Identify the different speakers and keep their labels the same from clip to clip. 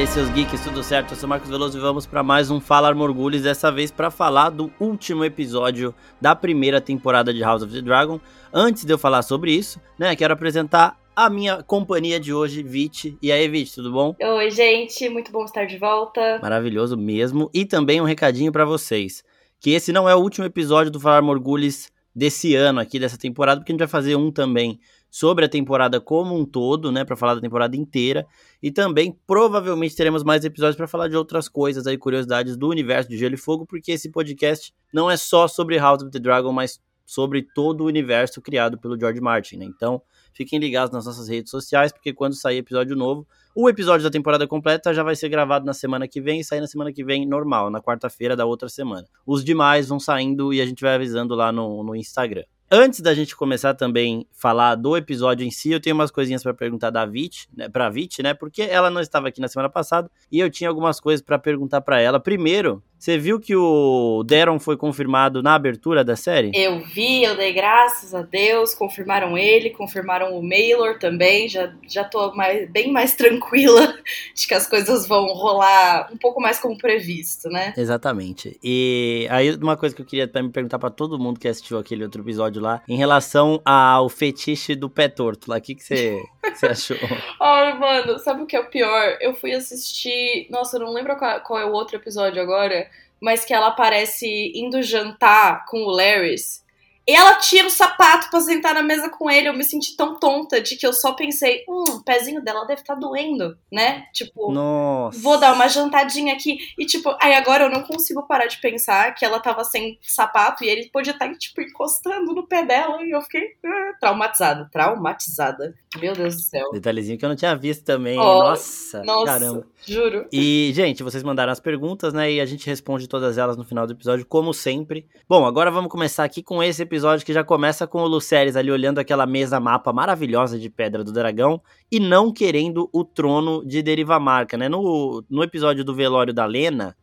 Speaker 1: aí, seus geeks, tudo certo? Eu sou Marcos Veloso e vamos para mais um Fala Morgulhos, dessa vez para falar do último episódio da primeira temporada de House of the Dragon. Antes de eu falar sobre isso, né, quero apresentar a minha companhia de hoje, Vit. E aí, Vit, tudo bom?
Speaker 2: Oi, gente, muito bom estar de volta.
Speaker 1: Maravilhoso mesmo. E também um recadinho para vocês, que esse não é o último episódio do Falar Morgulhos desse ano aqui, dessa temporada, porque a gente vai fazer um também sobre a temporada como um todo, né, para falar da temporada inteira, e também provavelmente teremos mais episódios para falar de outras coisas aí, curiosidades do universo de Gelo e Fogo, porque esse podcast não é só sobre House of the Dragon, mas sobre todo o universo criado pelo George Martin, né? Então, fiquem ligados nas nossas redes sociais, porque quando sair episódio novo, o episódio da temporada completa já vai ser gravado na semana que vem e sair na semana que vem normal, na quarta-feira da outra semana. Os demais vão saindo e a gente vai avisando lá no, no Instagram. Antes da gente começar também falar do episódio em si, eu tenho umas coisinhas para perguntar da Vit, né, pra Vit, né? Porque ela não estava aqui na semana passada e eu tinha algumas coisas para perguntar para ela. Primeiro, você viu que o Deron foi confirmado na abertura da série?
Speaker 2: Eu vi, eu dei graças a Deus, confirmaram ele, confirmaram o Maylor também, já, já tô mais, bem mais tranquila de que as coisas vão rolar um pouco mais como previsto, né?
Speaker 1: Exatamente. E aí uma coisa que eu queria me perguntar para todo mundo que assistiu aquele outro episódio lá, em relação ao fetiche do pé torto lá, o que, que você, você achou?
Speaker 2: Ai, mano, sabe o que é o pior? Eu fui assistir, nossa, eu não lembro qual, qual é o outro episódio agora, mas que ela aparece indo jantar com o Larrys. E ela tira o sapato pra sentar na mesa com ele. Eu me senti tão tonta de que eu só pensei, hum, o pezinho dela deve estar tá doendo, né? Tipo,
Speaker 1: Nossa.
Speaker 2: vou dar uma jantadinha aqui. E tipo, aí agora eu não consigo parar de pensar que ela tava sem sapato e ele podia estar, tá, tipo, encostando no pé dela. E eu fiquei ah, traumatizada, traumatizada. Meu Deus do céu.
Speaker 1: Detalhezinho que eu não tinha visto também. Oh, nossa,
Speaker 2: nossa,
Speaker 1: caramba.
Speaker 2: Juro.
Speaker 1: E, gente, vocês mandaram as perguntas, né? E a gente responde todas elas no final do episódio, como sempre. Bom, agora vamos começar aqui com esse episódio que já começa com o Lucerys ali olhando aquela mesa mapa maravilhosa de Pedra do Dragão e não querendo o trono de Deriva Marca, né? No, no episódio do velório da Lena,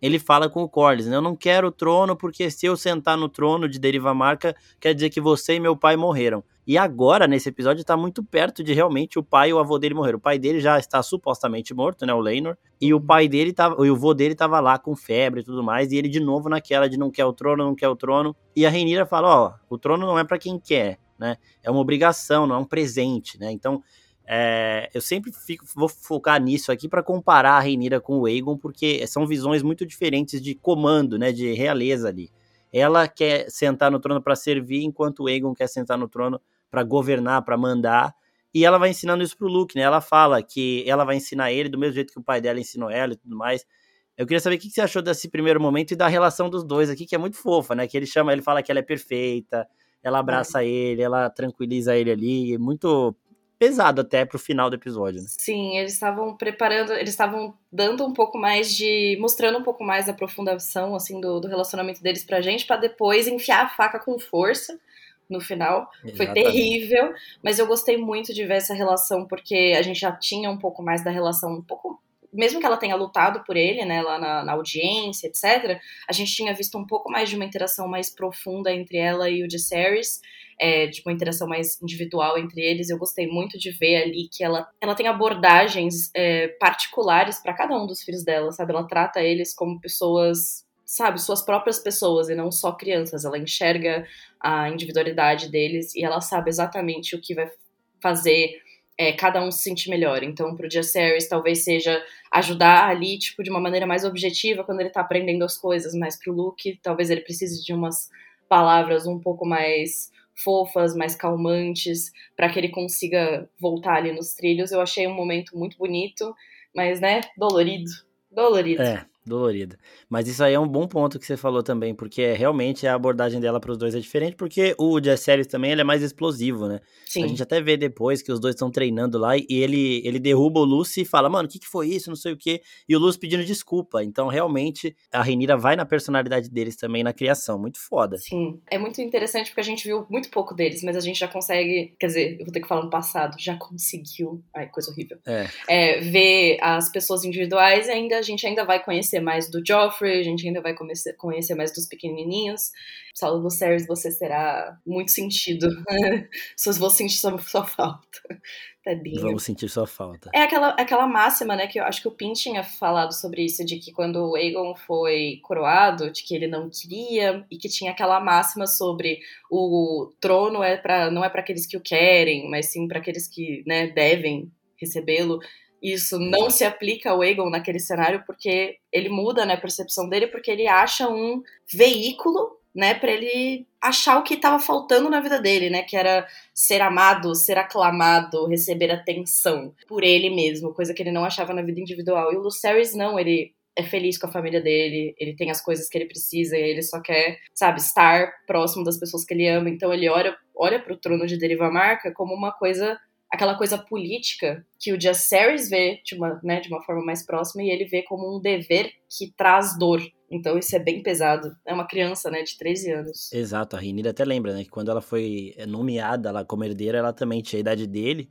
Speaker 1: ele fala com o Corlys, né? Eu não quero o trono porque se eu sentar no trono de Deriva Marca, quer dizer que você e meu pai morreram. E agora, nesse episódio, tá muito perto de realmente o pai e o avô dele morrer. O pai dele já está supostamente morto, né? O Leinor. E o pai dele tava. E o avô dele tava lá com febre e tudo mais. E ele de novo naquela de não quer o trono, não quer o trono. E a Reinira fala: Ó, o trono não é para quem quer, né? É uma obrigação, não é um presente, né? Então. É, eu sempre fico, vou focar nisso aqui para comparar a Reinira com o Aegon, porque são visões muito diferentes de comando, né, de realeza ali. Ela quer sentar no trono para servir, enquanto o Aegon quer sentar no trono para governar, para mandar. E ela vai ensinando isso pro Luke, né? Ela fala que ela vai ensinar ele do mesmo jeito que o pai dela ensinou ela e tudo mais. Eu queria saber o que você achou desse primeiro momento e da relação dos dois aqui, que é muito fofa, né? Que ele chama, ele fala que ela é perfeita, ela abraça é. ele, ela tranquiliza ele ali, é muito pesado até pro final do episódio, né?
Speaker 2: Sim, eles estavam preparando, eles estavam dando um pouco mais de. mostrando um pouco mais da aprofundação, assim, do, do relacionamento deles pra gente, para depois enfiar a faca com força no final. Exatamente. Foi terrível, mas eu gostei muito de ver essa relação, porque a gente já tinha um pouco mais da relação, um pouco. Mesmo que ela tenha lutado por ele, né, lá na, na audiência, etc., a gente tinha visto um pouco mais de uma interação mais profunda entre ela e o Viserys, é, de uma interação mais individual entre eles. Eu gostei muito de ver ali que ela, ela tem abordagens é, particulares para cada um dos filhos dela, sabe? Ela trata eles como pessoas sabe, suas próprias pessoas e não só crianças. Ela enxerga a individualidade deles e ela sabe exatamente o que vai fazer é, cada um se sentir melhor. Então, pro Jaceres, talvez seja ajudar ali, tipo, de uma maneira mais objetiva quando ele tá aprendendo as coisas, mas pro Luke, talvez ele precise de umas palavras um pouco mais fofas, mais calmantes, para que ele consiga voltar ali nos trilhos. Eu achei um momento muito bonito, mas, né, dolorido. Dolorido.
Speaker 1: É, dolorida. Mas isso aí é um bom ponto que você falou também, porque é, realmente a abordagem dela para os dois é diferente, porque o Jaceres também ele é mais explosivo, né?
Speaker 2: Sim.
Speaker 1: A gente até vê depois que os dois estão treinando lá e ele, ele derruba o Lucy e fala, mano, o que, que foi isso? Não sei o quê. E o Lucy pedindo desculpa. Então, realmente, a Renira vai na personalidade deles também na criação. Muito foda.
Speaker 2: Sim. É muito interessante porque a gente viu muito pouco deles, mas a gente já consegue. Quer dizer, eu vou ter que falar no passado, já conseguiu. Ai, coisa horrível.
Speaker 1: É.
Speaker 2: é ver as pessoas individuais e ainda a gente ainda vai conhecer conhecer mais do Joffrey, a gente ainda vai conhecer, conhecer mais dos pequenininhos. Saulo do Ceres, você será muito sentido. Se vou sentir sua, sua falta.
Speaker 1: Tadinho. Vamos sentir sua falta.
Speaker 2: É aquela, aquela máxima, né, que eu acho que o Pin tinha falado sobre isso, de que quando o Aegon foi coroado, de que ele não queria, e que tinha aquela máxima sobre o trono é para não é para aqueles que o querem, mas sim para aqueles que, né, devem recebê-lo. Isso não se aplica ao Aegon naquele cenário porque ele muda né, a percepção dele, porque ele acha um veículo né, para ele achar o que estava faltando na vida dele, né, que era ser amado, ser aclamado, receber atenção por ele mesmo, coisa que ele não achava na vida individual. E o Lucerys não, ele é feliz com a família dele, ele tem as coisas que ele precisa e ele só quer, sabe, estar próximo das pessoas que ele ama. Então ele olha, olha para o trono de Deriva Marca como uma coisa aquela coisa política que o Jaceres vê de uma, né, de uma forma mais próxima e ele vê como um dever que traz dor. Então isso é bem pesado. É uma criança, né, de 13 anos.
Speaker 1: Exato, a Renira até lembra, né, que quando ela foi nomeada como herdeira, ela também tinha a idade dele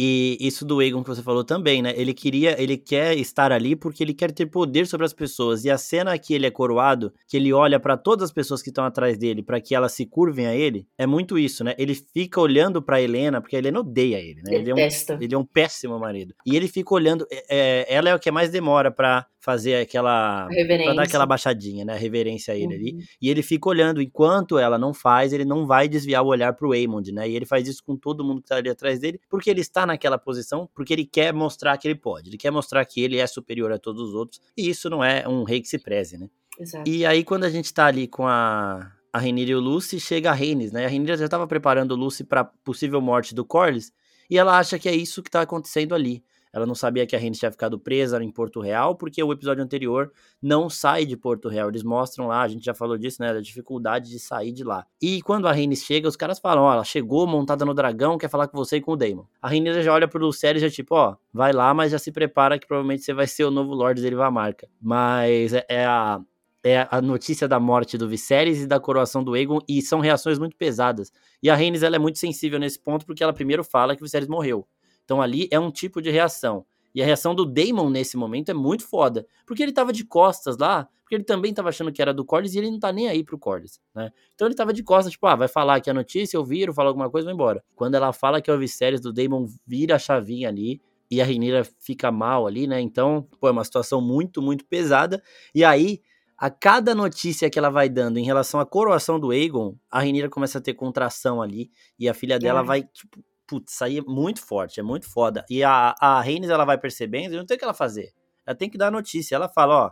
Speaker 1: e isso do Egon que você falou também, né? Ele queria, ele quer estar ali porque ele quer ter poder sobre as pessoas. E a cena que ele é coroado, que ele olha para todas as pessoas que estão atrás dele para que elas se curvem a ele, é muito isso, né? Ele fica olhando para Helena, porque a Helena odeia ele, né? Ele é, um, ele é um péssimo marido. E ele fica olhando, é, é ela é o que mais demora para fazer aquela. Pra dar aquela baixadinha, né? Reverência a ele uhum. ali. E ele fica olhando. Enquanto ela não faz, ele não vai desviar o olhar pro Aemond, né? E ele faz isso com todo mundo que tá ali atrás dele, porque ele está naquela posição, porque ele quer mostrar que ele pode. Ele quer mostrar que ele é superior a todos os outros. E isso não é um rei que se preze, né? Exato. E aí, quando a gente tá ali com a. A Renira e o Lucy chega a Rhaenys, né? A Renira já estava preparando o Lucy para possível morte do Corlys, e ela acha que é isso que tá acontecendo ali. Ela não sabia que a Rennes tinha ficado presa em Porto Real, porque o episódio anterior não sai de Porto Real. Eles mostram lá, a gente já falou disso, né? A dificuldade de sair de lá. E quando a Rennes chega, os caras falam: ó, ela chegou montada no dragão, quer falar com você e com o Daemon. A Rennes já olha pro Lucerys já tipo, ó, vai lá, mas já se prepara que provavelmente você vai ser o novo Lorde Deriva Marca. Mas é, é a é a notícia da morte do Viserys e da coroação do Aegon, e são reações muito pesadas. E a Rhaenys, ela é muito sensível nesse ponto, porque ela primeiro fala que o Viserys morreu. Então ali é um tipo de reação. E a reação do Damon nesse momento é muito foda. Porque ele tava de costas lá, porque ele também tava achando que era do Corlys e ele não tá nem aí pro Corlys, né? Então ele tava de costas, tipo, ah, vai falar aqui a notícia, eu viro, falo alguma coisa, vou embora. Quando ela fala que é o Viserys do Damon, vira a chavinha ali e a Rhaenyra fica mal ali, né? Então, pô, é uma situação muito, muito pesada. E aí, a cada notícia que ela vai dando em relação à coroação do Aegon, a Rhaenyra começa a ter contração ali e a filha dela é. vai, tipo, putz, aí é muito forte, é muito foda. E a, a Reines, ela vai percebendo e não tem o que ela fazer. Ela tem que dar notícia. Ela fala, ó,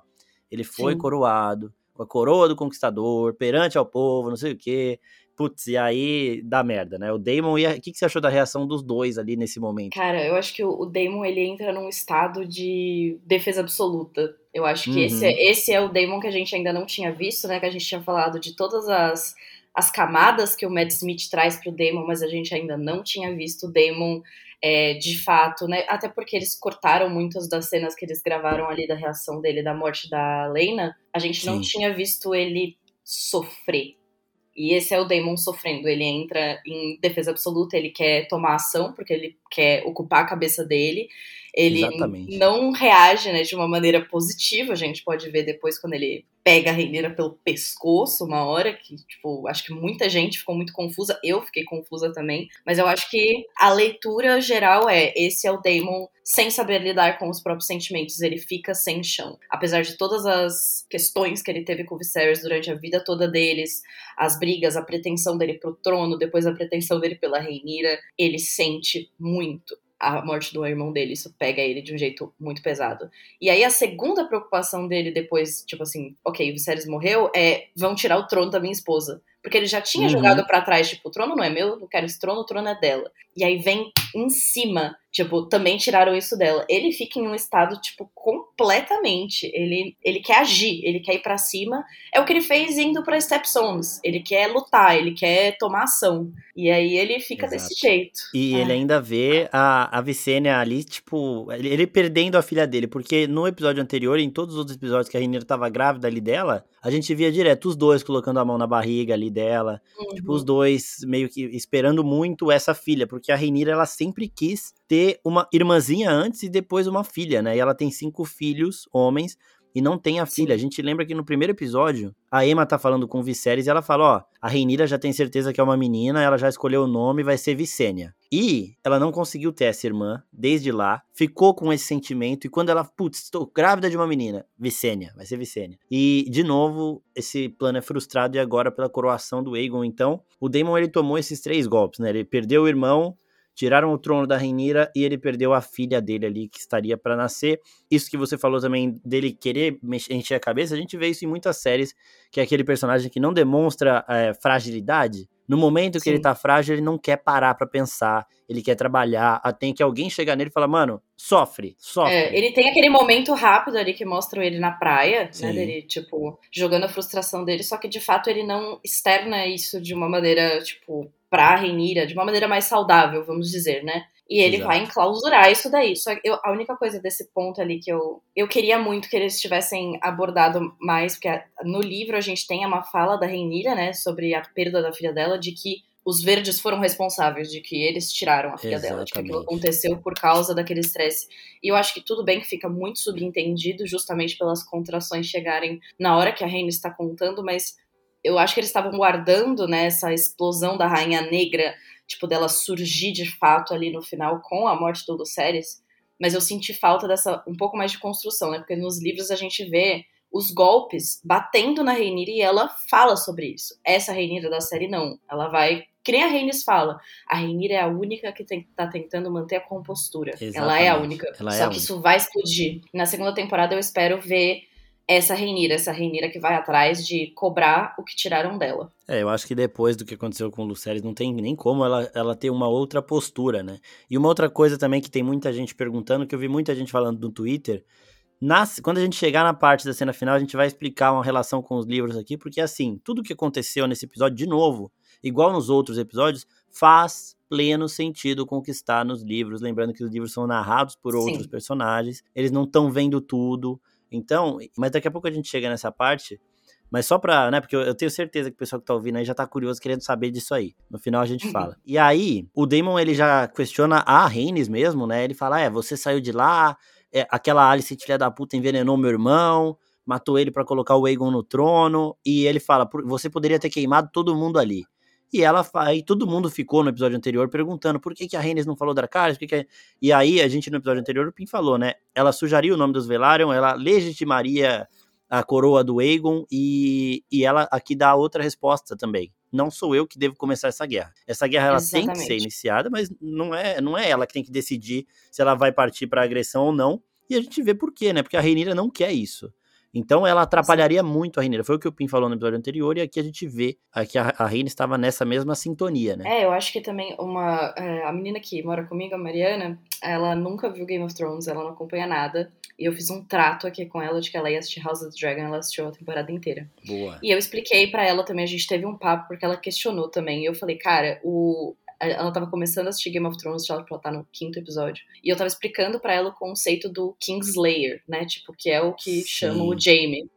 Speaker 1: ele foi Sim. coroado com a coroa do conquistador, perante ao povo, não sei o quê. Putz, e aí dá merda, né? O Damon e O que, que você achou da reação dos dois ali nesse momento?
Speaker 2: Cara, eu acho que o, o Damon, ele entra num estado de defesa absoluta. Eu acho que uhum. esse, é, esse é o Damon que a gente ainda não tinha visto, né? Que a gente tinha falado de todas as as camadas que o Matt Smith traz para o Damon, mas a gente ainda não tinha visto o Damon é, de fato, né? Até porque eles cortaram muitas das cenas que eles gravaram ali da reação dele da morte da Lena. A gente Sim. não tinha visto ele sofrer. E esse é o Damon sofrendo. Ele entra em defesa absoluta, ele quer tomar ação, porque ele quer ocupar a cabeça dele. Ele Exatamente. não reage né, de uma maneira positiva, a gente pode ver depois quando ele pega a Renira pelo pescoço uma hora, que, tipo, acho que muita gente ficou muito confusa, eu fiquei confusa também, mas eu acho que a leitura geral é, esse é o Damon sem saber lidar com os próprios sentimentos, ele fica sem chão. Apesar de todas as questões que ele teve com o Viserys durante a vida toda deles, as brigas, a pretensão dele pro trono, depois a pretensão dele pela Reinira, ele sente muito a morte do irmão dele, isso pega ele de um jeito muito pesado. E aí a segunda preocupação dele depois, tipo assim, ok, o Viserys morreu, é vão tirar o trono da minha esposa. Porque ele já tinha uhum. jogado para trás, tipo, o trono não é meu, não quero esse trono, o trono é dela. E aí vem em cima, tipo, também tiraram isso dela. Ele fica em um estado, tipo, completamente. Ele, ele quer agir, ele quer ir para cima. É o que ele fez indo pra Stepstones. Ele quer lutar, ele quer tomar ação. E aí ele fica Exato. desse jeito.
Speaker 1: E é. ele ainda vê a, a Vicênia ali, tipo, ele, perdendo a filha dele. Porque no episódio anterior, em todos os outros episódios que a Rainha tava grávida ali dela, a gente via direto os dois colocando a mão na barriga ali dela. Uhum. Tipo, os dois meio que esperando muito essa filha. Porque a Rainira, ela sempre quis ter uma irmãzinha antes e depois uma filha, né? E ela tem cinco filhos, homens, e não tem a filha. Sim. A gente lembra que no primeiro episódio, a Emma tá falando com o Viserys e ela fala, ó, a Reinira já tem certeza que é uma menina, ela já escolheu o nome, vai ser Vicênia. E ela não conseguiu ter essa irmã desde lá, ficou com esse sentimento, e quando ela, putz, estou grávida de uma menina, Vicênia, vai ser Vicênia. E, de novo, esse plano é frustrado e agora pela coroação do Aegon, então, o Daemon ele tomou esses três golpes, né? Ele perdeu o irmão, tiraram o trono da Rainira e ele perdeu a filha dele ali que estaria para nascer. Isso que você falou também dele querer mexer, encher a cabeça, a gente vê isso em muitas séries, que é aquele personagem que não demonstra é, fragilidade. No momento que Sim. ele tá frágil, ele não quer parar para pensar, ele quer trabalhar, até que alguém chegar nele e falar, mano, sofre, sofre.
Speaker 2: É, ele tem aquele momento rápido ali que mostram ele na praia, né, Sim. né, dele, tipo, jogando a frustração dele, só que de fato ele não externa isso de uma maneira, tipo, pra Renira de uma maneira mais saudável, vamos dizer, né? E ele Exato. vai enclausurar isso daí. Só eu, a única coisa desse ponto ali que eu, eu queria muito que eles tivessem abordado mais, porque no livro a gente tem uma fala da Renira, né, sobre a perda da filha dela, de que os verdes foram responsáveis, de que eles tiraram a filha Exatamente. dela, de que aquilo aconteceu por causa daquele estresse. E eu acho que tudo bem que fica muito subentendido, justamente pelas contrações chegarem na hora que a Reina está contando, mas eu acho que eles estavam guardando né, essa explosão da Rainha Negra, tipo, dela surgir de fato ali no final com a morte do Lucerys, mas eu senti falta dessa um pouco mais de construção, né? Porque nos livros a gente vê os golpes batendo na Rhaenyra e ela fala sobre isso. Essa Rhaenyra da série não, ela vai que nem a Rhaenys fala, a Rhaenyra é a única que tem, tá tentando manter a compostura. Exatamente. Ela é a única. Ela é Só é que única. isso vai explodir. Na segunda temporada eu espero ver essa Reinira, essa Reinira que vai atrás de cobrar o que tiraram dela.
Speaker 1: É, eu acho que depois do que aconteceu com o Luceres, não tem nem como ela, ela ter uma outra postura, né? E uma outra coisa também que tem muita gente perguntando, que eu vi muita gente falando no Twitter, nas, quando a gente chegar na parte da cena final, a gente vai explicar uma relação com os livros aqui, porque assim, tudo que aconteceu nesse episódio, de novo, igual nos outros episódios, faz pleno sentido com o que está nos livros. Lembrando que os livros são narrados por outros Sim. personagens, eles não estão vendo tudo. Então, mas daqui a pouco a gente chega nessa parte. Mas só pra, né, porque eu, tenho certeza que o pessoal que tá ouvindo aí já tá curioso querendo saber disso aí. No final a gente uhum. fala. E aí, o Damon, ele já questiona a Rhaenys mesmo, né? Ele fala, é, você saiu de lá, é, aquela Alice filha da puta envenenou meu irmão, matou ele para colocar o Aegon no trono, e ele fala, você poderia ter queimado todo mundo ali. E ela aí todo mundo ficou no episódio anterior perguntando por que, que a Rhaenys não falou Dracarys, por que, que E aí a gente no episódio anterior o Pim falou, né? Ela sujaria o nome dos Velaryon, ela legitimaria a coroa do Aegon e, e ela aqui dá outra resposta também. Não sou eu que devo começar essa guerra. Essa guerra ela tem que ser iniciada, mas não é, não é ela que tem que decidir se ela vai partir para agressão ou não. E a gente vê por quê, né? Porque a Rhaenyra não quer isso. Então ela atrapalharia Sim. muito a Rainha. Foi o que o Pim falou no episódio anterior, e aqui a gente vê que a, a Rainha estava nessa mesma sintonia, né?
Speaker 2: É, eu acho que também uma. É, a menina que mora comigo, a Mariana, ela nunca viu Game of Thrones, ela não acompanha nada. E eu fiz um trato aqui com ela de que ela ia assistir House of the Dragon, ela assistiu a temporada inteira.
Speaker 1: Boa.
Speaker 2: E eu expliquei para ela também, a gente teve um papo, porque ela questionou também. E eu falei, cara, o, ela tava começando a assistir Game of Thrones, ela tá no quinto episódio. E eu tava explicando para ela o conceito do Kingslayer, né? Tipo, que é o que Sim. chama o Jaime.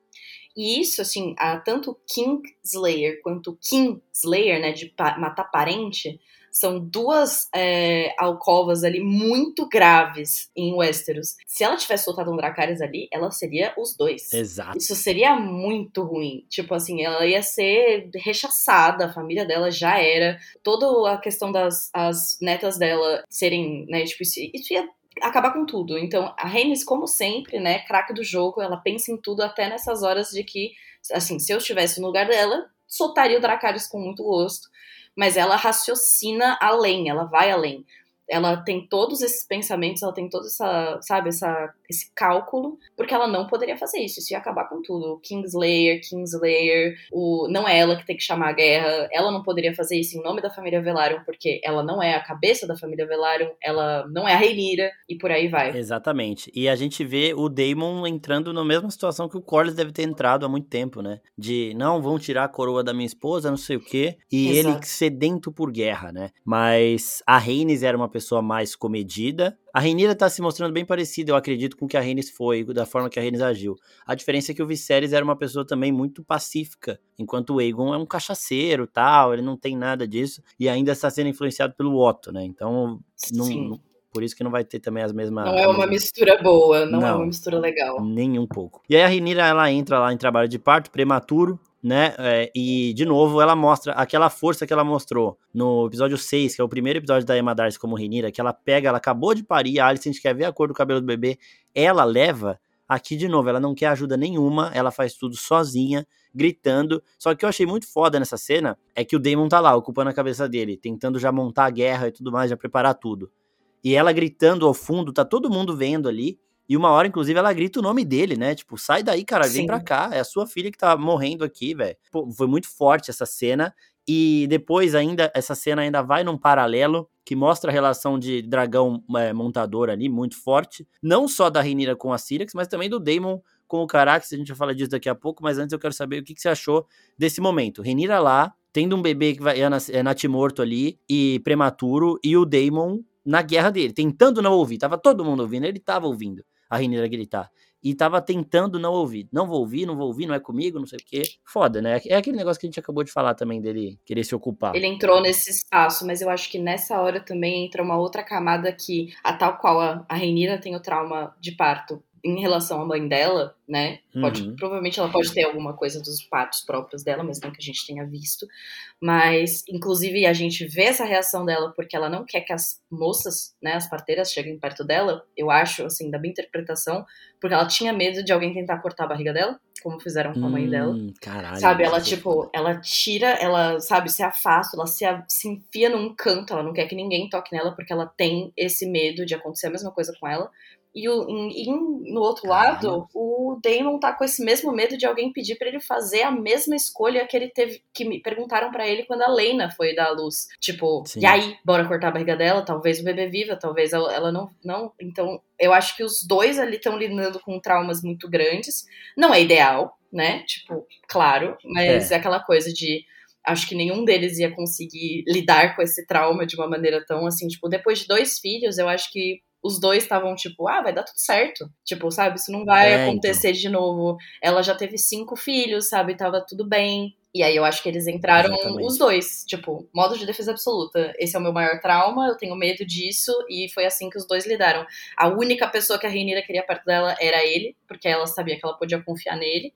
Speaker 2: E isso, assim, a, tanto Kingslayer quanto Kingslayer, né, de pa matar parente, são duas é, alcovas ali muito graves em Westeros. Se ela tivesse soltado um Dracarys ali, ela seria os dois.
Speaker 1: Exato.
Speaker 2: Isso seria muito ruim. Tipo assim, ela ia ser rechaçada, a família dela já era. Toda a questão das as netas dela serem, né, tipo, isso, isso ia acabar com tudo. Então, a Rhaenys, como sempre, né, craque do jogo, ela pensa em tudo até nessas horas de que, assim, se eu estivesse no lugar dela, soltaria o Dracarys com muito gosto mas ela raciocina além, ela vai além. Ela tem todos esses pensamentos, ela tem todo essa, sabe, essa, esse cálculo, porque ela não poderia fazer isso, isso ia acabar com tudo. Kingslayer, Kingslayer, o, não é ela que tem que chamar a guerra, ela não poderia fazer isso em nome da família Velaryon, porque ela não é a cabeça da família Velaryon, ela não é a Rhaenyra, e por aí vai.
Speaker 1: Exatamente. E a gente vê o Daemon entrando na mesma situação que o Corlys deve ter entrado há muito tempo, né? De, não, vão tirar a coroa da minha esposa, não sei o quê, e Exato. ele sedento por guerra, né? Mas a Rhaenys era uma pessoa mais comedida, a Rhaenyra tá se mostrando bem parecida, eu acredito, com o que a Rhaenys foi, da forma que a Rhaenys agiu. A diferença é que o Viserys era uma pessoa também muito pacífica, enquanto o Aegon é um cachaceiro, tal, ele não tem nada disso, e ainda está sendo influenciado pelo Otto, né? Então, não, Por isso que não vai ter também as mesmas.
Speaker 2: Não é uma mistura boa, não, não é uma mistura legal.
Speaker 1: Nem um pouco. E aí a Renira, ela entra lá em trabalho de parto prematuro, né? É, e, de novo, ela mostra aquela força que ela mostrou no episódio 6, que é o primeiro episódio da Emma Darcy como Renira, que ela pega, ela acabou de parir, a Alicent quer ver a cor do cabelo do bebê, ela leva. Aqui, de novo, ela não quer ajuda nenhuma, ela faz tudo sozinha, gritando. Só que eu achei muito foda nessa cena é que o Damon tá lá, ocupando a cabeça dele, tentando já montar a guerra e tudo mais, já preparar tudo. E ela gritando ao fundo, tá todo mundo vendo ali. E uma hora, inclusive, ela grita o nome dele, né? Tipo, sai daí, cara, vem Sim. pra cá. É a sua filha que tá morrendo aqui, velho. Foi muito forte essa cena. E depois ainda, essa cena ainda vai num paralelo que mostra a relação de dragão é, montador ali, muito forte. Não só da Rhaenyra com a Syrax, mas também do Daemon com o Carax. A gente vai falar disso daqui a pouco, mas antes eu quero saber o que, que você achou desse momento. Rhaenyra lá, tendo um bebê que vai, é, é natimorto ali, e prematuro, e o Daemon na guerra dele, tentando não ouvir. Tava todo mundo ouvindo, ele tava ouvindo a Renira gritar. E tava tentando não ouvir. Não vou ouvir, não vou ouvir, não é comigo, não sei o quê. Foda, né? É aquele negócio que a gente acabou de falar também dele querer se ocupar.
Speaker 2: Ele entrou nesse espaço, mas eu acho que nessa hora também entra uma outra camada que, a tal qual a, a tem o trauma de parto em relação à mãe dela, né? Pode, uhum. Provavelmente ela pode ter alguma coisa dos partos próprios dela, mas não que a gente tenha visto. Mas, inclusive, a gente vê essa reação dela porque ela não quer que as moças, né, as parteiras, cheguem perto dela. Eu acho, assim, da minha interpretação, porque ela tinha medo de alguém tentar cortar a barriga dela, como fizeram com a mãe dela.
Speaker 1: Hum, caralho.
Speaker 2: Sabe, ela, tipo, ela tira, ela, sabe, se afasta, ela se, se enfia num canto, ela não quer que ninguém toque nela porque ela tem esse medo de acontecer a mesma coisa com ela. E, o, no outro lado, o Damon tá com esse mesmo medo de alguém pedir para ele fazer a mesma escolha que ele teve, que me perguntaram para ele quando a Lena foi dar a luz. Tipo, Sim. e aí, bora cortar a barriga dela? Talvez o bebê viva, talvez ela, ela não, não. Então, eu acho que os dois ali estão lidando com traumas muito grandes. Não é ideal, né? Tipo, claro, mas é, é aquela coisa de acho que nenhum deles ia conseguir lidar com esse trauma de uma maneira tão assim, tipo, depois de dois filhos, eu acho que os dois estavam tipo, ah, vai dar tudo certo. Tipo, sabe, isso não vai é, então. acontecer então. de novo. Ela já teve cinco filhos, sabe, tava tudo bem. E aí eu acho que eles entraram Exatamente. os dois, tipo, modo de defesa absoluta. Esse é o meu maior trauma, eu tenho medo disso, e foi assim que os dois lidaram. A única pessoa que a Reinira queria perto dela era ele, porque ela sabia que ela podia confiar nele.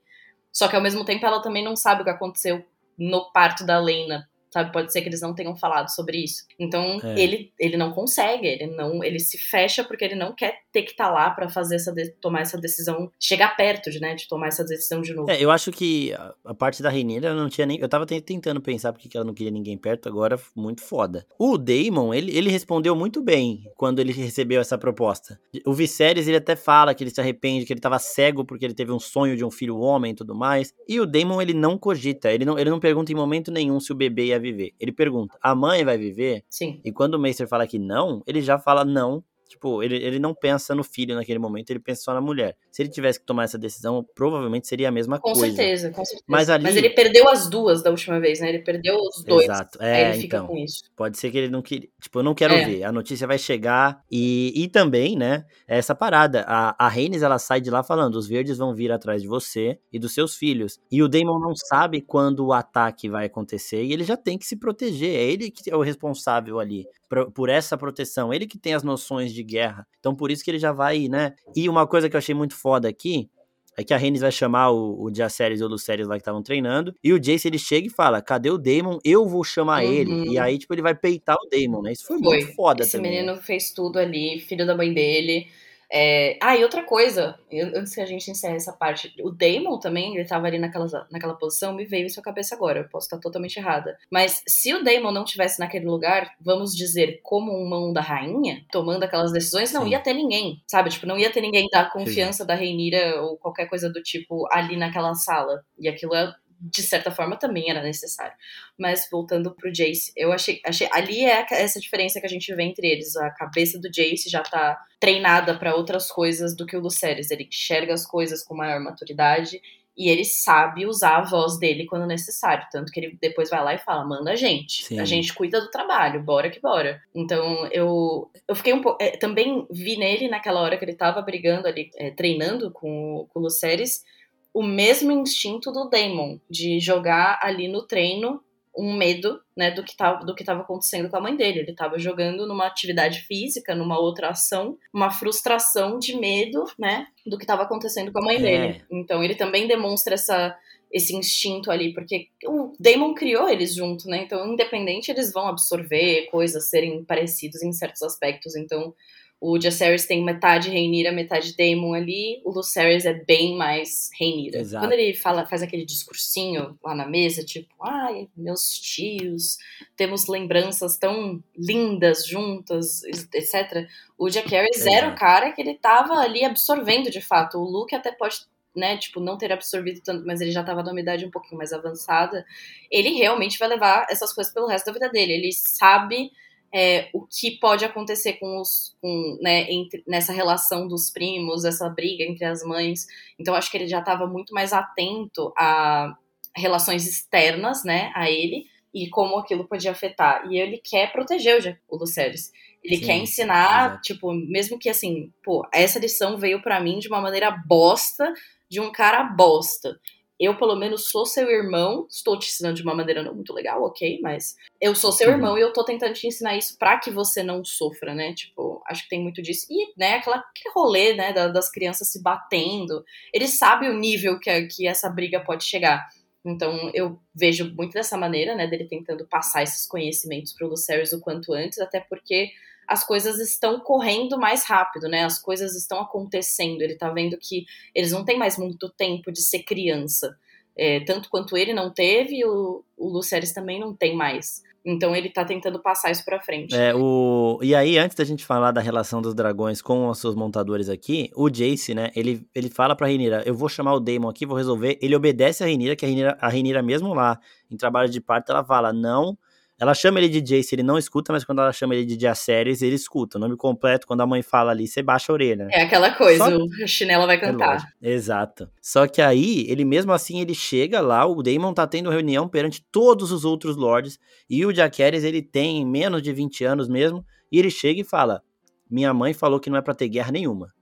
Speaker 2: Só que ao mesmo tempo ela também não sabe o que aconteceu no parto da Lena, sabe? Pode ser que eles não tenham falado sobre isso. Então, é. ele, ele não consegue, ele não ele se fecha porque ele não quer ter que estar tá lá para fazer essa tomar essa decisão, chegar perto de, né, de tomar essa decisão de novo.
Speaker 1: É, eu acho que a, a parte da Rainha não tinha nem, eu tava tentando pensar porque que ela não queria ninguém perto, agora muito foda. O Damon, ele, ele respondeu muito bem quando ele recebeu essa proposta. O Viserys, ele até fala que ele se arrepende, que ele tava cego porque ele teve um sonho de um filho homem e tudo mais. E o Damon, ele não cogita, ele não, ele não pergunta em momento nenhum se o bebê ia viver. Ele pergunta: a mãe vai viver?
Speaker 2: Sim.
Speaker 1: E quando o Meister fala que não, ele já fala não Tipo, ele, ele não pensa no filho naquele momento, ele pensa só na mulher. Se ele tivesse que tomar essa decisão, provavelmente seria a mesma
Speaker 2: com
Speaker 1: coisa.
Speaker 2: Com certeza, com certeza.
Speaker 1: Mas, ali...
Speaker 2: Mas ele perdeu as duas da última vez, né? Ele perdeu os dois.
Speaker 1: Exato. É,
Speaker 2: ele fica
Speaker 1: então,
Speaker 2: com isso.
Speaker 1: Pode ser que ele não queria. Tipo, eu não quero é. ver. A notícia vai chegar. E, e também, né? Essa parada. A, a Reines, ela sai de lá falando: os verdes vão vir atrás de você e dos seus filhos. E o Damon não sabe quando o ataque vai acontecer e ele já tem que se proteger. É ele que é o responsável ali por, por essa proteção. Ele que tem as noções de guerra. Então, por isso que ele já vai, né? E uma coisa que eu achei muito foda aqui é que a Renis vai chamar o, o Jaceres ou o Luceres lá que estavam treinando. E o Jace ele chega e fala: Cadê o Damon? Eu vou chamar uhum. ele. E aí, tipo, ele vai peitar o Damon, né? Isso foi, foi. muito foda
Speaker 2: Esse
Speaker 1: também.
Speaker 2: Esse menino fez tudo ali, filho da mãe dele. É... Ah, e outra coisa, antes que a gente encerre essa parte, o Damon também, ele tava ali naquela, naquela posição, me veio em sua cabeça agora, eu posso estar totalmente errada. Mas se o Damon não tivesse naquele lugar, vamos dizer, como um mão da rainha, tomando aquelas decisões, não Sim. ia ter ninguém, sabe? Tipo, não ia ter ninguém da confiança Sim. da Reinira ou qualquer coisa do tipo ali naquela sala. E aquilo é de certa forma também era necessário. Mas voltando pro Jace, eu achei, achei ali é essa diferença que a gente vê entre eles. A cabeça do Jace já tá treinada para outras coisas do que o Lucerys. Ele enxerga as coisas com maior maturidade e ele sabe usar a voz dele quando necessário. Tanto que ele depois vai lá e fala: manda a gente. Sim. A gente cuida do trabalho, bora que bora. Então eu, eu fiquei um pouco. É, também vi nele naquela hora que ele tava brigando ali, é, treinando com, com o Lucerys o mesmo instinto do Damon, de jogar ali no treino um medo, né, do que estava do que estava acontecendo com a mãe dele. Ele estava jogando numa atividade física, numa outra ação, uma frustração de medo, né, do que estava acontecendo com a mãe é. dele. Então ele também demonstra essa esse instinto ali, porque o Damon criou eles junto, né? Então, independente, eles vão absorver coisas, serem parecidos em certos aspectos. Então, o Jaceres tem metade Reinira, metade Daemon ali. O Lucerys é bem mais Reinira. Quando ele fala, faz aquele discursinho lá na mesa, tipo, ai, meus tios, temos lembranças tão lindas juntas, etc. O Jacaerys era o cara que ele tava ali absorvendo de fato. O Luke até pode né, tipo, não ter absorvido tanto, mas ele já estava numa idade um pouquinho mais avançada, ele realmente vai levar essas coisas pelo resto da vida dele. Ele sabe é, o que pode acontecer com os, com, né, entre, nessa relação dos primos, essa briga entre as mães. Então acho que ele já estava muito mais atento a relações externas, né, a ele e como aquilo podia afetar. E ele quer proteger o, o Lucerys. Ele Sim, quer ensinar, tipo, mesmo que assim, pô, essa lição veio para mim de uma maneira bosta, de um cara bosta eu, pelo menos, sou seu irmão, estou te ensinando de uma maneira não muito legal, ok, mas eu sou seu uhum. irmão e eu tô tentando te ensinar isso para que você não sofra, né? Tipo, acho que tem muito disso. E, né, aquela, aquele rolê, né, das crianças se batendo. Ele sabe o nível que, que essa briga pode chegar. Então, eu vejo muito dessa maneira, né, dele tentando passar esses conhecimentos pro Lucerys o quanto antes, até porque as coisas estão correndo mais rápido, né? As coisas estão acontecendo. Ele tá vendo que eles não têm mais muito tempo de ser criança. É, tanto quanto ele não teve, o, o Luceres também não tem mais. Então ele tá tentando passar isso pra frente.
Speaker 1: É, o... E aí, antes da gente falar da relação dos dragões com os seus montadores aqui, o Jace, né, ele, ele fala pra Renira, eu vou chamar o Daemon aqui, vou resolver. Ele obedece a Renira, que a a Renira mesmo lá, em trabalho de parto, ela fala, não ela chama ele de Jace, ele não escuta, mas quando ela chama ele de Jaceres, ele escuta. O nome completo, quando a mãe fala ali, você baixa a orelha.
Speaker 2: É aquela coisa, Só... o chinelo vai é cantar.
Speaker 1: É Exato. Só que aí, ele mesmo assim, ele chega lá, o Daemon tá tendo reunião perante todos os outros lords, e o Jaceres, ele tem menos de 20 anos mesmo, e ele chega e fala, minha mãe falou que não é para ter guerra nenhuma.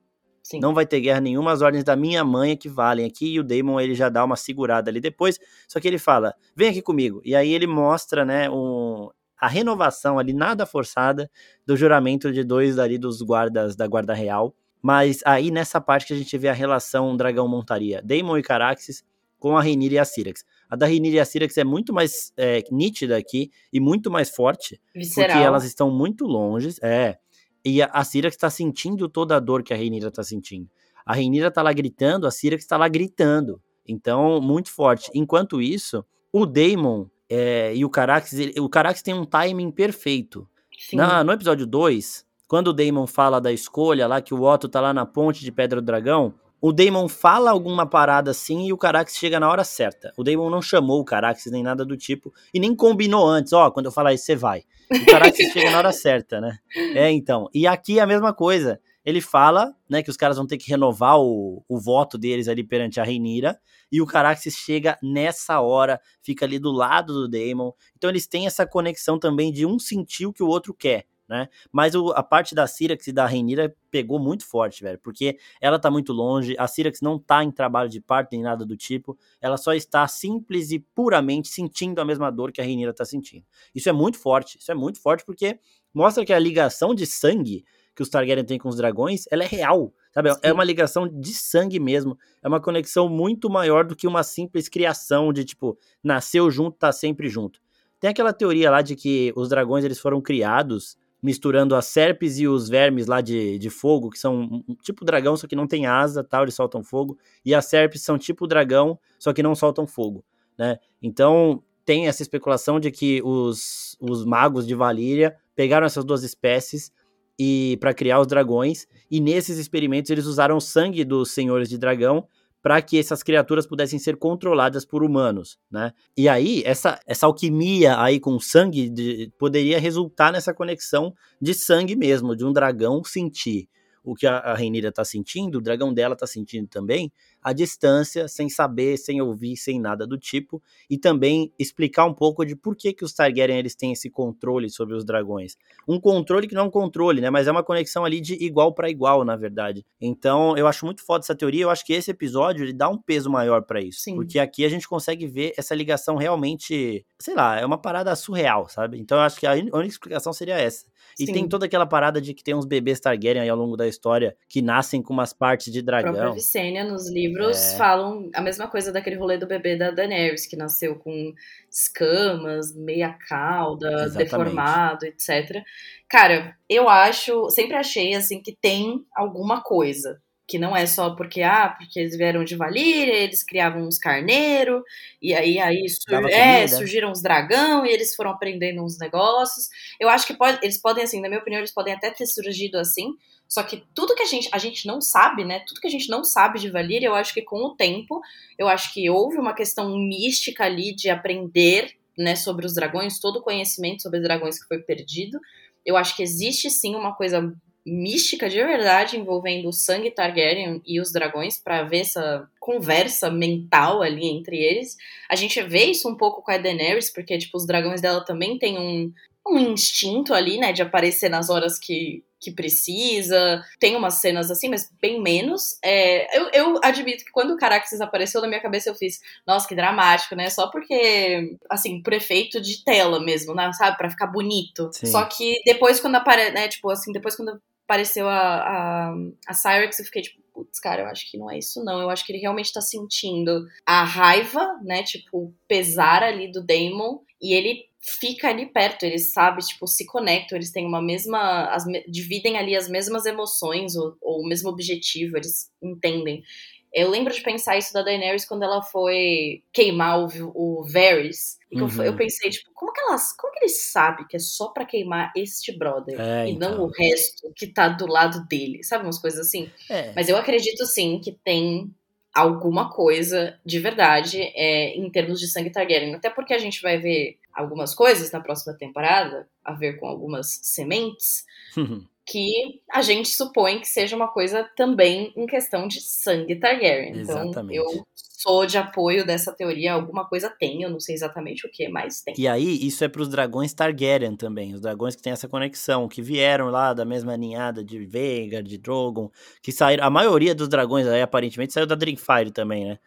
Speaker 1: Sim. Não vai ter guerra nenhuma, as ordens da minha mãe é que valem aqui, e o Daemon ele já dá uma segurada ali depois, só que ele fala, vem aqui comigo, e aí ele mostra, né, um, a renovação ali, nada forçada, do juramento de dois ali dos guardas da Guarda Real, mas aí nessa parte que a gente vê a relação dragão-montaria, Daemon e Caraxes com a Rhaenyra e a Syrax. A da Rhaenyra e a Syrax é muito mais é, nítida aqui e muito mais forte, Visceral. porque elas estão muito longe, é, e a, a Syrax está sentindo toda a dor que a Rhaenyra está sentindo. A Rhaenyra está lá gritando, a Syrax está lá gritando. Então, muito forte. Enquanto isso, o Daemon é, e o Carax, ele, o Carax tem um timing perfeito. Na, no episódio 2, quando o Daemon fala da escolha lá, que o Otto tá lá na ponte de Pedra do Dragão, o Daemon fala alguma parada assim e o Carax chega na hora certa. O Daemon não chamou o Carax nem nada do tipo e nem combinou antes, ó, oh, quando eu falar isso você vai. O Carax chega na hora certa, né? É, então. E aqui é a mesma coisa. Ele fala, né, que os caras vão ter que renovar o, o voto deles ali perante a Reinira, e o Caraxes chega nessa hora, fica ali do lado do Daemon. Então eles têm essa conexão também de um sentir o que o outro quer né? Mas o, a parte da Syrax e da Rhaenyra pegou muito forte, velho, porque ela tá muito longe, a Syrax não tá em trabalho de parto nem nada do tipo, ela só está simples e puramente sentindo a mesma dor que a Rhaenyra tá sentindo. Isso é muito forte, isso é muito forte porque mostra que a ligação de sangue que os Targaryen têm com os dragões, ela é real, sabe? É Sim. É uma ligação de sangue mesmo, é uma conexão muito maior do que uma simples criação de tipo, nasceu junto, tá sempre junto. Tem aquela teoria lá de que os dragões eles foram criados misturando as serpes e os vermes lá de, de fogo, que são tipo dragão, só que não tem asa, tal, eles soltam fogo, e as serpes são tipo dragão, só que não soltam fogo, né? Então, tem essa especulação de que os, os magos de Valíria pegaram essas duas espécies e para criar os dragões, e nesses experimentos eles usaram o sangue dos senhores de dragão para que essas criaturas pudessem ser controladas por humanos, né? E aí, essa, essa alquimia aí com sangue de, poderia resultar nessa conexão de sangue mesmo, de um dragão sentir o que a, a Reinira tá sentindo, o dragão dela tá sentindo também, à distância, sem saber, sem ouvir, sem nada do tipo, e também explicar um pouco de por que, que os Targaryen eles têm esse controle sobre os dragões. Um controle que não é um controle, né, mas é uma conexão ali de igual para igual, na verdade. Então, eu acho muito foda essa teoria, eu acho que esse episódio ele dá um peso maior para isso, Sim. porque aqui a gente consegue ver essa ligação realmente, sei lá, é uma parada surreal, sabe? Então, eu acho que a única explicação seria essa. E Sim. tem toda aquela parada de que tem uns bebês Targaryen aí ao longo da história que nascem com umas partes de dragão. A própria
Speaker 2: Visenya, nos livros, é... falam a mesma coisa daquele rolê do bebê da Daenerys, que nasceu com escamas, meia cauda, Exatamente. deformado, etc. Cara, eu acho, sempre achei assim que tem alguma coisa que não é só porque ah, porque eles vieram de Valíria, eles criavam uns carneiro e aí aí sur é, surgiram os dragão e eles foram aprendendo uns negócios. Eu acho que pode, eles podem assim, na minha opinião, eles podem até ter surgido assim, só que tudo que a gente a gente não sabe, né? Tudo que a gente não sabe de Valíria, eu acho que com o tempo, eu acho que houve uma questão mística ali de aprender, né, sobre os dragões, todo o conhecimento sobre os dragões que foi perdido. Eu acho que existe sim uma coisa mística de verdade envolvendo o sangue Targaryen e os dragões para ver essa conversa mental ali entre eles. A gente vê isso um pouco com a Daenerys, porque tipo os dragões dela também têm um, um instinto ali, né, de aparecer nas horas que que precisa. Tem umas cenas assim, mas bem menos. É, eu, eu admito que quando o Caraxes apareceu na minha cabeça, eu fiz, nossa, que dramático, né? Só porque, assim, por efeito de tela mesmo, né? Sabe? Pra ficar bonito. Sim. Só que depois, quando aparece, né? Tipo, assim, depois quando apareceu a, a, a Cyrex, eu fiquei tipo, putz, cara, eu acho que não é isso não. Eu acho que ele realmente tá sentindo a raiva, né, tipo, pesar ali do Damon, e ele fica ali perto, eles sabem, tipo, se conectam, eles têm uma mesma, as, dividem ali as mesmas emoções ou, ou o mesmo objetivo, eles entendem. Eu lembro de pensar isso da Daenerys quando ela foi queimar o, o Varys. E uhum. eu pensei, tipo, como que elas. Como que eles sabem que é só para queimar este brother é, e então. não o resto que tá do lado dele? Sabe umas coisas assim? É. Mas eu acredito sim que tem alguma coisa de verdade é, em termos de sangue Targaryen. Até porque a gente vai ver algumas coisas na próxima temporada, a ver com algumas sementes. que a gente supõe que seja uma coisa também em questão de sangue Targaryen. Então, Exatamente. eu sou de apoio dessa teoria. Alguma coisa tem, eu não sei exatamente o que, mas tem.
Speaker 1: E aí, isso é para os dragões Targaryen também. Os dragões que têm essa conexão, que vieram lá da mesma ninhada de Veigar, de Drogon, que saíram. A maioria dos dragões aí, aparentemente, saiu da Dreamfire também, né?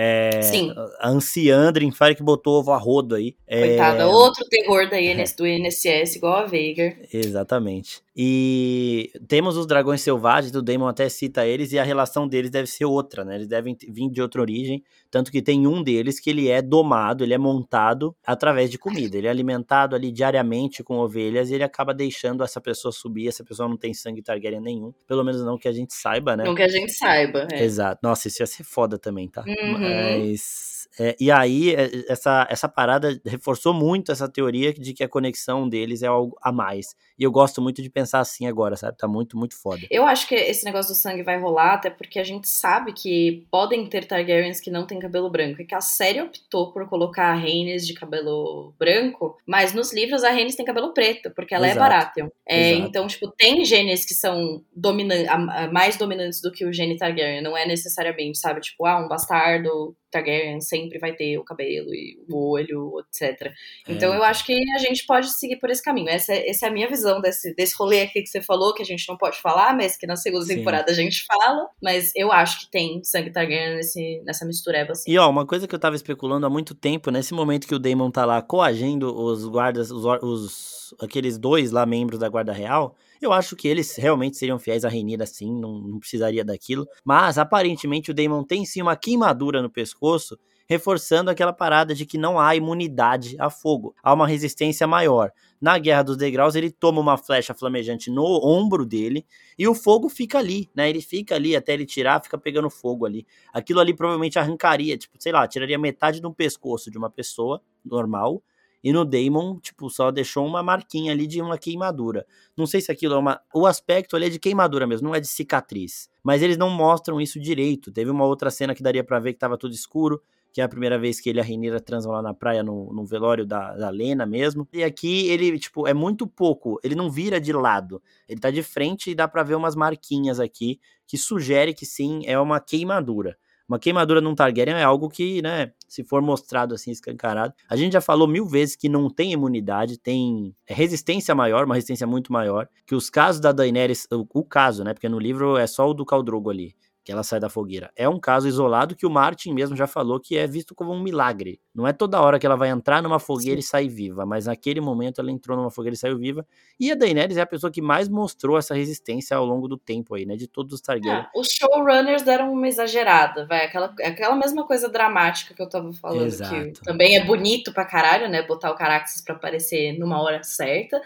Speaker 1: É, Sim. A anciã que botou ovo a rodo aí.
Speaker 2: Coitada, é... outro terror da INS, do INSS, igual a Veigar.
Speaker 1: Exatamente. E temos os dragões selvagens, o Daemon até cita eles, e a relação deles deve ser outra, né? Eles devem vir de outra origem, tanto que tem um deles que ele é domado, ele é montado através de comida. Ele é alimentado ali diariamente com ovelhas e ele acaba deixando essa pessoa subir. Essa pessoa não tem sangue Targaryen nenhum, pelo menos não que a gente saiba, né?
Speaker 2: Não que a gente saiba, é.
Speaker 1: Exato. Nossa, isso ia ser foda também, tá?
Speaker 2: Uhum.
Speaker 1: Mas é, e aí, é, essa, essa parada reforçou muito essa teoria de que a conexão deles é algo a mais. E eu gosto muito de pensar assim agora, sabe? Tá muito, muito foda.
Speaker 2: Eu acho que esse negócio do sangue vai rolar, até porque a gente sabe que podem ter Targaryens que não têm cabelo branco. E que a série optou por colocar a Rhaenys de cabelo branco, mas nos livros a Rhaenys tem cabelo preto, porque ela é Exato. é Baratheon. É, então, tipo, tem genes que são dominantes, mais dominantes do que o gene Targaryen. Não é necessariamente, sabe? Tipo, ah, um bastardo Targaryen sempre vai ter o cabelo e o olho, etc. Então é. eu acho que a gente pode seguir por esse caminho. Essa, essa é a minha visão desse, desse rolê aqui que você falou, que a gente não pode falar, mas que na segunda Sim. temporada a gente fala. Mas eu acho que tem sangue Targaryen nesse, nessa mistureba, assim.
Speaker 1: E ó, uma coisa que eu tava especulando há muito tempo, nesse momento que o Daemon tá lá coagindo os guardas, os, os aqueles dois lá membros da Guarda Real, eu acho que eles realmente seriam fiéis a Renira sim, não, não precisaria daquilo. Mas aparentemente o Daemon tem sim uma queimadura no pescoço, reforçando aquela parada de que não há imunidade a fogo, há uma resistência maior. Na Guerra dos Degraus, ele toma uma flecha flamejante no ombro dele e o fogo fica ali, né? Ele fica ali até ele tirar, fica pegando fogo ali. Aquilo ali provavelmente arrancaria, tipo, sei lá, tiraria metade do pescoço de uma pessoa normal e no Damon, tipo, só deixou uma marquinha ali de uma queimadura. Não sei se aquilo é uma. O aspecto ali é de queimadura mesmo, não é de cicatriz. Mas eles não mostram isso direito. Teve uma outra cena que daria para ver que tava tudo escuro, que é a primeira vez que ele e a Renira transam lá na praia, no, no velório da, da Lena mesmo. E aqui ele, tipo, é muito pouco. Ele não vira de lado. Ele tá de frente e dá pra ver umas marquinhas aqui que sugere que sim, é uma queimadura Uma queimadura num Targaryen é algo que, né, se for mostrado assim, escancarado. A gente já falou mil vezes que não tem imunidade, tem resistência maior, uma resistência muito maior. Que os casos da Daenerys, o, o caso, né, porque no livro é só o do Caldrogo ali que ela sai da fogueira. É um caso isolado que o Martin mesmo já falou que é visto como um milagre. Não é toda hora que ela vai entrar numa fogueira Sim. e sair viva, mas naquele momento ela entrou numa fogueira e saiu viva. E a Daenerys é a pessoa que mais mostrou essa resistência ao longo do tempo aí, né? De todos os Targaryen. É,
Speaker 2: os showrunners deram uma exagerada, vai. Aquela, aquela mesma coisa dramática que eu tava falando, Exato. que também é bonito pra caralho, né? Botar o Caraxes pra aparecer numa hora certa.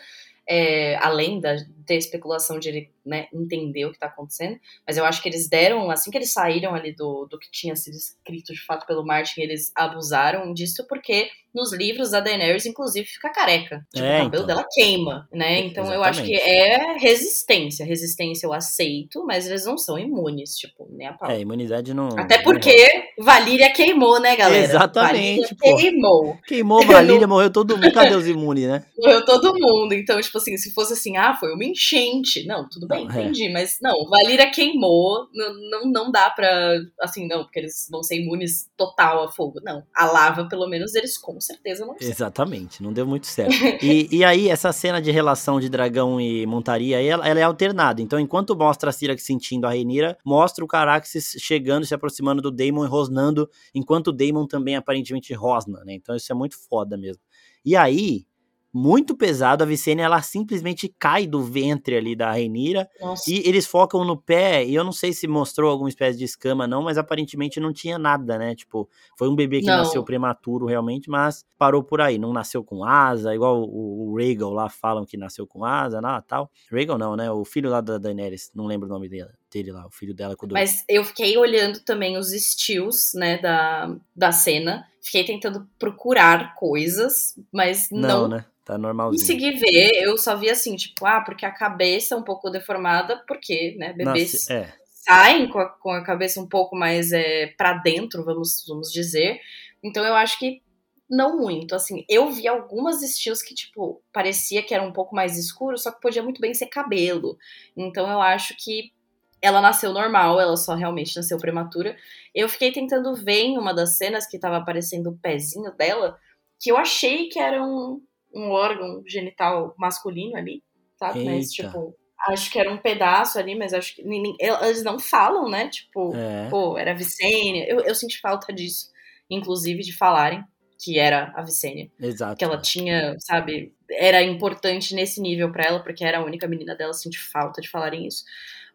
Speaker 2: É, além da ter especulação de ele né, entender o que está acontecendo, mas eu acho que eles deram, assim que eles saíram ali do, do que tinha sido escrito de fato pelo Martin, eles abusaram disso porque nos livros a Daenerys, inclusive, fica careca. Tipo, é, o cabelo então. dela queima, né? Então Exatamente. eu acho que é resistência. Resistência eu aceito, mas eles não são imunes, tipo, nem a pau.
Speaker 1: É, imunidade não.
Speaker 2: Até porque Valíria queimou, né, galera?
Speaker 1: Exatamente.
Speaker 2: Valíria queimou.
Speaker 1: Queimou Valíria, morreu todo mundo. Cadê os imunes, né?
Speaker 2: Morreu todo mundo. Então, tipo assim, se fosse assim, ah, foi uma enchente. Não, tudo bem, é. entendi. É. Mas não, Valíria queimou. Não, não, não dá pra. Assim, não, porque eles vão ser imunes total a fogo. Não. A lava, pelo menos, eles com certeza não.
Speaker 1: Exatamente, não deu muito certo. e, e aí, essa cena de relação de dragão e montaria, ela, ela é alternada. Então, enquanto mostra a Cira sentindo a Reinira, mostra o Caraxes chegando, se aproximando do Daemon e rosnando, enquanto o Daemon também aparentemente rosna, né? Então, isso é muito foda mesmo. E aí, muito pesado. A Vicênia, ela simplesmente cai do ventre ali da Renira. E eles focam no pé, e eu não sei se mostrou alguma espécie de escama, não, mas aparentemente não tinha nada, né? Tipo, foi um bebê que não. nasceu prematuro realmente, mas parou por aí. Não nasceu com asa, igual o, o Rhaegal lá falam que nasceu com asa, não, tal. Rhaegal não, né? O filho lá da Daenerys, não lembro o nome dele dele lá, o filho dela com o
Speaker 2: Mas eu fiquei olhando também os estilos, né, da, da cena. Fiquei tentando procurar coisas, mas não, não né?
Speaker 1: Tá normalzinho.
Speaker 2: Consegui ver, eu só vi assim, tipo, ah, porque a cabeça é um pouco deformada, porque, né, bebês Nossa, é. saem com a, com a cabeça um pouco mais é, para dentro, vamos, vamos dizer. Então eu acho que não muito, assim, eu vi algumas estilos que, tipo, parecia que era um pouco mais escuro, só que podia muito bem ser cabelo. Então eu acho que ela nasceu normal, ela só realmente nasceu prematura. Eu fiquei tentando ver em uma das cenas que tava aparecendo o pezinho dela, que eu achei que era um, um órgão genital masculino ali, sabe? Eita. Mas, tipo, acho que era um pedaço ali, mas acho que eles não falam, né? Tipo, é. pô, era a Vicênia. Eu, eu senti falta disso, inclusive, de falarem que era a Vicênia.
Speaker 1: Exato.
Speaker 2: Que ela tinha, sabe, era importante nesse nível para ela, porque era a única menina dela, senti falta de falarem isso.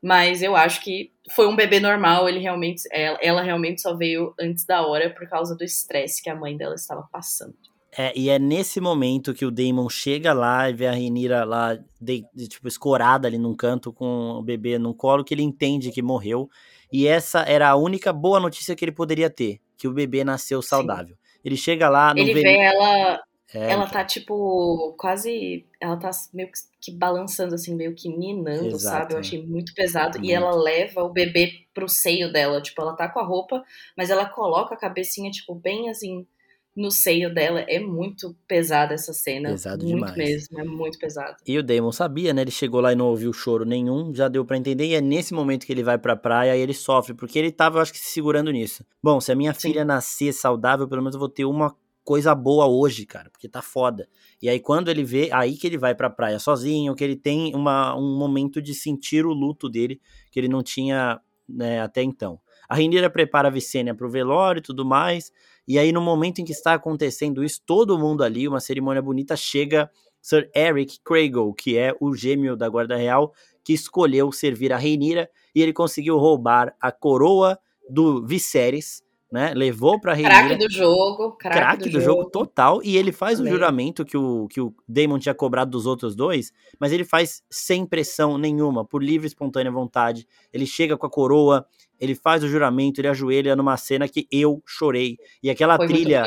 Speaker 2: Mas eu acho que foi um bebê normal, ele realmente, ela, ela realmente só veio antes da hora por causa do estresse que a mãe dela estava passando.
Speaker 1: É, e é nesse momento que o Damon chega lá e vê a Renira lá, de, de, tipo, escorada ali num canto com o bebê no colo, que ele entende que morreu. E essa era a única boa notícia que ele poderia ter, que o bebê nasceu saudável. Sim. Ele chega lá...
Speaker 2: Ele vê, vê ela... É, ela tá, tipo, quase. Ela tá meio que balançando, assim, meio que ninando, Exato, sabe? Eu achei muito pesado. Muito. E ela leva o bebê pro seio dela. Tipo, ela tá com a roupa, mas ela coloca a cabecinha, tipo, bem assim, no seio dela. É muito pesada essa cena. Pesado muito demais. mesmo, é muito pesado.
Speaker 1: E o Damon sabia, né? Ele chegou lá e não ouviu choro nenhum, já deu para entender. E é nesse momento que ele vai pra praia e ele sofre, porque ele tava, eu acho que, se segurando nisso. Bom, se a minha Sim. filha nascer saudável, pelo menos eu vou ter uma coisa boa hoje, cara, porque tá foda. E aí quando ele vê, aí que ele vai pra praia sozinho, que ele tem uma, um momento de sentir o luto dele, que ele não tinha né, até então. A Renira prepara a Vicênia pro velório e tudo mais, e aí, no momento em que está acontecendo isso, todo mundo ali, uma cerimônia bonita, chega Sir Eric Craigle, que é o gêmeo da Guarda Real, que escolheu servir a Reinira, e ele conseguiu roubar a coroa do Viserys, né? Levou pra Reinira.
Speaker 2: Craque do jogo.
Speaker 1: Craque, craque do, do jogo. jogo. total. E ele faz Também. o juramento que o, que o Daemon tinha cobrado dos outros dois, mas ele faz sem pressão nenhuma, por livre e espontânea vontade. Ele chega com a coroa, ele faz o juramento, ele ajoelha numa cena que eu chorei. E aquela Foi trilha.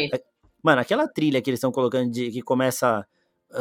Speaker 1: Mano, aquela trilha que eles estão colocando de que começa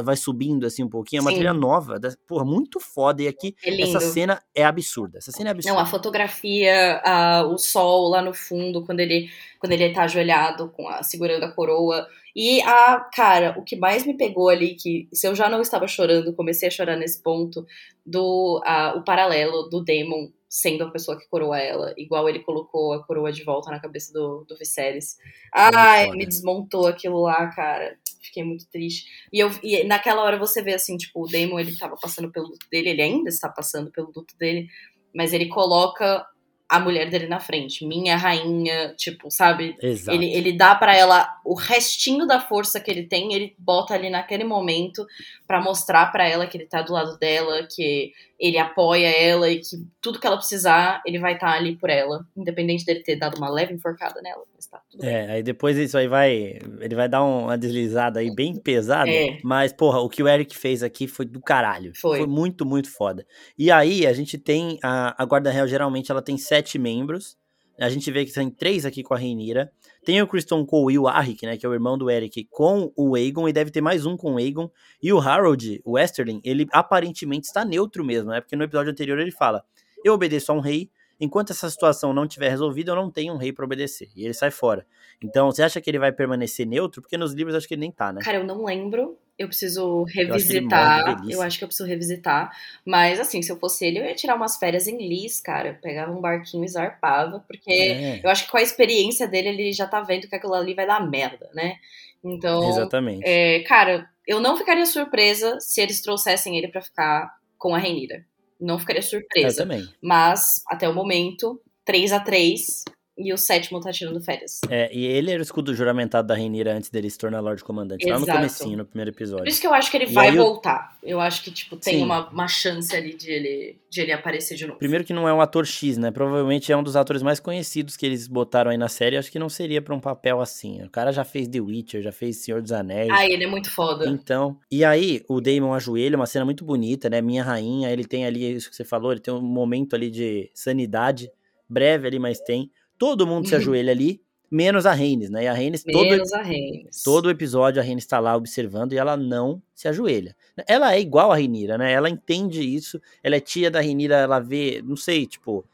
Speaker 1: vai subindo assim um pouquinho, é uma Sim. trilha nova, porra, muito foda. E aqui, é essa cena é absurda. Essa cena é absurda.
Speaker 2: Não, a fotografia, a, o sol lá no fundo, quando ele, quando ele tá ajoelhado, com a, segurando a coroa. E a, cara, o que mais me pegou ali, que se eu já não estava chorando, comecei a chorar nesse ponto, do a, o paralelo do Demon sendo a pessoa que coroa ela, igual ele colocou a coroa de volta na cabeça do, do Viserys. Ai, me desmontou aquilo lá, cara. Fiquei muito triste. E, eu, e naquela hora você vê assim, tipo, o Daemon ele tava passando pelo luto dele, ele ainda está passando pelo luto dele, mas ele coloca a mulher dele na frente, minha rainha, tipo, sabe?
Speaker 1: Exato.
Speaker 2: Ele, ele dá para ela o restinho da força que ele tem, ele bota ali naquele momento para mostrar para ela que ele tá do lado dela, que ele apoia ela e que tudo que ela precisar, ele vai estar tá ali por ela, independente dele ter dado uma leve enforcada nela. Mas tá, tudo
Speaker 1: é, bem. aí depois isso aí vai, ele vai dar uma deslizada aí bem pesada, é. mas porra, o que o Eric fez aqui foi do caralho.
Speaker 2: Foi.
Speaker 1: Foi muito, muito foda. E aí a gente tem a, a Guarda Real geralmente ela tem sete membros. A gente vê que tem três aqui com a Reinira. Tem o Kristen Cole e o Arik, né, que é o irmão do Eric, com o Aegon, e deve ter mais um com o Aegon. E o Harold, o Westerling, ele aparentemente está neutro mesmo, né, porque no episódio anterior ele fala, eu obedeço a um rei, enquanto essa situação não tiver resolvida, eu não tenho um rei para obedecer. E ele sai fora. Então, você acha que ele vai permanecer neutro? Porque nos livros acho que ele nem tá, né?
Speaker 2: Cara, eu não lembro. Eu preciso revisitar. Eu acho, eu que eu preciso revisitar. Mas, assim, se eu fosse ele, eu ia tirar umas férias em Lis, cara. Pegava um barquinho e zarpava. Porque é. eu acho que com a experiência dele, ele já tá vendo que aquilo ali vai dar merda, né? Então.
Speaker 1: Exatamente.
Speaker 2: É, cara, eu não ficaria surpresa se eles trouxessem ele para ficar com a Renira. Não ficaria surpresa.
Speaker 1: Eu também.
Speaker 2: Mas, até o momento, 3 a 3 e o sétimo tá tirando férias.
Speaker 1: É, e ele era o escudo juramentado da Rhaenyra antes dele se tornar Lorde Comandante, Exato. lá no comecinho, no primeiro episódio.
Speaker 2: Por isso que eu acho que ele e vai voltar. Eu... eu... acho que, tipo, tem uma, uma chance ali de ele, de ele aparecer de novo.
Speaker 1: Primeiro que não é um ator X, né? Provavelmente é um dos atores mais conhecidos que eles botaram aí na série. Acho que não seria pra um papel assim. O cara já fez The Witcher, já fez Senhor dos Anéis.
Speaker 2: Ah, ele é muito foda.
Speaker 1: Então, e aí o Daemon ajoelha, uma cena muito bonita, né? Minha rainha, ele tem ali, isso que você falou, ele tem um momento ali de sanidade, breve ali, mas tem. Todo mundo se ajoelha ali, menos a Reines, né? E a Reines,
Speaker 2: todo, a Reines.
Speaker 1: todo episódio a Reines está lá observando e ela não se ajoelha. Ela é igual a Renira, né? Ela entende isso, ela é tia da Renira, ela vê, não sei, tipo,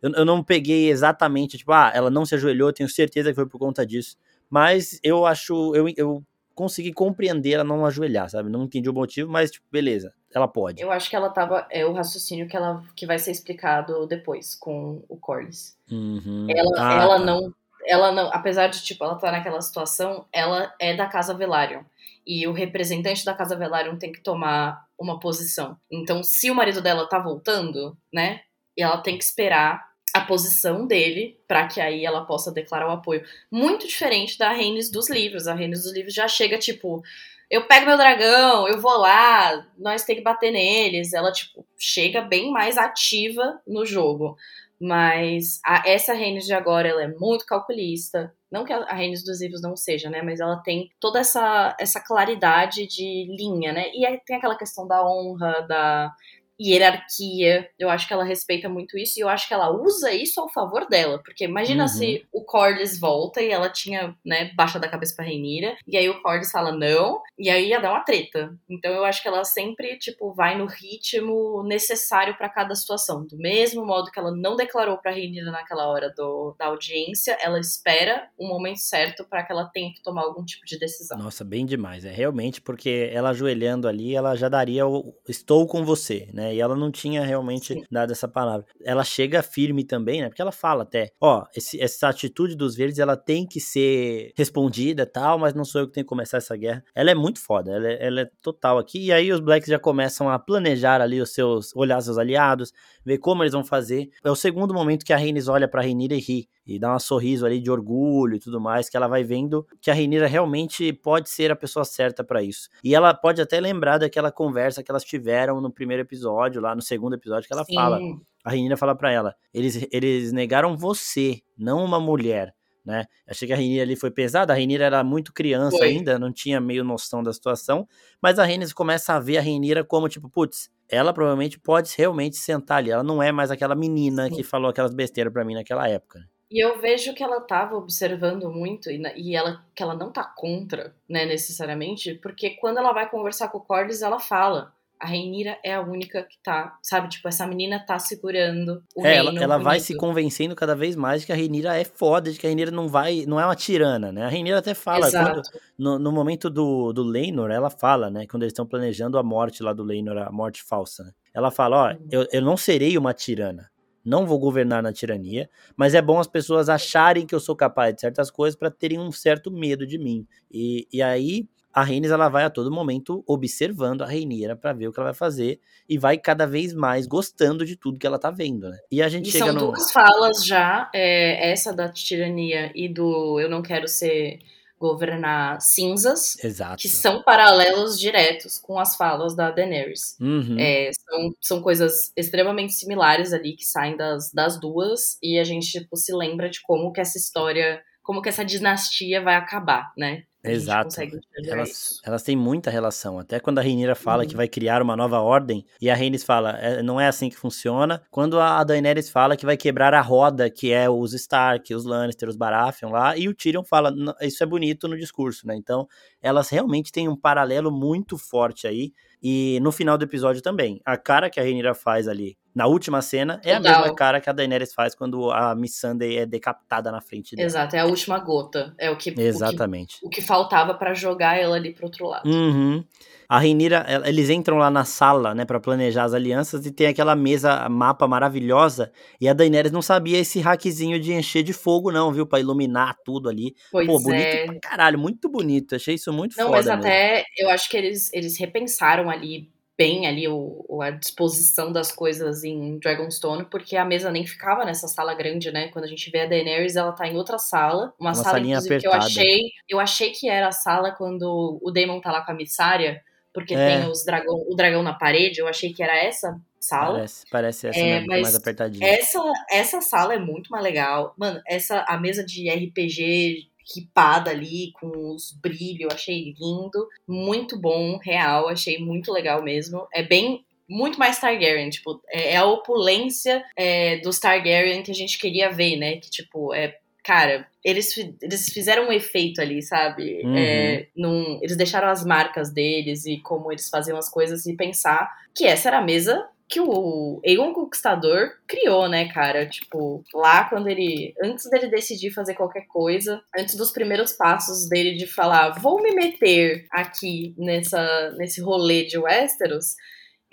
Speaker 1: eu, eu não peguei exatamente, tipo, ah, ela não se ajoelhou, tenho certeza que foi por conta disso. Mas eu acho, eu, eu consegui compreender ela não ajoelhar, sabe? Não entendi o motivo, mas, tipo, beleza, ela pode.
Speaker 2: Eu acho que ela tava. É o raciocínio que ela que vai ser explicado depois com o Corlys.
Speaker 1: Uhum.
Speaker 2: Ela, ah, ela tá. não. Ela não. Apesar de, tipo, ela tá naquela situação, ela é da Casa Velaryon. E o representante da Casa Velaryon tem que tomar uma posição. Então, se o marido dela tá voltando, né? E ela tem que esperar a posição dele para que aí ela possa declarar o apoio. Muito diferente da Reines dos livros. A Reines dos livros já chega tipo, eu pego meu dragão, eu vou lá, nós tem que bater neles. Ela, tipo, chega bem mais ativa no jogo. Mas a, essa Reines de agora, ela é muito calculista. Não que a Reines dos livros não seja, né? Mas ela tem toda essa, essa claridade de linha, né? E aí tem aquela questão da honra, da hierarquia. Eu acho que ela respeita muito isso e eu acho que ela usa isso ao favor dela. Porque imagina uhum. se o Corlys volta e ela tinha, né, baixa da cabeça pra Renira, e aí o Corlys fala não, e aí ia dar uma treta. Então eu acho que ela sempre, tipo, vai no ritmo necessário para cada situação. Do mesmo modo que ela não declarou pra Renira naquela hora do, da audiência, ela espera o momento certo para que ela tenha que tomar algum tipo de decisão.
Speaker 1: Nossa, bem demais. É realmente porque ela ajoelhando ali, ela já daria o estou com você, né? E ela não tinha realmente Sim. dado essa palavra. Ela chega firme também, né? Porque ela fala até, ó, esse, essa atitude dos verdes, ela tem que ser respondida tal, mas não sou eu que tenho que começar essa guerra. Ela é muito foda, ela é, ela é total aqui. E aí os Blacks já começam a planejar ali os seus, olhar seus aliados, ver como eles vão fazer. É o segundo momento que a Rhaenys olha pra Rhaenyra e ri e dá um sorriso ali de orgulho e tudo mais, que ela vai vendo que a Rhaenyra realmente pode ser a pessoa certa para isso. E ela pode até lembrar daquela conversa que elas tiveram no primeiro episódio, lá no segundo episódio, que ela Sim. fala. A Rhaenyra fala para ela: eles, eles negaram você, não uma mulher. Né? Achei que a Rhaenyra ali foi pesada, a Rhaenyra era muito criança foi. ainda, não tinha meio noção da situação, mas a Rhaenys começa a ver a Rhaenyra como tipo, putz, ela provavelmente pode realmente sentar ali, ela não é mais aquela menina Sim. que falou aquelas besteiras para mim naquela época.
Speaker 2: E eu vejo que ela estava observando muito e, e, ela que ela não tá contra, né, necessariamente, porque quando ela vai conversar com o Corlys, ela fala: a Reinira é a única que tá, sabe, tipo, essa menina tá segurando o
Speaker 1: é,
Speaker 2: reino.
Speaker 1: Ela, ela vai se convencendo cada vez mais de que a Reinira é foda, de que a Reinira não vai, não é uma tirana, né? A Reinira até fala, quando, no, no, momento do, do Leinor, ela fala, né, quando eles estão planejando a morte lá do Leinor, a morte falsa, né? Ela fala, ó, uhum. eu, eu não serei uma tirana, não vou governar na tirania, mas é bom as pessoas acharem que eu sou capaz de certas coisas para terem um certo medo de mim. E, e aí a Rhaenys ela vai a todo momento observando a Rhaenyra para ver o que ela vai fazer e vai cada vez mais gostando de tudo que ela tá vendo, né?
Speaker 2: E a gente e chega são no... duas falas já, é, essa da tirania e do eu não quero ser governar cinzas,
Speaker 1: Exato.
Speaker 2: que são paralelos diretos com as falas da Daenerys.
Speaker 1: Uhum.
Speaker 2: É, são, são coisas extremamente similares ali que saem das, das duas e a gente tipo, se lembra de como que essa história, como que essa dinastia vai acabar, né?
Speaker 1: Exato. Elas, elas têm muita relação. Até quando a Rhaenyra fala uhum. que vai criar uma nova ordem, e a Rhaenys fala, é, não é assim que funciona. Quando a Daenerys fala que vai quebrar a roda, que é os Stark, os Lannister, os Baratheon lá, e o Tyrion fala, isso é bonito no discurso, né? Então, elas realmente têm um paralelo muito forte aí. E no final do episódio também, a cara que a Rhaenyra faz ali na última cena é Total. a mesma cara que a Daenerys faz quando a Miss Sunday é decapitada na frente dela.
Speaker 2: Exato, é a última gota. É o que
Speaker 1: Exatamente.
Speaker 2: O que, o que faltava para jogar ela ali pro outro lado.
Speaker 1: Uhum. A Reinira, eles entram lá na sala, né, para planejar as alianças e tem aquela mesa, mapa maravilhosa. E a Daenerys não sabia esse hackzinho de encher de fogo, não, viu? para iluminar tudo ali.
Speaker 2: Pois
Speaker 1: Pô, bonito
Speaker 2: é.
Speaker 1: pra caralho, muito bonito. Achei isso muito
Speaker 2: não,
Speaker 1: foda.
Speaker 2: Não, mas
Speaker 1: mesmo.
Speaker 2: até eu acho que eles, eles repensaram ali bem ali o, a disposição das coisas em Dragonstone, porque a mesa nem ficava nessa sala grande, né? Quando a gente vê a Daenerys, ela tá em outra sala, uma, uma sala que eu achei, eu achei que era a sala quando o Daemon tá lá com a missária, porque é. tem os dragão, o dragão na parede, eu achei que era essa sala.
Speaker 1: Parece, parece essa é, mesmo, mais apertadinha.
Speaker 2: Essa, essa sala é muito mais legal. Mano, essa a mesa de RPG ripada ali, com os brilhos, achei lindo. Muito bom, real, achei muito legal mesmo. É bem muito mais Targaryen, tipo, é, é a opulência é, dos Targaryen que a gente queria ver, né? Que, tipo, é cara, eles, eles fizeram um efeito ali, sabe?
Speaker 1: Uhum.
Speaker 2: É, num, eles deixaram as marcas deles e como eles faziam as coisas e pensar que essa era a mesa que o Aegon Conquistador criou, né, cara? Tipo, lá quando ele. Antes dele decidir fazer qualquer coisa, antes dos primeiros passos dele de falar, vou me meter aqui nessa, nesse rolê de Westeros,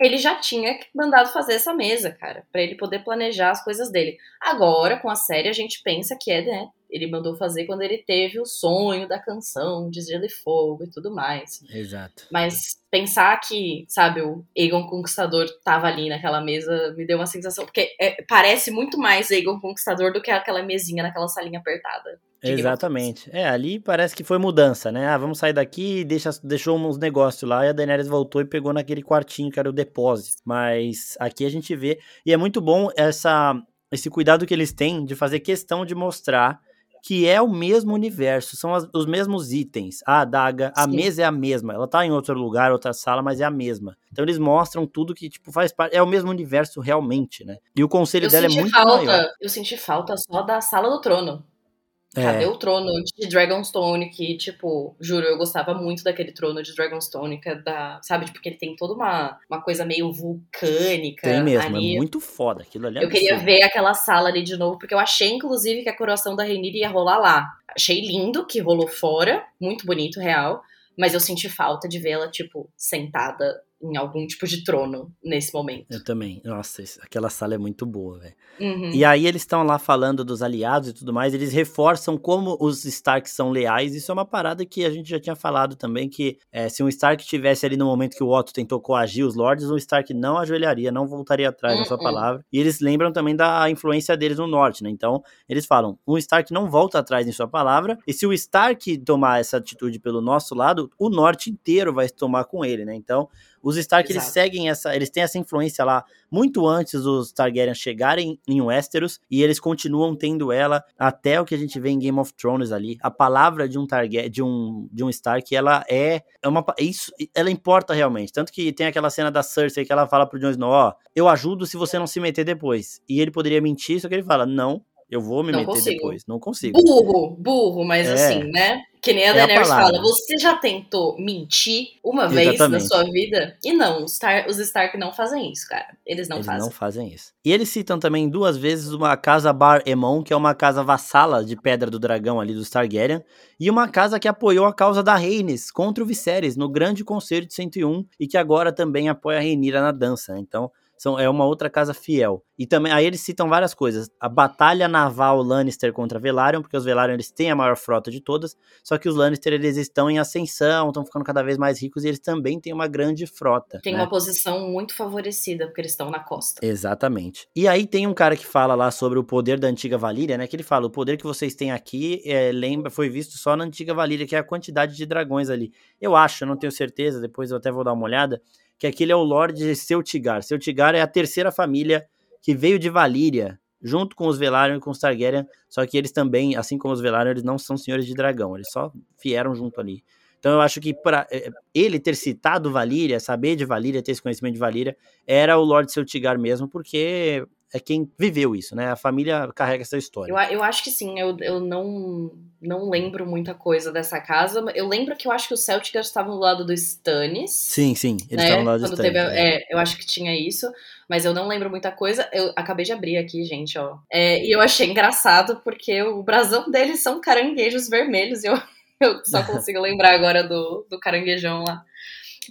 Speaker 2: ele já tinha mandado fazer essa mesa, cara, para ele poder planejar as coisas dele. Agora, com a série, a gente pensa que é, né? Ele mandou fazer quando ele teve o sonho da canção de Gelo e Fogo e tudo mais.
Speaker 1: Exato.
Speaker 2: Mas pensar que, sabe, o Aegon Conquistador tava ali naquela mesa me deu uma sensação. Porque é, parece muito mais Aegon Conquistador do que aquela mesinha naquela salinha apertada.
Speaker 1: Exatamente. É, ali parece que foi mudança, né? Ah, vamos sair daqui e deixa, deixou uns negócios lá e a Daenerys voltou e pegou naquele quartinho que era o depósito. Mas aqui a gente vê. E é muito bom essa, esse cuidado que eles têm de fazer questão de mostrar que é o mesmo universo, são as, os mesmos itens. A adaga, a Sim. mesa é a mesma. Ela tá em outro lugar, outra sala, mas é a mesma. Então eles mostram tudo que, tipo, faz parte. É o mesmo universo realmente, né? E o conselho eu dela é muito
Speaker 2: falta,
Speaker 1: maior.
Speaker 2: Eu senti falta só da sala do trono. Cadê é. o trono de Dragonstone? Que, tipo, juro, eu gostava muito daquele trono de Dragonstone, que é da. Sabe, porque ele tem toda uma, uma coisa meio vulcânica.
Speaker 1: Tem mesmo,
Speaker 2: ali.
Speaker 1: é muito foda aquilo ali. É
Speaker 2: eu queria ver aquela sala ali de novo, porque eu achei, inclusive, que a coroação da Rhaenyra ia rolar lá. Achei lindo que rolou fora, muito bonito, real. Mas eu senti falta de vê-la, tipo, sentada em algum tipo de trono nesse momento.
Speaker 1: Eu também. Nossa, aquela sala é muito boa, velho.
Speaker 2: Uhum.
Speaker 1: E aí eles estão lá falando dos aliados e tudo mais, eles reforçam como os Stark são leais. Isso é uma parada que a gente já tinha falado também, que é, se um Stark tivesse ali no momento que o Otto tentou coagir os Lords, o Stark não ajoelharia, não voltaria atrás uhum. da sua palavra. E eles lembram também da influência deles no Norte, né? Então, eles falam, um Stark não volta atrás em sua palavra, e se o Stark tomar essa atitude pelo nosso lado, o Norte inteiro vai tomar com ele, né? Então, os Stark, Exato. eles seguem essa, eles têm essa influência lá muito antes dos Targaryen chegarem em Westeros e eles continuam tendo ela até o que a gente vê em Game of Thrones ali. A palavra de um Targaryen, de um, de um Stark, ela é, é uma isso, ela importa realmente. Tanto que tem aquela cena da Cersei que ela fala pro Jon Snow, ó, eu ajudo se você não se meter depois. E ele poderia mentir, só que ele fala, não, eu vou me não meter consigo. depois. Não consigo.
Speaker 2: Burro, burro, mas é. assim, né? Que nem a é Daenerys a fala, você já tentou mentir uma Exatamente. vez na sua vida? E não, os, Star, os Stark não fazem isso, cara. Eles não
Speaker 1: eles
Speaker 2: fazem.
Speaker 1: não fazem isso. E eles citam também duas vezes uma casa Bar Emon, que é uma casa vassala de Pedra do Dragão ali dos Targaryen, e uma casa que apoiou a causa da Rhaenys contra o Viserys no Grande Conselho de 101 e que agora também apoia a Rhaenyra na dança. Então, são, é uma outra casa fiel. E também, aí eles citam várias coisas. A batalha naval Lannister contra Velaryon, porque os Velaryon eles têm a maior frota de todas, só que os Lannister eles estão em ascensão, estão ficando cada vez mais ricos e eles também têm uma grande frota.
Speaker 2: Tem
Speaker 1: né?
Speaker 2: uma posição muito favorecida, porque eles estão na costa.
Speaker 1: Exatamente. E aí tem um cara que fala lá sobre o poder da antiga Valíria, né? Que ele fala: o poder que vocês têm aqui é, lembra, foi visto só na antiga Valíria, que é a quantidade de dragões ali. Eu acho, eu não tenho certeza, depois eu até vou dar uma olhada que aquele é o Lorde Celtigar. Celtigar é a terceira família que veio de Valíria, junto com os Velaryon e com os Targaryen, só que eles também, assim como os Velaryon, eles não são senhores de dragão, eles só vieram junto ali. Então eu acho que para eh, ele ter citado Valíria, saber de Valíria, ter esse conhecimento de Valíria, era o Lord Celtigar mesmo, porque é quem viveu isso, né? A família carrega essa história.
Speaker 2: Eu, eu acho que sim, eu, eu não, não lembro muita coisa dessa casa. Eu lembro que eu acho que os Celtics estavam do lado do Stannis.
Speaker 1: Sim, sim, eles
Speaker 2: né?
Speaker 1: estavam do lado do Stannis.
Speaker 2: teve,
Speaker 1: é.
Speaker 2: é, eu acho que tinha isso, mas eu não lembro muita coisa. Eu acabei de abrir aqui, gente, ó. É, e eu achei engraçado porque o brasão deles são caranguejos vermelhos e eu, eu só consigo lembrar agora do, do caranguejão lá.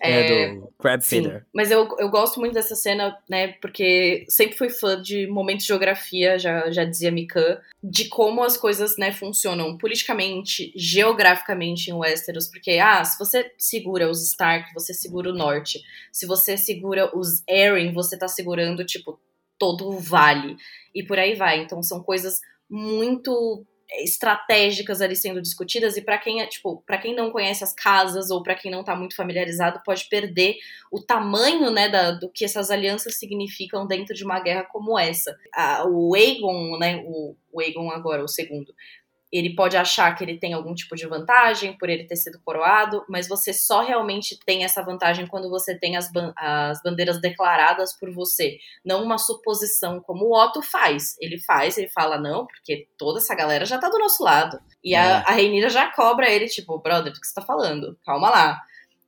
Speaker 1: É, do Crab Feeder.
Speaker 2: mas eu, eu gosto muito dessa cena, né, porque sempre fui fã de momentos de geografia, já, já dizia Mikan, de como as coisas, né, funcionam politicamente, geograficamente em Westeros, porque, ah, se você segura os Stark, você segura o Norte, se você segura os Arryn, você tá segurando, tipo, todo o vale, e por aí vai, então são coisas muito estratégicas ali sendo discutidas e para quem é tipo para quem não conhece as casas ou para quem não tá muito familiarizado pode perder o tamanho né da, do que essas alianças significam dentro de uma guerra como essa. A, o Aegon né o, o Aegon agora o segundo ele pode achar que ele tem algum tipo de vantagem por ele ter sido coroado, mas você só realmente tem essa vantagem quando você tem as, ban as bandeiras declaradas por você, não uma suposição como o Otto faz. Ele faz, ele fala não, porque toda essa galera já tá do nosso lado. E a,
Speaker 1: É.
Speaker 2: a Reinira já cobra ele, tipo, brother, do que você tá falando? Calma lá.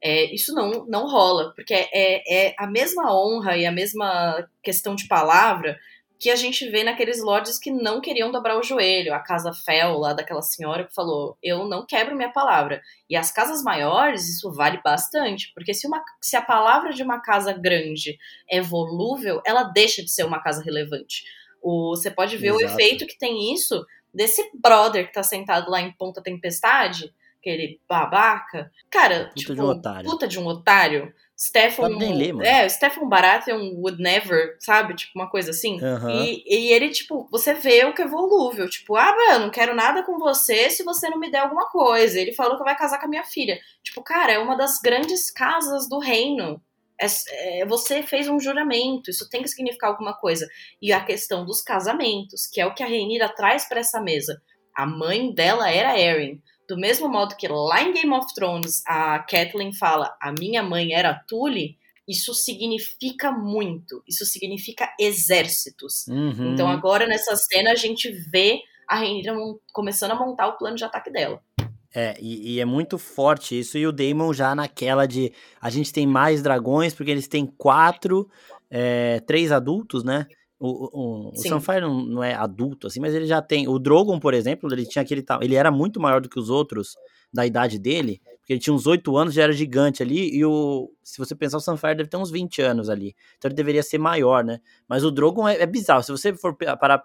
Speaker 2: É, isso não, não rola, porque é, é a mesma honra e a mesma questão de palavra que a gente vê naqueles lords que não queriam dobrar o joelho. A casa Fel, lá daquela senhora que falou: Eu não quebro minha palavra. E as casas maiores, isso vale bastante, porque se, uma, se a palavra de uma casa grande é volúvel, ela deixa de ser uma casa relevante. O, você pode ver o
Speaker 1: Exato.
Speaker 2: efeito que tem isso desse brother que tá sentado lá em Ponta Tempestade, aquele babaca. Cara,
Speaker 1: Puta
Speaker 2: tipo,
Speaker 1: de um otário.
Speaker 2: puta de um otário. Stefan.
Speaker 1: Ler, mano.
Speaker 2: É, Stefan Baratheon would never, sabe? Tipo, uma coisa assim.
Speaker 1: Aham.
Speaker 2: E, e ele, tipo, você vê o que é volúvel. Tipo, ah, eu não quero nada com você se você não me der alguma coisa. Ele falou que vai casar com a minha filha. Tipo, cara, é uma das grandes casas do reino. É, é, você fez um juramento, isso tem que significar alguma coisa. E a questão dos casamentos, que é o que a Reinira traz para essa mesa. A mãe dela era Erin. Do mesmo modo que lá em Game of Thrones a Catelyn fala a minha mãe era Tully, isso significa muito. Isso significa exércitos.
Speaker 1: Uhum.
Speaker 2: Então agora nessa cena a gente vê a Rhaenyra começando a montar o plano de ataque dela.
Speaker 1: É, e, e é muito forte isso, e o Daemon já naquela de a gente tem mais dragões, porque eles têm quatro, é, três adultos, né? O, o, o. Sunfire não, não é adulto, assim, mas ele já tem. O Drogon, por exemplo, ele tinha aquele. ta- Ele era muito maior do que os outros da idade dele, porque ele tinha uns 8 anos, já era gigante ali, e o. Se você pensar, o Sunfire deve ter uns 20 anos ali. Então ele deveria ser maior, né? Mas o Drogon é, é bizarro. Se você for parar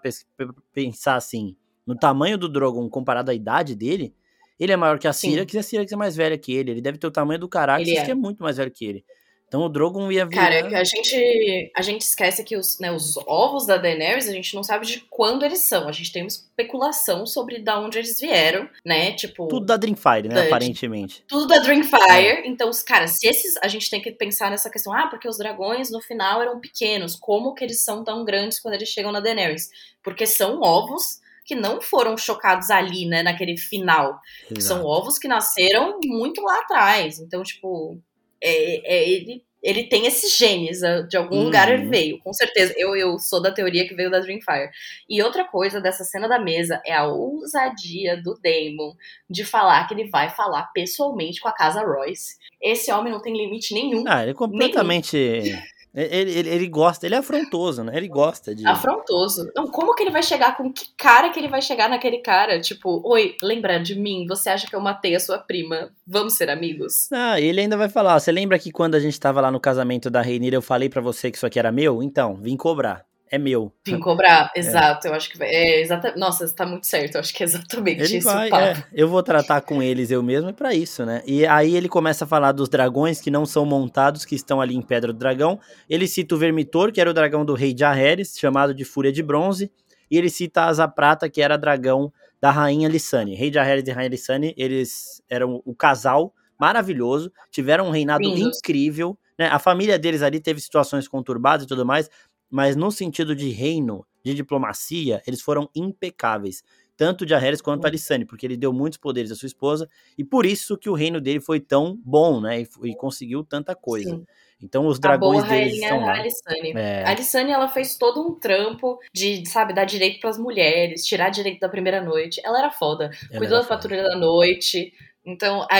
Speaker 1: pensar assim, no tamanho do Drogon comparado à idade dele, ele é maior que a
Speaker 2: Sim.
Speaker 1: Syrax e a Syrax é mais velha que ele. Ele deve ter o tamanho do Caraxes,
Speaker 2: Ele é.
Speaker 1: que é muito mais velho que ele. Então o Drogon ia virar...
Speaker 2: Cara, é que a gente, a gente esquece que os, né, os ovos da Daenerys, a gente não sabe de quando eles são. A gente tem uma especulação sobre de onde eles vieram, né? Tipo,
Speaker 1: Tudo da Dreamfire, né?
Speaker 2: Da-
Speaker 1: Aparentemente.
Speaker 2: tudo da Dreamfire. Então, os cara, se esses. A gente tem que pensar nessa questão. Ah, porque os dragões no final eram pequenos. Como que eles são tão grandes quando eles chegam na Daenerys? Porque são ovos que não foram chocados ali, né? Naquele final. São ovos que nasceram muito lá atrás. Então, tipo, é, é- ele, ele tem esses genes. é, De algum
Speaker 1: Uhum.
Speaker 2: lugar ele veio, com certeza. Eu, eu sou da teoria que veio da Dreamfire. E outra coisa dessa cena da mesa é a ousadia do Damon de falar que ele vai falar pessoalmente com a casa Royce. Esse homem não tem limite nenhum.
Speaker 1: Ah, ele é completamente Ele, ele, ele, gosta, ele é afrontoso, né? Ele gosta de.
Speaker 2: Afrontoso. Não, como que ele vai chegar? Com que cara que ele vai chegar naquele cara? Tipo, oi, lembra de mim? Você acha que eu matei a sua prima? Vamos ser amigos?
Speaker 1: Ah, ele ainda vai falar. Você lembra que quando a gente tava lá no casamento da Reinira, eu falei para você que isso aqui era meu? Então, vim cobrar é meu.
Speaker 2: Vim cobrar, é. exato. É. Eu acho que vai. É exatamente. Nossa, você tá muito certo. Eu acho que é exatamente
Speaker 1: ele
Speaker 2: isso.
Speaker 1: Vai, é, eu vou tratar com eles eu mesmo é para isso, né? E aí ele começa a falar dos dragões que não são montados, que estão ali em Pedra do Dragão. Ele cita o Vermitor, que era o dragão do rei Jaehaerys, chamado de Fúria de Bronze. E ele cita a Asa Prata, que era dragão da rainha Lissane. Rei Jaehaerys e rainha Lissane, eles eram o casal maravilhoso, tiveram um reinado incrível. Né? A família deles ali teve situações conturbadas e tudo mais, mas no sentido de reino, de diplomacia, eles foram impecáveis. Tanto de Aheres quanto a Alissane, porque ele deu muitos poderes à sua esposa, e por isso que o reino dele foi tão bom, né? E, e conseguiu tanta coisa. Sim. Então os dragões deles estão lá.
Speaker 2: A Alissane. É. A Alissane, ela fez todo um trampo de, sabe, dar direito para as mulheres, tirar direito da primeira noite. Ela era foda. Ela Cuidou da patrulha da noite. Então, a,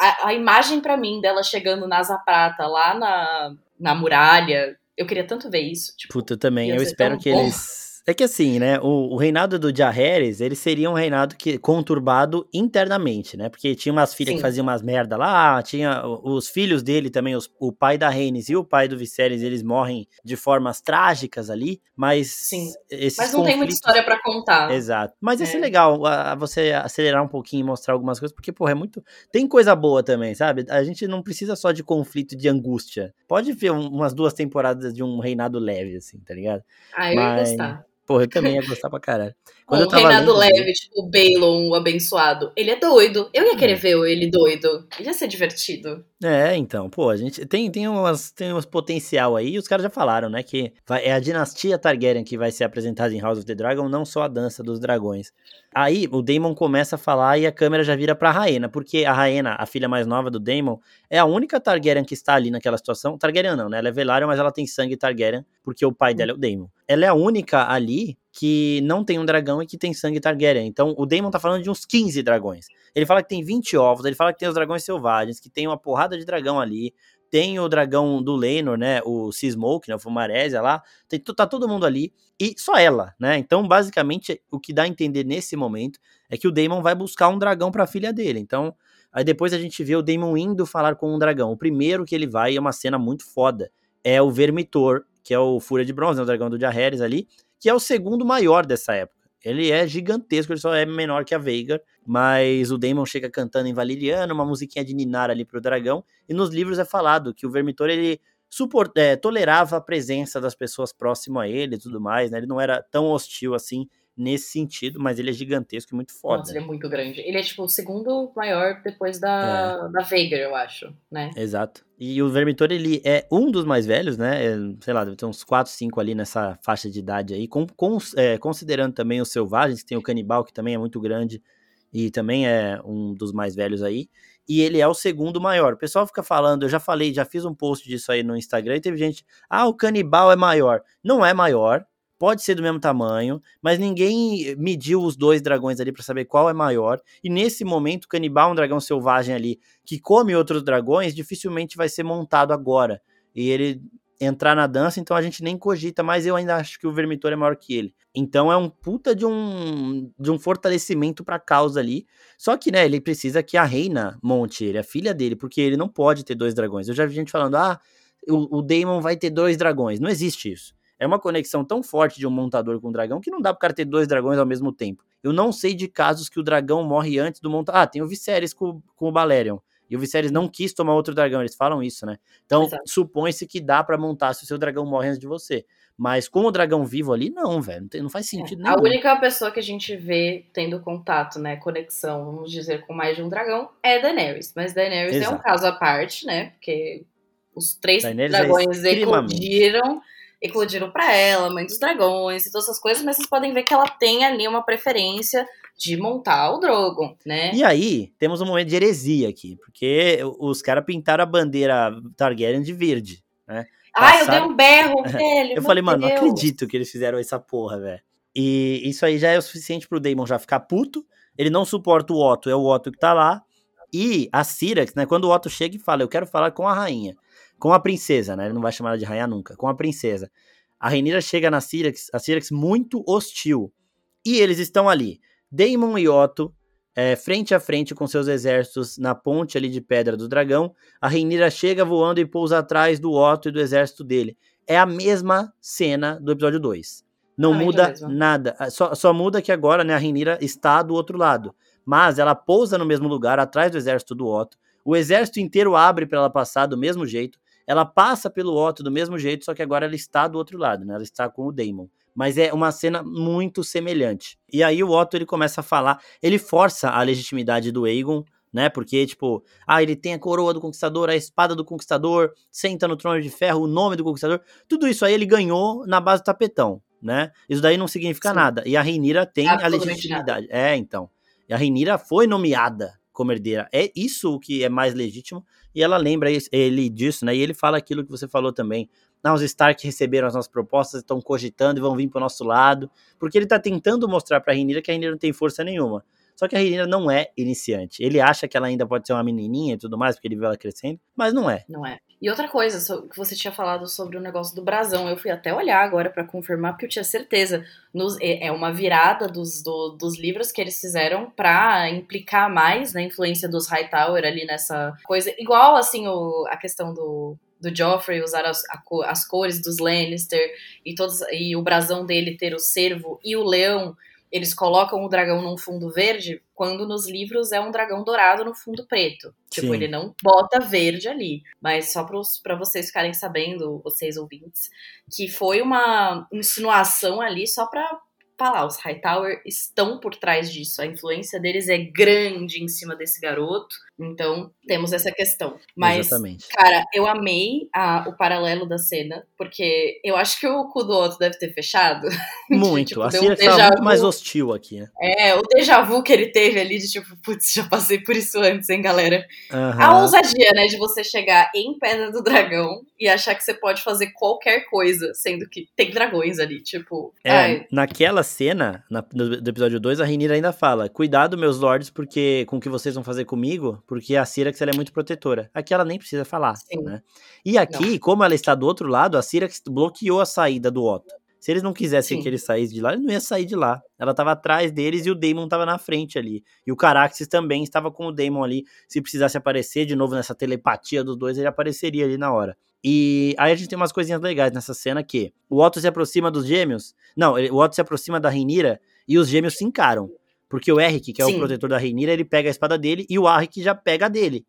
Speaker 2: a, a imagem para mim dela chegando na Asa Prata, lá na, na muralha, eu queria tanto ver isso.
Speaker 1: Tipo, Puta, também. Eu espero que bom. eles é que assim, né, o, o reinado do Jaehaerys, ele seria um reinado que conturbado internamente, né? Porque tinha umas filhas Sim. que faziam umas merda lá, tinha os filhos dele também, os, o pai da Rhaenys e o pai do Viserys, eles morrem de formas trágicas ali, mas
Speaker 2: Sim. Mas não conflitos... tem muita história para contar.
Speaker 1: Exato. Mas ia é. ser legal a, a você acelerar um pouquinho e mostrar algumas coisas, porque porra, é muito tem coisa boa também, sabe? A gente não precisa só de conflito de angústia. Pode ver um, umas duas temporadas de um reinado leve assim, tá ligado?
Speaker 2: Ah, eu mas... ia gostar.
Speaker 1: Porra, eu também ia gostar pra caralho.
Speaker 2: Quando o Reinado lendo, Leve, tipo, o Balon, o abençoado. Ele é doido. Eu ia querer é. ver ele doido. Ia ser divertido.
Speaker 1: É, então, pô, a gente tem, tem, umas, tem umas potencial aí, os caras já falaram, né, que vai, é a dinastia Targaryen que vai ser apresentada em House of the Dragon, não só a dança dos dragões. Aí o Daemon começa a falar e a câmera já vira pra Raena, porque a Raena, a filha mais nova do Daemon, é a única Targaryen que está ali naquela situação. Targaryen não, né, ela é Velaryon, mas ela tem sangue Targaryen, porque o pai dela é o Daemon. Ela é a única ali que não tem um dragão e que tem sangue Targaryen. Então o Daemon tá falando de uns 15 dragões. Ele fala que tem 20 ovos, ele fala que tem os dragões selvagens, que tem uma porrada de dragão ali. Tem o dragão do Lenor, né? O Seasmoke, né? O Fumarésia lá. Tem, tá todo mundo ali. E só ela, né? Então, basicamente, o que dá a entender nesse momento é que o Daemon vai buscar um dragão pra filha dele. Então, aí depois a gente vê o Daemon indo falar com um dragão. O primeiro que ele vai é uma cena muito foda. É o Vermitor, que é o Fúria de Bronze, né, o dragão do Jaehaerys ali que é o segundo maior dessa época. Ele é gigantesco, ele só é menor que a Veigar, mas o Daemon chega cantando em Valeriano, uma musiquinha de Ninar ali pro dragão, e nos livros é falado que o Vermitor, ele suport, é, tolerava a presença das pessoas próximo a ele e tudo mais, né? Ele não era tão hostil assim nesse sentido, mas ele é gigantesco e muito foda.
Speaker 2: Nossa, ele é muito grande. Ele é tipo o segundo maior depois da, é. da Veigar, eu acho, né?
Speaker 1: Exato. E o Vermitor, ele é um dos mais velhos, né? É, sei lá, deve ter uns 4, 5 ali nessa faixa de idade aí, com, com, é, considerando também os selvagens, que tem o canibal, que também é muito grande e também é um dos mais velhos aí. E ele é o segundo maior. O pessoal fica falando, eu já falei, já fiz um post disso aí no Instagram e teve gente, ah, o canibal é maior. Não é maior, pode ser do mesmo tamanho, mas ninguém mediu os dois dragões ali para saber qual é maior. E nesse momento, o canibal, um dragão selvagem ali que come outros dragões, dificilmente vai ser montado agora. E ele entrar na dança, então a gente nem cogita, mas eu ainda acho que o Vermitor é maior que ele. Então é um puta de um de um fortalecimento para a causa ali. Só que, né, ele precisa que a reina monte ele, a filha dele, porque ele não pode ter dois dragões. Eu já vi gente falando: "Ah, o, o Daemon vai ter dois dragões". Não existe isso. É uma conexão tão forte de um montador com um dragão que não dá pro cara ter dois dragões ao mesmo tempo. Eu não sei de casos que o dragão morre antes do montador. Ah, tem o Viserys com, com o Balerion. E o Viserys não quis tomar outro dragão, eles falam isso, né? Então, supõe-se que dá para montar se o seu dragão morre antes de você. Mas com o dragão vivo ali, não, velho. Não, não faz é, sentido é.
Speaker 2: nenhum. A única pessoa que a gente vê tendo contato, né, conexão, vamos dizer, com mais de um dragão é Daenerys. Mas Daenerys Exato. é um caso à parte, né? Porque os três Daenerys é dragões é eclodiram eclodiram para ela, Mãe dos Dragões e todas essas coisas, mas vocês podem ver que ela tem ali uma preferência de montar o Drogon, né?
Speaker 1: E aí, temos um momento de heresia aqui, porque os caras pintaram a bandeira Targaryen de verde, né?
Speaker 2: Ai, eu dei um berro, velho.
Speaker 1: eu falei, mano, Deus. não acredito que eles fizeram essa porra, velho. E isso aí já é o suficiente pro Daemon já ficar puto. Ele não suporta o Otto, é o Otto que tá lá. E a Syrax, né, quando o Otto chega e fala, eu quero falar com a rainha, com a princesa, né, ele não vai chamar ela de rainha nunca, com a princesa. A Rainira chega na Syrax, a Syrax muito hostil. E eles estão ali, Daemon e Otto, é, frente a frente com seus exércitos na ponte ali de Pedra do Dragão. A Rainira chega voando e pousa atrás do Otto e do exército dele. É a mesma cena do episódio 2. Não ah, muda nada. Só, só muda que agora né, a Rainira está do outro lado. Mas ela pousa no mesmo lugar, atrás do exército do Otto. O exército inteiro abre para ela passar do mesmo jeito. Ela passa pelo Otto do mesmo jeito, só que agora ela está do outro lado, né? Ela está com o Daemon. Mas é uma cena muito semelhante. E aí o Otto ele começa a falar, ele força a legitimidade do Aegon, né? Porque, tipo, ah, ele tem a coroa do conquistador, a espada do conquistador, senta no trono de ferro, o nome do conquistador. Tudo isso aí ele ganhou na base do tapetão, né? Isso daí não significa Sim. nada. E a Reinira tem a legitimidade. Nada. É, então. E a Reinira foi nomeada como herdeira. É isso o que é mais legítimo. E ela lembra ele disso, né? E ele fala aquilo que você falou também. Não, os Stark receberam as nossas propostas, estão cogitando e vão vir para o nosso lado. Porque ele está tentando mostrar para a Rhaenyra que a Rhaenyra não tem força nenhuma. Só que a Rhaenyra não é iniciante. Ele acha que ela ainda pode ser uma menininha e tudo mais, porque ele viu ela crescendo, mas não é.
Speaker 2: Não é. E outra coisa que você tinha falado sobre o negócio do brasão, eu fui até olhar agora para confirmar, porque eu tinha certeza. Nos, é, é uma virada dos, do, dos livros que eles fizeram para implicar mais na influência dos Hightower ali nessa coisa. Igual, assim, o, a questão do, do Joffrey usar as, a, as cores dos Lannister e, todos, e o brasão dele ter o cervo e o leão eles colocam o dragão num fundo verde, quando nos livros é um dragão dourado no fundo preto. Tipo, Sim. ele não bota verde ali. Mas só para vocês ficarem sabendo, vocês ouvintes, que foi uma insinuação ali só falar, os Hightower estão por trás disso. A influência deles é grande em cima desse garoto. Então, temos essa questão. Mas, Exatamente. cara, eu amei a, o paralelo da cena, porque eu acho que o cu do outro deve ter fechado.
Speaker 1: Muito. tipo, a cena um muito mais hostil aqui, né?
Speaker 2: É, o déjà vu que ele teve ali de tipo, putz, já passei por isso antes, hein, galera? Uhum. A ousadia, né, de você chegar em Pedra do Dragão e achar que você pode fazer qualquer coisa, sendo que tem dragões ali, tipo.
Speaker 1: É, ai. naquela cena, na, do, do episódio 2, a Rainira ainda fala: Cuidado, meus lords, porque com o que vocês vão fazer comigo, porque a Syrax ela é muito protetora. Aqui ela nem precisa falar, Sim. né? E aqui, não. como ela está do outro lado, a Syrax bloqueou a saída do Otto. Se eles não quisessem Sim. que ele saísse de lá, ele não ia sair de lá. Ela estava atrás deles e o Daemon estava na frente ali. E o Caraxes também estava com o Daemon ali. Se precisasse aparecer de novo nessa telepatia dos dois, ele apareceria ali na hora. E aí a gente tem umas coisinhas legais nessa cena que o Otto se aproxima dos gêmeos. Não, o Otto se aproxima da Reinira e os gêmeos se encaram. Porque o Eric, que é Sim. o protetor da Reinira, ele pega a espada dele e o Arik já pega a dele.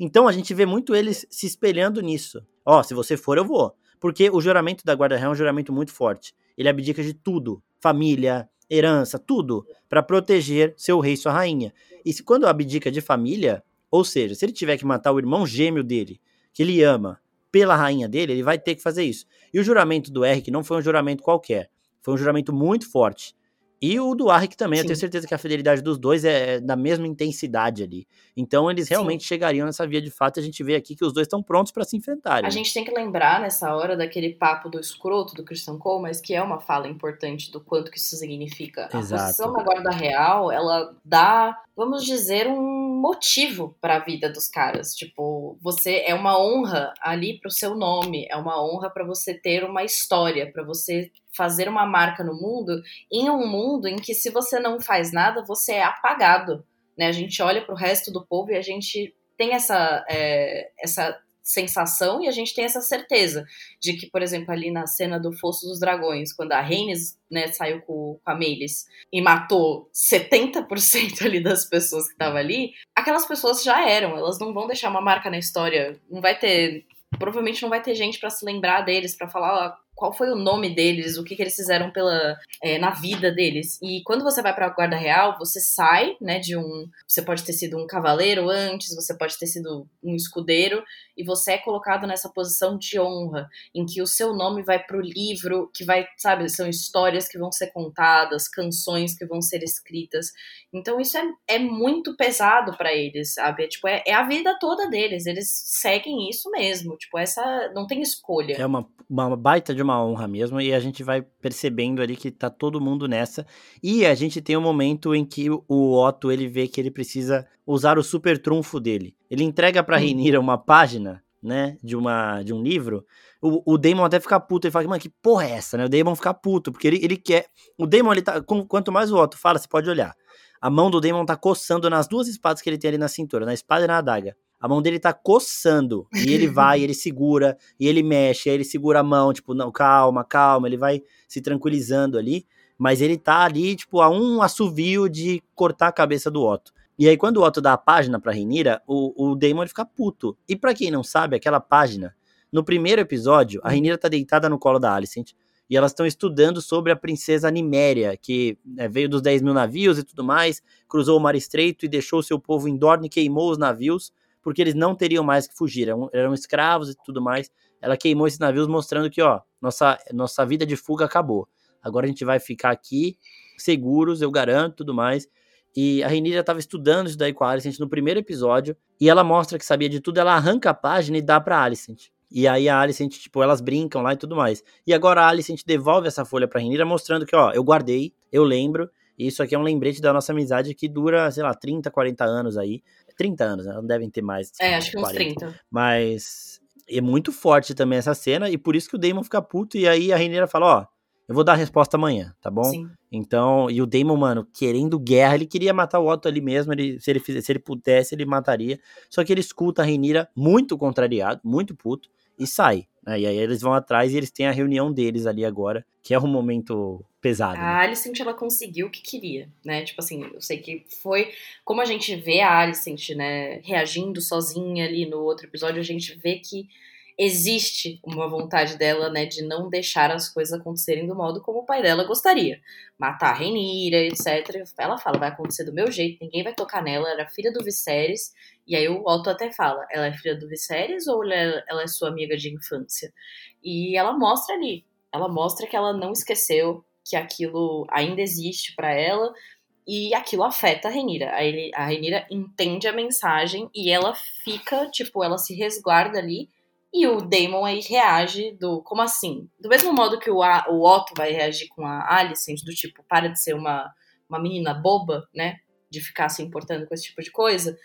Speaker 1: Então a gente vê muito eles se espelhando nisso. Ó, oh, se você for, eu vou. Porque o juramento da Guarda Real é um juramento muito forte. Ele abdica de tudo: família, herança, tudo, para proteger seu rei e sua rainha. E se quando abdica de família, ou seja, se ele tiver que matar o irmão gêmeo dele, que ele ama, pela rainha dele, ele vai ter que fazer isso. E o juramento do Eric não foi um juramento qualquer. Foi um juramento muito forte. E o do Arik também, Sim. eu tenho certeza que a fidelidade dos dois é, é da mesma intensidade ali. Então eles realmente Sim. chegariam nessa via de fato e a gente vê aqui que os dois estão prontos para se enfrentarem.
Speaker 2: A gente tem que lembrar nessa hora daquele papo do escroto do Christian Cole, mas que é uma fala importante do quanto que isso significa. Exato. A posição da guarda real, ela dá, vamos dizer, um motivo para a vida dos caras. Tipo, você é uma honra ali pro seu nome, é uma honra para você ter uma história, para você fazer uma marca no mundo, em um mundo em que se você não faz nada, você é apagado. Né? A gente olha para o resto do povo e a gente tem essa, é, essa sensação e a gente tem essa certeza de que, por exemplo, ali na cena do Fosso dos Dragões, quando a Rhaenys né, saiu com, com a Melis e matou 70% ali das pessoas que estavam ali, aquelas pessoas já eram, elas não vão deixar uma marca na história, não vai ter provavelmente não vai ter gente para se lembrar deles, para falar qual foi o nome deles, o que, que eles fizeram pela é, na vida deles. E quando você vai para a guarda real, você sai, né, de um, você pode ter sido um cavaleiro antes, você pode ter sido um escudeiro e você é colocado nessa posição de honra, em que o seu nome vai para o livro, que vai, sabe, são histórias que vão ser contadas, canções que vão ser escritas. Então isso é, é muito pesado para eles, sabe? É, tipo, é, é a vida toda deles, eles seguem isso mesmo, tipo, essa não tem escolha.
Speaker 1: É uma, uma baita de uma uma honra mesmo, e a gente vai percebendo ali que tá todo mundo nessa. E a gente tem um momento em que o Otto, ele vê que ele precisa usar o super trunfo dele. Ele entrega pra Renira uma página, né, de, uma, de um livro, o, o Damon até fica puto, ele fala, mano, que porra é essa, né? O Damon fica puto, porque ele, ele quer... O Damon, ele tá... Quanto mais o Otto fala, você pode olhar. A mão do Damon tá coçando nas duas espadas que ele tem ali na cintura, na espada e na adaga. A mão dele tá coçando. E ele vai, ele segura, e ele mexe, aí ele segura a mão, tipo, não, calma, calma, ele vai se tranquilizando ali. Mas ele tá ali, tipo, a um assovio de cortar a cabeça do Otto. E aí, quando o Otto dá a página pra Renira, o, o Damon ele fica puto. E para quem não sabe, aquela página, no primeiro episódio, a Renira tá deitada no colo da Alicent. E elas estão estudando sobre a princesa Niméria, que né, veio dos 10 mil navios e tudo mais, cruzou o mar estreito e deixou seu povo em Dorne e queimou os navios porque eles não teriam mais que fugir, eram, eram escravos e tudo mais. Ela queimou esses navios mostrando que, ó, nossa, nossa vida de fuga acabou. Agora a gente vai ficar aqui seguros, eu garanto, tudo mais. E a Renira estava estudando isso daí com a Alicent no primeiro episódio, e ela mostra que sabia de tudo, ela arranca a página e dá pra Alicent. E aí a Alicent, tipo, elas brincam lá e tudo mais. E agora a Alicent devolve essa folha pra Renira, mostrando que, ó, eu guardei, eu lembro, e isso aqui é um lembrete da nossa amizade que dura, sei lá, 30, 40 anos aí. 30 anos, né? Não devem ter mais.
Speaker 2: É, acho que uns 30.
Speaker 1: Mas é muito forte também essa cena, e por isso que o Damon fica puto, e aí a Reineira fala, ó, eu vou dar a resposta amanhã, tá bom? Sim. Então, e o Damon, mano, querendo guerra, ele queria matar o Otto ali mesmo, ele, se, ele fizesse, se ele pudesse, ele mataria. Só que ele escuta a Reineira muito contrariado, muito puto, e sai. Né? E aí eles vão atrás e eles têm a reunião deles ali agora, que é um momento pesado.
Speaker 2: A né? Alicent, ela conseguiu o que queria, né? Tipo assim, eu sei que foi... Como a gente vê a Alicent, né, reagindo sozinha ali no outro episódio, a gente vê que existe uma vontade dela, né, de não deixar as coisas acontecerem do modo como o pai dela gostaria. Matar a Renira, etc. Ela fala, vai acontecer do meu jeito, ninguém vai tocar nela, era filha do Viserys. E aí o Otto até fala, ela é filha do Viserys ou ela é, é sua amiga de infância? E ela mostra ali, ela mostra que ela não esqueceu que aquilo ainda existe para ela e aquilo afeta a Renira. A, a Renira entende a mensagem e ela fica, tipo, ela se resguarda ali e o Damon aí reage do como assim? Do mesmo modo que o, o Otto vai reagir com a Alicent, do tipo, para de ser uma, uma menina boba, né? De ficar se importando com esse tipo de coisa.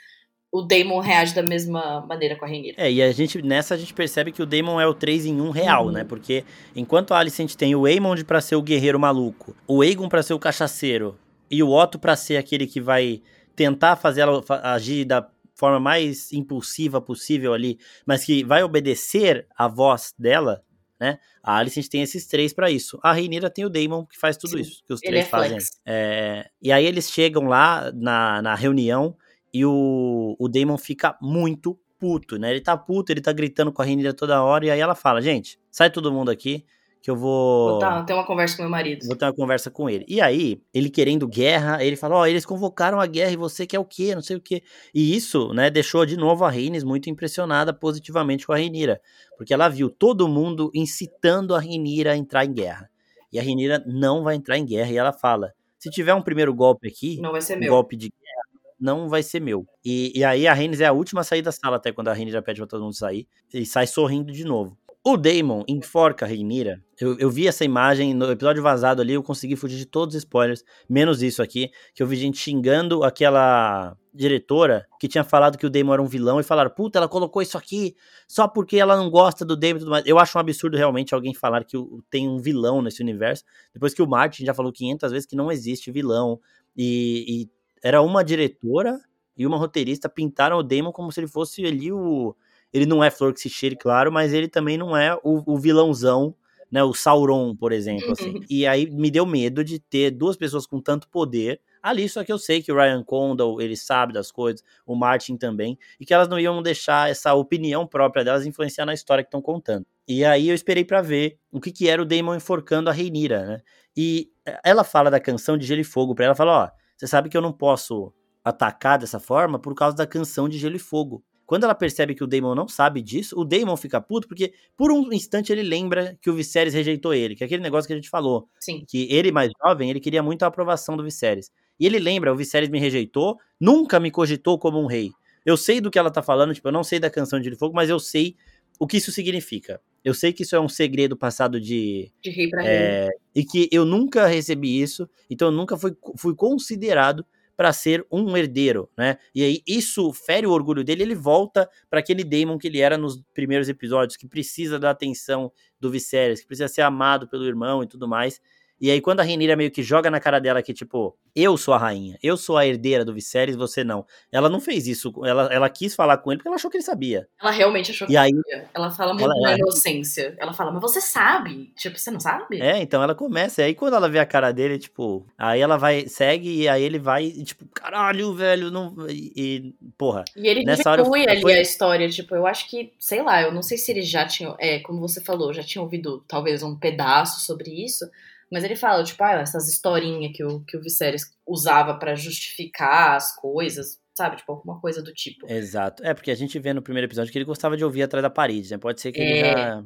Speaker 2: O Damon reage da mesma maneira com a Renira.
Speaker 1: É, e a gente, nessa a gente percebe que o Damon é o 3 em 1 real, uhum. né? Porque enquanto a Alicent tem o Aemond para ser o guerreiro maluco, o Aegon para ser o cachaceiro e o Otto para ser aquele que vai tentar fazer ela agir da forma mais impulsiva possível ali, mas que vai obedecer a voz dela, né? A Alicent tem esses três para isso. A Reinira tem o Daemon que faz tudo Sim, isso, que os três é fazem. É, e aí eles chegam lá na, na reunião e o, o Daemon fica muito puto, né? Ele tá puto, ele tá gritando com a Reinira toda hora, e aí ela fala, gente, sai todo mundo aqui, que eu vou.
Speaker 2: Vou tá, ter uma conversa com meu marido.
Speaker 1: Vou ter uma conversa com ele. E aí, ele querendo guerra, ele fala: Ó, oh, eles convocaram a guerra e você quer o quê? Não sei o quê. E isso, né, deixou de novo a Reines muito impressionada positivamente com a Renira. Porque ela viu todo mundo incitando a Renira a entrar em guerra. E a Renira não vai entrar em guerra. E ela fala: se tiver um primeiro golpe aqui,
Speaker 2: não vai ser
Speaker 1: um
Speaker 2: meu.
Speaker 1: golpe de guerra, não vai ser meu. E, e aí a Reines é a última a sair da sala, até quando a Renira pede pra todo mundo sair. E sai sorrindo de novo. O Damon enforca Reinira. Eu, eu, vi essa imagem no episódio vazado ali, eu consegui fugir de todos os spoilers, menos isso aqui, que eu vi gente xingando aquela diretora que tinha falado que o Damon era um vilão e falaram, puta, ela colocou isso aqui só porque ela não gosta do Damon e tudo mais. Eu acho um absurdo realmente alguém falar que tem um vilão nesse universo, depois que o Martin já falou 500 vezes que não existe vilão. E, e era uma diretora e uma roteirista pintaram o Damon como se ele fosse ali o ele não é flor que se cheire, claro, mas ele também não é o, o vilãozão, né? O Sauron, por exemplo, assim. e aí me deu medo de ter duas pessoas com tanto poder ali, só que eu sei que o Ryan Condal, ele sabe das coisas, o Martin também, e que elas não iam deixar essa opinião própria delas influenciar na história que estão contando. E aí eu esperei para ver o que que era o Damon enforcando a Reinira, né? E ela fala da canção de Gelo e Fogo para ela, fala, ó, você sabe que eu não posso atacar dessa forma por causa da canção de Gelo e Fogo. Quando ela percebe que o Daemon não sabe disso, o Daemon fica puto porque por um instante ele lembra que o Viserys rejeitou ele, que é aquele negócio que a gente falou.
Speaker 2: Sim.
Speaker 1: Que ele, mais jovem, ele queria muito a aprovação do Viserys. E ele lembra, o Viserys me rejeitou, nunca me cogitou como um rei. Eu sei do que ela tá falando, tipo, eu não sei da canção de Fogo, mas eu sei o que isso significa. Eu sei que isso é um segredo passado de.
Speaker 2: De rei pra
Speaker 1: é,
Speaker 2: rei.
Speaker 1: E que eu nunca recebi isso, então eu nunca fui, fui considerado para ser um herdeiro, né? E aí isso fere o orgulho dele, ele volta para aquele Daemon que ele era nos primeiros episódios, que precisa da atenção do Viserys, que precisa ser amado pelo irmão e tudo mais. E aí, quando a Renira meio que joga na cara dela que, tipo, eu sou a rainha, eu sou a herdeira do Viserys, você não. Ela não fez isso, ela, ela quis falar com ele porque ela achou que ele sabia.
Speaker 2: Ela realmente achou
Speaker 1: E
Speaker 2: que
Speaker 1: aí,
Speaker 2: sabia. Ela fala muito
Speaker 1: ela-
Speaker 2: na
Speaker 1: ela-
Speaker 2: inocência. Ela fala, mas você sabe. Tipo, você não sabe?
Speaker 1: é, então ela começa. E aí, quando ela vê a cara dele, tipo, aí ela vai, segue, e aí ele vai, e, tipo, caralho, velho, não. E, e, porra.
Speaker 2: E ele
Speaker 1: Nessa hora eu-
Speaker 2: ali
Speaker 1: foi-
Speaker 2: a história, tipo, eu acho que, sei lá, eu não sei se eles já tinham, é, como você falou, já tinham ouvido talvez um pedaço sobre isso, mas ele fala, tipo, ah, essas historinhas que o, que o Viserys usava pra justificar as coisas, sabe? Tipo, alguma coisa do tipo.
Speaker 1: Exato. É, porque a gente vê no primeiro episódio que ele gostava de ouvir atrás da parede, né? Pode ser que ele
Speaker 2: É.
Speaker 1: já.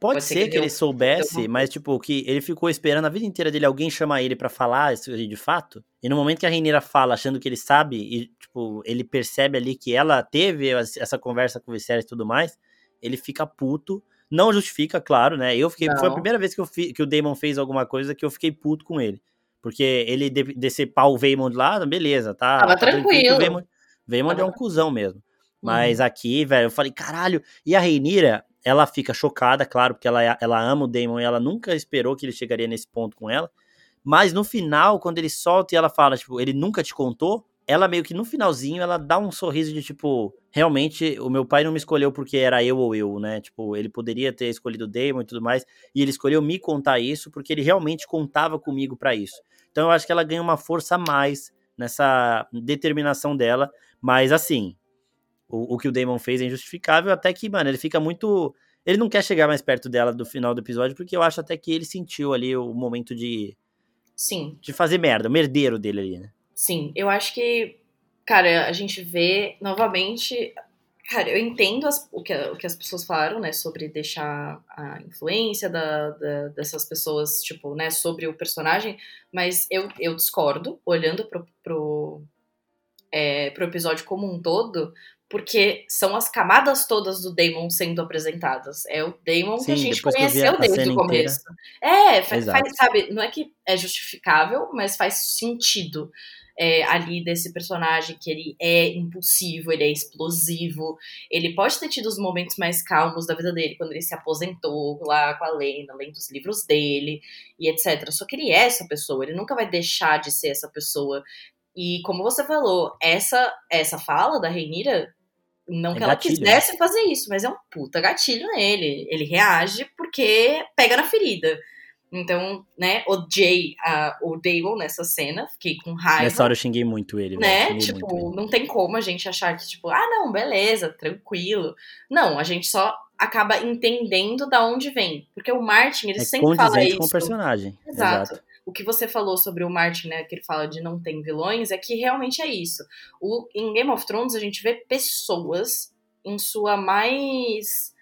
Speaker 1: Pode, ser, que,
Speaker 2: deu-
Speaker 1: ele soubesse, mas, tipo, que ele ficou esperando a vida inteira dele alguém chamar ele pra falar isso de fato. E no momento que a Reineira fala, achando que ele sabe, e, tipo, ele percebe ali que ela teve essa conversa com o Viserys e tudo mais, ele fica puto. Não justifica, claro, né? Eu fiquei. Foi a
Speaker 2: Não.
Speaker 1: primeira vez que, eu fi- que o Damon fez alguma coisa que eu fiquei puto com ele. Porque ele de decepar o Vaymond lá, beleza, tá?
Speaker 2: Tava
Speaker 1: tá o
Speaker 2: tranquilo.
Speaker 1: Vaymond, Vaymond é um cuzão mesmo.
Speaker 2: Uhum.
Speaker 1: Mas aqui, velho, eu falei, caralho. E a Reinira, ela fica chocada, claro, porque ela, ela ama o Damon e ela nunca esperou que ele chegaria nesse ponto com ela. Mas no final, quando ele solta e ela fala, tipo, ele nunca te contou, ela meio que no finalzinho, ela dá um sorriso de tipo, realmente, o meu pai não me escolheu porque era eu ou eu, né? Tipo, ele poderia ter escolhido o Damon e tudo mais, e ele escolheu me contar isso porque ele realmente contava comigo pra isso. Então eu acho que ela ganha uma força a mais nessa determinação dela, mas assim, o, o que o Damon fez é injustificável, até que, mano, ele fica muito. Ele não quer chegar mais perto dela do final do episódio, porque eu acho até que ele sentiu ali o momento de,
Speaker 2: Sim,
Speaker 1: de fazer merda, o merdeiro dele ali, né?
Speaker 2: Sim. Eu acho que, cara, a gente vê novamente. Cara, eu entendo as- o, que, o que as pessoas falaram, né, sobre deixar a influência da, da- dessas pessoas, tipo, né, sobre o personagem, mas eu, eu discordo, olhando pro, pro, é, pro episódio como um todo, porque são as camadas todas do Damon sendo apresentadas. É o Damon que
Speaker 1: Sim,
Speaker 2: a gente
Speaker 1: que eu vi
Speaker 2: conheceu
Speaker 1: a- a
Speaker 2: desde o começo. É, fa-
Speaker 1: Exato.
Speaker 2: faz, sabe, não é que é justificável, mas faz sentido é, ali desse personagem que ele é impulsivo, ele é explosivo, ele pode ter tido os momentos mais calmos da vida dele, quando ele se aposentou lá com a Lena, lendo os livros dele e etc. Só que ele é essa pessoa, ele nunca vai deixar de ser essa pessoa. E como você falou, essa essa fala da Reinira, não
Speaker 1: É
Speaker 2: que ela
Speaker 1: gatilho,
Speaker 2: quisesse fazer isso, mas é um puta gatilho nele. Ele reage porque pega na ferida. Então, né, odiei a, o Damon nessa cena, fiquei com raiva.
Speaker 1: Nessa hora eu xinguei muito ele,
Speaker 2: né? Tipo,
Speaker 1: muito ele.
Speaker 2: não tem como a gente achar que, tipo, ah, não, beleza, tranquilo. Não, a gente só acaba entendendo da onde vem. Porque o Martin, ele
Speaker 1: É
Speaker 2: sempre fala isso.
Speaker 1: com o personagem.
Speaker 2: Exato.
Speaker 1: Exato.
Speaker 2: O que você falou sobre o Martin, né, que ele fala de não tem vilões, é que realmente é isso. O, em Game of Thrones a gente vê pessoas em sua mais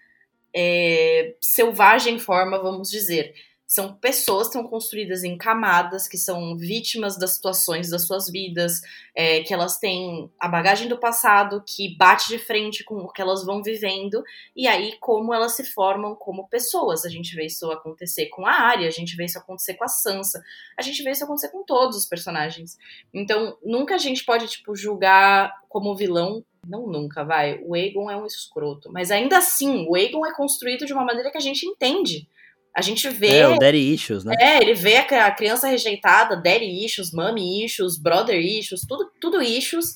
Speaker 2: é, selvagem forma, vamos dizer. São pessoas que estão construídas em camadas, que são vítimas das situações das suas vidas, é, que elas têm a bagagem do passado que bate de frente com o que elas vão vivendo, e aí como elas se formam como pessoas. A gente vê isso acontecer com a Arya, a gente vê isso acontecer com a Sansa, a gente vê isso acontecer com todos os personagens. Então, nunca a gente pode, tipo, julgar como vilão. Não nunca, vai. O Aegon é um escroto. Mas ainda assim, o Aegon é construído de uma maneira que a gente entende. A gente vê.
Speaker 1: É, o Daddy Issues, né?
Speaker 2: É, ele vê a criança rejeitada, daddy issues, mommy issues, brother issues, tudo, tudo issues,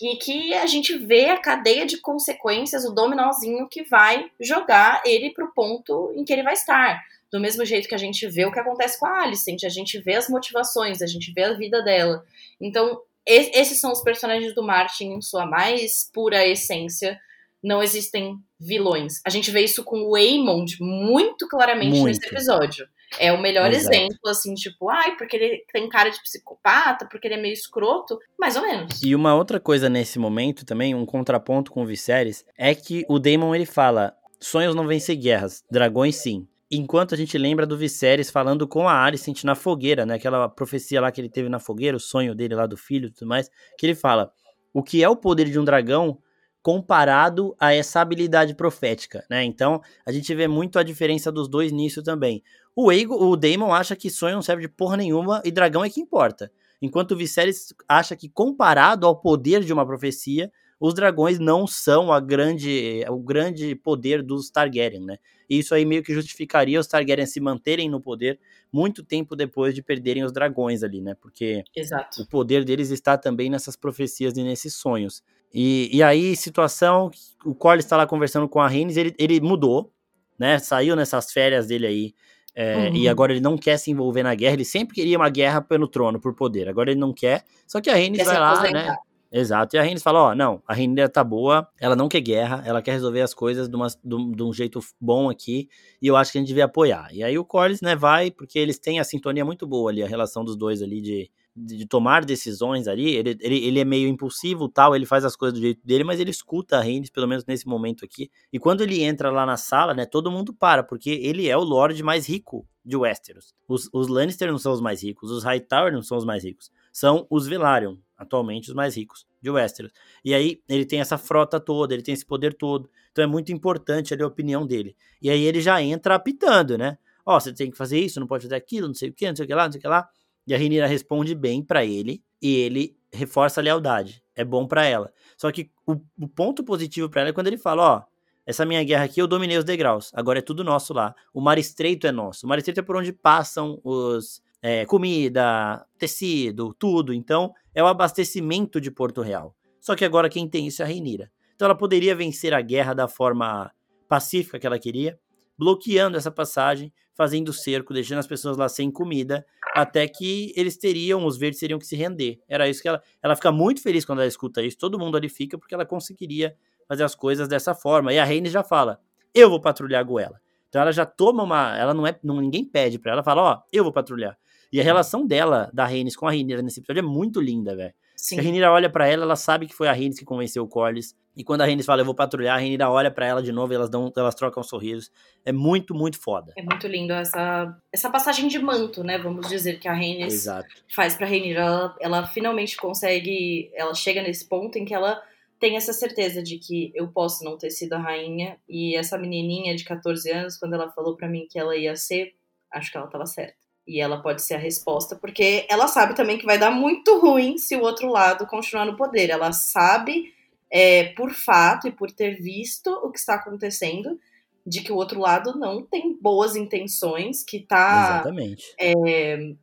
Speaker 2: e que a gente vê a cadeia de consequências, o dominózinho que vai jogar ele pro ponto em que ele vai estar. Do mesmo jeito que a gente vê o que acontece com a Alicent, a gente vê as motivações, a gente vê a vida dela. Então, esses são os personagens do Martin em sua mais pura essência. Não existem vilões. A gente vê isso com o Aemond muito claramente
Speaker 1: Muito.
Speaker 2: nesse episódio. É o melhor
Speaker 1: Exato.
Speaker 2: exemplo, assim, tipo, ai, porque ele tem cara de psicopata, porque ele é meio escroto, mais ou menos.
Speaker 1: E uma outra coisa nesse momento também, um contraponto com o Viserys, é que o Daemon ele fala: sonhos não vencem guerras, dragões sim. Enquanto a gente lembra do Viserys falando com a Alicent na fogueira, né? Aquela profecia lá que ele teve na fogueira, o sonho dele lá do filho e tudo mais, que ele fala: o que é o poder de um dragão comparado a essa habilidade profética, né? Então, a gente vê muito a diferença dos dois nisso também. O Ego, o Daemon acha que sonho não serve de porra nenhuma e dragão é que importa. Enquanto o Viserys acha que comparado ao poder de uma profecia, os dragões não são a grande, o grande poder dos Targaryen, né? E isso aí meio que justificaria os Targaryen se manterem no poder muito tempo depois de perderem os dragões ali, né? Porque
Speaker 2: Exato.
Speaker 1: o poder deles está também nessas profecias e nesses sonhos. E, e aí, situação, o Corlys está lá conversando com a Rhaenys, ele, ele mudou, né? Saiu nessas férias dele aí, é, uhum. E agora ele não quer se envolver na guerra. Ele sempre queria uma guerra pelo trono, por poder. Agora ele não quer. Só que a Rhaenys vai lá, né? Exato. E a Rhaenys fala, ó, não, a Rhaenyra tá boa, ela não quer guerra, ela quer resolver as coisas de, uma, de, de, um jeito bom aqui, e eu acho que a gente devia apoiar. E aí o Corlys, né, vai, porque eles têm a sintonia muito boa ali, a relação dos dois ali de, de, tomar decisões ali, ele, ele, ele é meio impulsivo tal, ele faz as coisas do jeito dele, mas ele escuta a Rhaenys, pelo menos nesse momento aqui. E quando ele entra lá na sala, né, todo mundo para, porque ele é o Lorde mais rico de Westeros. Os, os Lannister não são os mais ricos, os Hightower não são os mais ricos, são os Velaryon, atualmente os mais ricos de Westeros. E aí ele tem essa frota toda, ele tem esse poder todo. Então é muito importante ali a opinião dele. E aí ele já entra apitando, né? Ó, oh, você tem que fazer isso, não pode fazer aquilo, não sei o que, não sei o que lá, não sei o que lá. E a Renira responde bem para ele e ele reforça a lealdade. É bom para ela. Só que o, o ponto positivo para ela é quando ele fala, ó, essa minha guerra aqui eu dominei os degraus, agora é tudo nosso lá. O mar estreito é nosso. O mar estreito é por onde passam os é, comida, tecido, tudo. Então é o abastecimento de Porto Real. Só que agora quem tem isso é a Reinira. Então ela poderia vencer a guerra da forma pacífica que ela queria, bloqueando essa passagem, fazendo cerco, deixando as pessoas lá sem comida, até que eles teriam, os verdes teriam que se render. Era isso que ela. Ela fica muito feliz quando ela escuta isso, todo mundo ali fica, porque ela conseguiria fazer as coisas dessa forma. E a Reine já fala: eu vou patrulhar a goela. Então ela já toma uma. Ela não é. Não, ninguém pede pra ela, ela fala: ó, eu vou patrulhar. E a relação dela, da Rhaenys com a Rhaenyra nesse episódio é muito linda, velho. A Rhaenyra olha para ela, ela sabe que foi a Rhaenys que convenceu o Corlys. E quando a Rhaenys fala, eu vou patrulhar, a Rhaenyra olha para ela de novo e elas, dão, elas trocam sorrisos. É muito, muito foda.
Speaker 2: É muito lindo essa, essa passagem de manto, né? Vamos dizer que a Exato. faz pra Rhaenyra. Ela, ela finalmente consegue... Ela chega nesse ponto em que ela tem essa certeza de que eu posso não ter sido a rainha. E essa menininha de 14 anos, quando ela falou para mim que ela ia ser, acho que ela tava certa. E ela pode ser a resposta, porque ela sabe também que vai dar muito ruim se o outro lado continuar no poder. Ela sabe, é, por fato e por ter visto o que está acontecendo, de que o outro lado não tem boas intenções, que tá,
Speaker 1: Exatamente.
Speaker 2: É,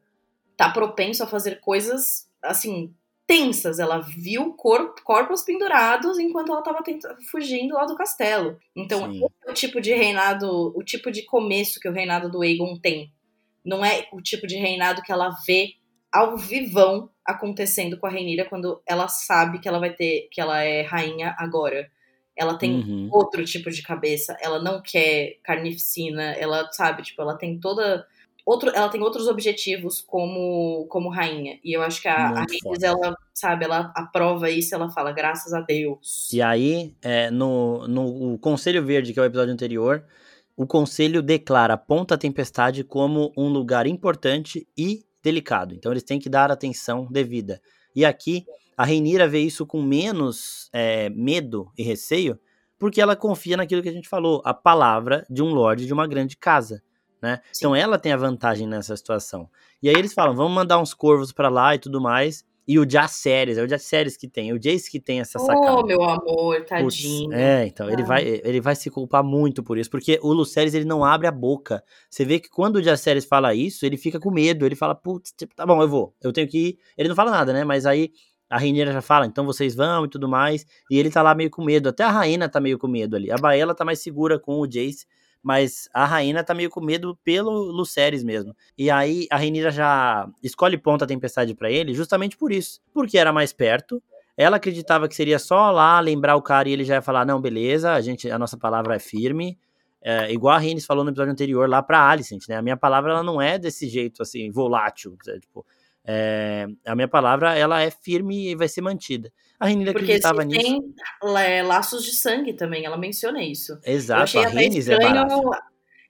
Speaker 2: tá propenso a fazer coisas assim tensas. Ela viu corp corpos pendurados enquanto ela estava fugindo lá do castelo. Então, esse é o tipo de reinado, o tipo de começo que o reinado do Aegon tem não é o tipo de reinado que ela vê ao vivão acontecendo com a Reinira quando ela sabe que ela vai ter, que ela é rainha agora. Ela tem uhum. outro tipo de cabeça, ela não quer carnificina, ela sabe, tipo, ela tem toda outro, ela tem outros objetivos como como rainha. E eu acho que a, a ela, sabe, ela aprova isso, ela fala graças a Deus.
Speaker 1: E aí, é, no, no Conselho Verde, que é o episódio anterior, o conselho declara Ponta Tempestade como um lugar importante e delicado. Então eles têm que dar atenção devida. E aqui a Reinira vê isso com menos é, medo e receio, porque ela confia naquilo que a gente falou, a palavra de um lorde de uma grande casa. Né? Então ela tem a vantagem nessa situação. E aí eles falam, vamos mandar uns corvos para lá e tudo mais. E o Jaceres, é o Jaceres que tem, é o Jace que tem essa sacada.
Speaker 2: Oh, meu amor, tadinho.
Speaker 1: é, então, ele, vai, ele vai se culpar muito por isso, porque o Lucerys, ele não abre a boca. Você vê que quando o Jaceres fala isso, ele fica com medo, ele fala, putz, tipo, tá bom, eu vou, eu tenho que ir. Ele não fala nada, né, mas aí a Rainha já fala, então vocês vão e tudo mais, e ele tá lá meio com medo, até a Rainha tá meio com medo ali. A Baela tá mais segura com o Jace, mas a Rainha tá meio com medo pelo Luceres mesmo. E aí a Rainha já escolhe ponta tempestade para ele justamente por isso, porque era mais perto. Ela acreditava que seria só lá lembrar o cara e ele já ia falar: "Não, beleza, a gente a nossa palavra é firme". É, igual a Rhaenys falou no episódio anterior lá para Alicent, né? A minha palavra ela não é desse jeito assim, volátil, tipo, é, a minha palavra ela é firme e vai ser mantida. A Renira acreditava nisso.
Speaker 2: tem é, laços de sangue também, ela menciona isso.
Speaker 1: Exato, a Rhaenys é barata.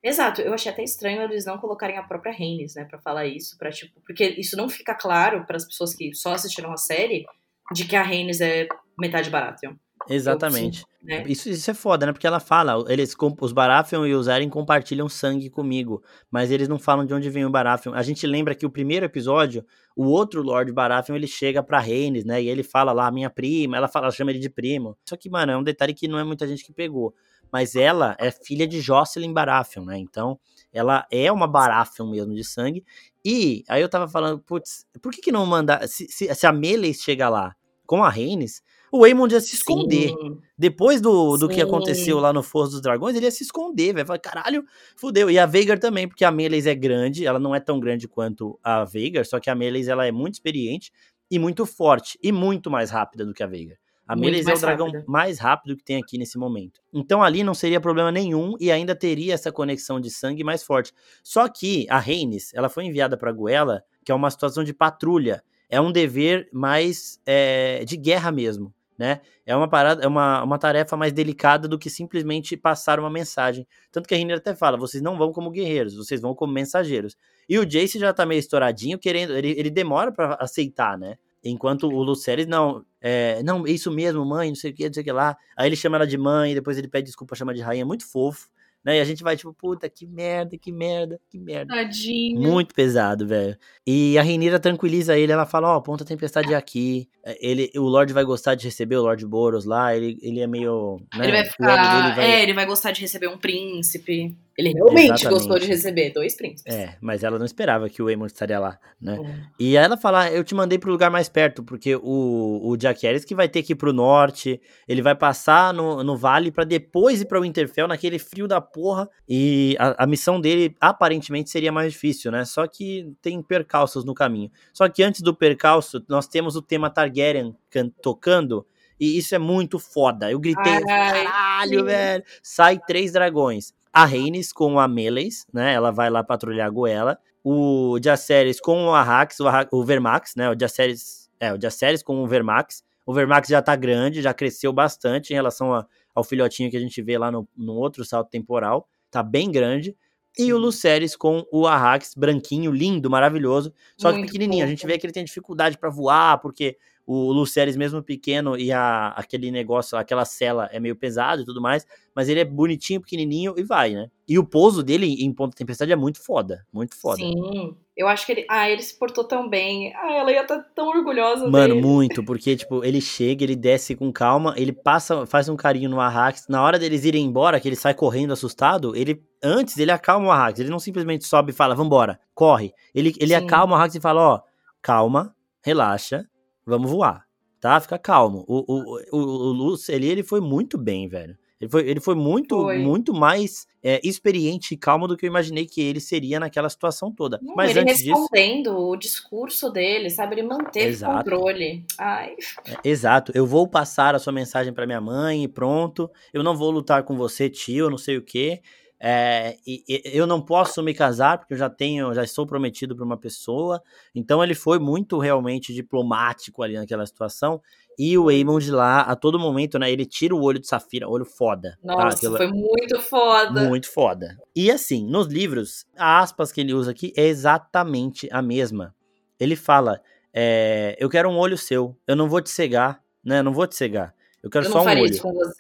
Speaker 2: Exato, eu achei até estranho eles não colocarem a própria Rhaenys, né, para falar isso, para tipo, porque isso não fica claro para as pessoas que só assistiram a série de que a Rhaenys é metade Baratheon.
Speaker 1: Exatamente. né? isso, isso é foda, né? Porque ela fala, eles, os Baratheon e os Eren compartilham sangue comigo, mas eles não falam de onde vem o Baratheon. A gente lembra que o primeiro episódio, o outro Lord Baratheon, ele chega pra Rhaenys, né? E ele fala lá, minha prima, ela fala, ela chama ele de primo. Só que, mano, é um detalhe que não é muita gente que pegou. Mas ela é filha de Jocelyn Baratheon, né? Então, ela é uma Baratheon mesmo de sangue. E aí eu tava falando, putz, por que que não mandar, se, se, se a Melee chega lá com a Rhaenys, o Aemond ia se esconder. Sim. Depois do, do que aconteceu lá no Força dos Dragões, ele ia se esconder, velho. Caralho, fudeu. E a Veigar também, porque a Melis é grande, ela não é tão grande quanto a Veigar, só que a Melis ela é muito experiente e muito forte e muito mais rápida do que a Veigar. A Melis é o dragão rápida. mais rápido que tem aqui nesse momento. Então ali não seria problema nenhum e ainda teria essa conexão de sangue mais forte. Só que a Rhaenys, ela foi enviada para Goela, que é uma situação de patrulha. É um dever mais é, de guerra mesmo né? É uma parada, é uma, uma tarefa mais delicada do que simplesmente passar uma mensagem. Tanto que a Renner até fala: vocês não vão como guerreiros, vocês vão como mensageiros. E o Jace já tá meio estouradinho, querendo. Ele, ele demora para aceitar, né? Enquanto o Lucerys, não, é, não, isso mesmo, mãe, não sei o que, não sei o que lá. Aí ele chama ela de mãe, depois ele pede desculpa, chama de rainha, muito fofo né? E a gente vai tipo, puta, que merda, que merda, que merda.
Speaker 2: Tadinho.
Speaker 1: Muito pesado, velho. E a Reinira tranquiliza ele, ela fala, ó, oh, ponta tempestade aqui. É, ele, o Lorde vai gostar de receber o Lorde Boros lá, ele, ele é meio...
Speaker 2: Né? Ele vai ficar... Vai... É, ele vai gostar de receber um príncipe. Ele realmente Exatamente. gostou de receber dois príncipes.
Speaker 1: É, mas ela não esperava que o Aemon estaria lá, né? É. E aí ela fala, eu te mandei pro lugar mais perto, porque o, o Jack Harris que vai ter que ir pro norte, ele vai passar no, no vale para depois ir pra Winterfell, naquele frio da porra, e a, a missão dele aparentemente seria mais difícil, né? Só que tem percalços no caminho. Só que antes do percalço, nós temos o tema Targaryen tocando, e isso é muito foda. Eu gritei, Ai, caralho, sim. velho. Sai três dragões a Rhaenys com a Meleis, né? Ela vai lá patrulhar a Goela. O Jaceres com o Arrax, o, Arrax, o Vermax, né? O Jaceres, é, o Jaceres com o Vermax. O Vermax já tá grande, já cresceu bastante em relação a, ao filhotinho que a gente vê lá no, no outro salto temporal. Tá bem grande. E o Luceres com o Arrax, branquinho, lindo, maravilhoso, só Muito que pequenininho. Bom. A gente vê que ele tem dificuldade para voar, porque o Luceres, mesmo pequeno, e a, aquele negócio, aquela cela é meio pesado e tudo mais, mas ele é bonitinho, pequenininho e vai, né? E o pouso dele em Ponto Tempestade é muito foda, muito foda.
Speaker 2: Sim, eu acho que ele, ah, ele se portou tão bem. Ah, ela ia estar tá tão orgulhosa
Speaker 1: Mano,
Speaker 2: dele.
Speaker 1: muito, porque, tipo, ele chega, ele desce com calma, ele passa, faz um carinho no Arrax, na hora deles irem embora, que ele sai correndo assustado, ele, antes, ele acalma o Arrax, ele não simplesmente sobe e fala, vambora, corre. Ele, ele acalma o Arrax e fala, ó, calma, relaxa, vamos voar, tá? Fica calmo. O, o, o, o Lúcio, ele, ele foi muito bem, velho. Ele foi, ele foi muito, foi. muito mais é, experiente e calmo do que eu imaginei que ele seria naquela situação toda. Não, Mas
Speaker 2: ele
Speaker 1: antes
Speaker 2: respondendo
Speaker 1: disso...
Speaker 2: o discurso dele, sabe? Ele manteve o controle. Ai.
Speaker 1: É, exato. Eu vou passar a sua mensagem para minha mãe e pronto. Eu não vou lutar com você, tio, não sei o quê. É, e, e, eu não posso me casar porque eu já tenho, já estou prometido para uma pessoa. Então ele foi muito realmente diplomático ali naquela situação. E o de lá, a todo momento, né? Ele tira o olho de Safira, olho foda.
Speaker 2: Tá? Nossa, tá? Aquilo... foi muito foda.
Speaker 1: Muito foda. E assim, nos livros, a aspas que ele usa aqui é exatamente a mesma. Ele fala: é, Eu quero um olho seu, eu não vou te cegar, né? Eu não vou te cegar. Eu quero eu só um olho.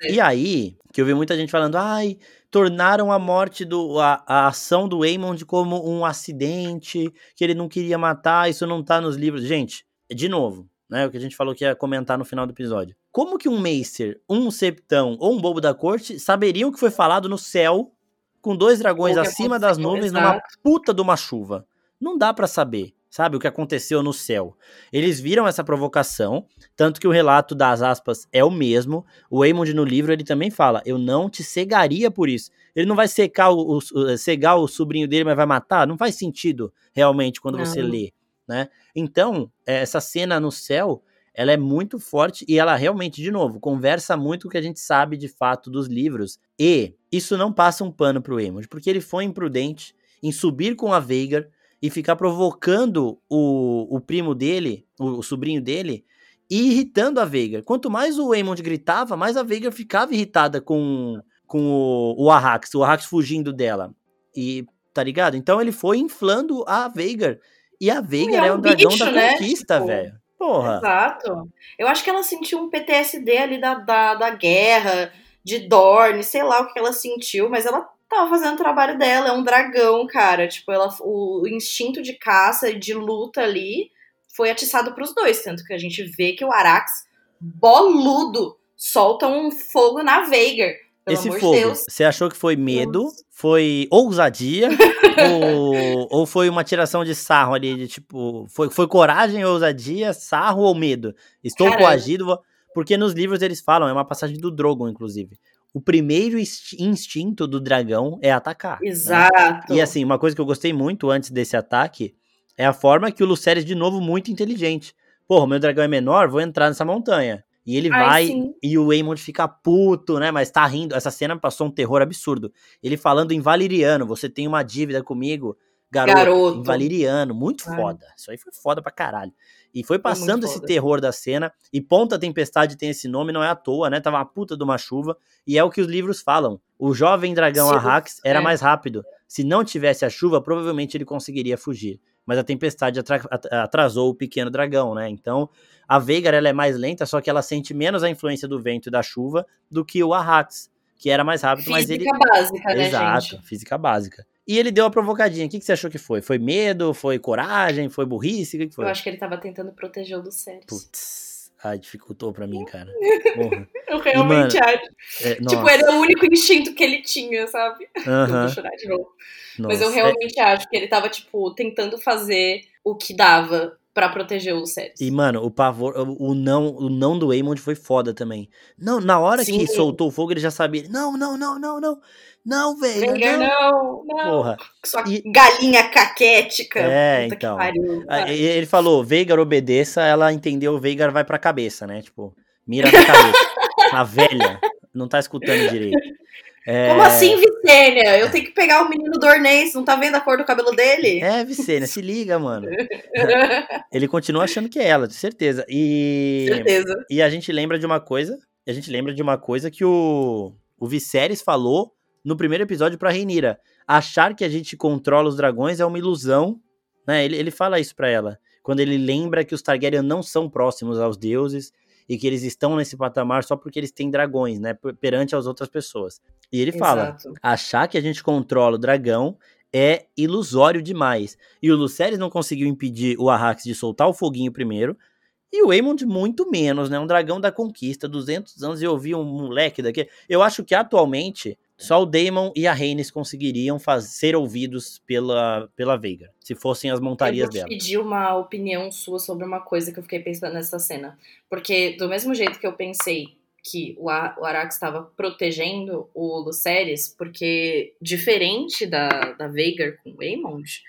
Speaker 1: E aí, que eu vi muita gente falando, ai, tornaram a morte do. a, a ação do Aemond como um acidente, que ele não queria matar, isso não tá nos livros. Gente, de novo, né? O que a gente falou que ia comentar no final do episódio. Como que um Maester, um Septão ou um Bobo da Corte saberiam o que foi falado no céu com dois dragões acima das nuvens exato. numa puta de uma chuva? Não dá para saber sabe? O que aconteceu no céu. Eles viram essa provocação, tanto que o relato das aspas é o mesmo. O Aemond no livro ele também fala: Eu não te cegaria por isso. Ele não vai secar o, o, cegar o sobrinho dele, mas vai matar? Não faz sentido realmente quando não. você lê, né? Então, é, essa cena no céu. Ela é muito forte e ela realmente, de novo, conversa muito com o que a gente sabe de fato dos livros. E isso não passa um pano pro Aemond, porque ele foi imprudente em subir com a Veigar, e ficar provocando o, o primo dele, o, o sobrinho dele, e irritando a Veiga. Quanto mais o Aemond gritava, mais a Veiga ficava irritada com, com o, o Arrax, o Arrax fugindo dela. E, tá ligado? Então ele foi inflando a Veigar. E a Veigar é, é um, dragão da né? conquista, tipo... velho. porra.
Speaker 2: Exato. Eu acho que ela sentiu um PTSD ali da, da, da guerra, de Dorne, sei lá o que ela sentiu, mas ela tava fazendo o trabalho dela, é um dragão, cara. Tipo, ela, o instinto de caça e de luta ali foi atiçado pros dois. Tanto que a gente vê que o Arax, boludo, solta um fogo na Veigar. Pelo
Speaker 1: Esse
Speaker 2: amor
Speaker 1: fogo,
Speaker 2: de
Speaker 1: você achou que foi medo, foi ousadia, ou, ou foi uma tiração de sarro ali, de tipo, foi, foi coragem, ousadia, sarro ou medo? Estou
Speaker 2: Cara-
Speaker 1: coagido, porque nos livros eles falam, é uma passagem do Drogon, inclusive. O primeiro insti- instinto do dragão é atacar. né?
Speaker 2: Exato.
Speaker 1: E assim, uma coisa que eu gostei muito antes desse ataque é a forma que o Lucerys, de novo, muito inteligente. Porra, meu dragão é menor, vou entrar nessa montanha. E ele
Speaker 2: Ai,
Speaker 1: vai
Speaker 2: sim.
Speaker 1: e o Aemond fica puto, né? Mas tá rindo. Essa cena me passou um terror absurdo. Ele falando em valeriano, você tem uma dívida comigo, garoto.
Speaker 2: Garoto.
Speaker 1: Valeriano, muito
Speaker 2: Ai.
Speaker 1: foda. Isso aí foi foda pra caralho. E foi passando
Speaker 2: muito
Speaker 1: esse terror da cena. E Ponta Tempestade tem esse nome, não é à toa, né? Tava uma puta de uma chuva. E é o que os livros falam. O jovem dragão
Speaker 2: Sim,
Speaker 1: Arrax era
Speaker 2: é.
Speaker 1: mais rápido. Se não tivesse a chuva, provavelmente ele conseguiria fugir. Mas a tempestade atra- at- atrasou o pequeno dragão, né? Então, a Veigar ela é mais lenta, só que ela sente menos a influência do vento e da chuva do que o Arrax, que era mais rápido, mas ele
Speaker 2: Física básica, né,
Speaker 1: Exato,
Speaker 2: gente?
Speaker 1: física básica. E ele deu a provocadinha. O que, que você achou que foi? Foi medo? Foi coragem? Foi burrice? O que, que foi?
Speaker 2: Eu acho que ele tava tentando proteger o Lucerys.
Speaker 1: Putz, ai, dificultou pra mim, cara. Porra.
Speaker 2: Eu realmente acho.
Speaker 1: É,
Speaker 2: Tipo,
Speaker 1: nossa,
Speaker 2: era o único instinto que ele tinha, sabe? Eu
Speaker 1: aham,
Speaker 2: vou chorar de novo.
Speaker 1: nossa.
Speaker 2: Mas eu
Speaker 1: É,
Speaker 2: realmente acho que ele tava, tipo, tentando fazer o que dava pra proteger o Lucerys.
Speaker 1: E, mano, o pavor, o não, o não do Aemond foi foda também. Não, na hora que
Speaker 2: Sim.
Speaker 1: soltou o fogo, ele já sabia. Não, não, não, não, não. Não, velho. Não.
Speaker 2: não, não.
Speaker 1: Porra.
Speaker 2: Sua
Speaker 1: E-
Speaker 2: galinha caquética.
Speaker 1: É,
Speaker 2: Puta
Speaker 1: então.
Speaker 2: Que pariu.
Speaker 1: Ele falou, Veigar obedeça, ela entendeu, Veigar vai pra cabeça, né? Tipo, mira na cabeça. a velha não tá escutando direito. É,
Speaker 2: Como assim, Vicênia? Eu tenho que pegar o menino do Ornês, não tá vendo a cor do cabelo dele?
Speaker 1: É, Vicênia, se liga, mano. Ele continua achando que é ela, de certeza. E,
Speaker 2: Certeza.
Speaker 1: e a gente lembra de uma coisa, a gente lembra de uma coisa que o, o Viserys falou no primeiro episódio pra Rhaenyra. Achar que a gente controla os dragões é uma ilusão, né? Ele, ele fala isso pra ela. Quando ele lembra que os Targaryen não são próximos aos deuses e que eles estão nesse patamar só porque eles têm dragões, né? per- Perante as outras pessoas. E ele fala,
Speaker 2: Exato.
Speaker 1: achar que a gente controla o dragão é ilusório demais. E o Lucerys não conseguiu impedir o Arrax de soltar o foguinho primeiro. E o Aemond muito menos, né? Um dragão da conquista, 200 anos e ouvir um moleque daqui. Eu acho que atualmente só o Daemon e a Rhaenys conseguiriam ser ouvidos pela, pela Veigar, se fossem as montarias
Speaker 2: eu vou
Speaker 1: dela.
Speaker 2: pedir uma opinião sua sobre uma coisa que eu fiquei pensando nessa cena. Porque do mesmo jeito que eu pensei que o, A- o Arax estava protegendo o Lucerys, porque diferente da, da Veigar com o Aemond,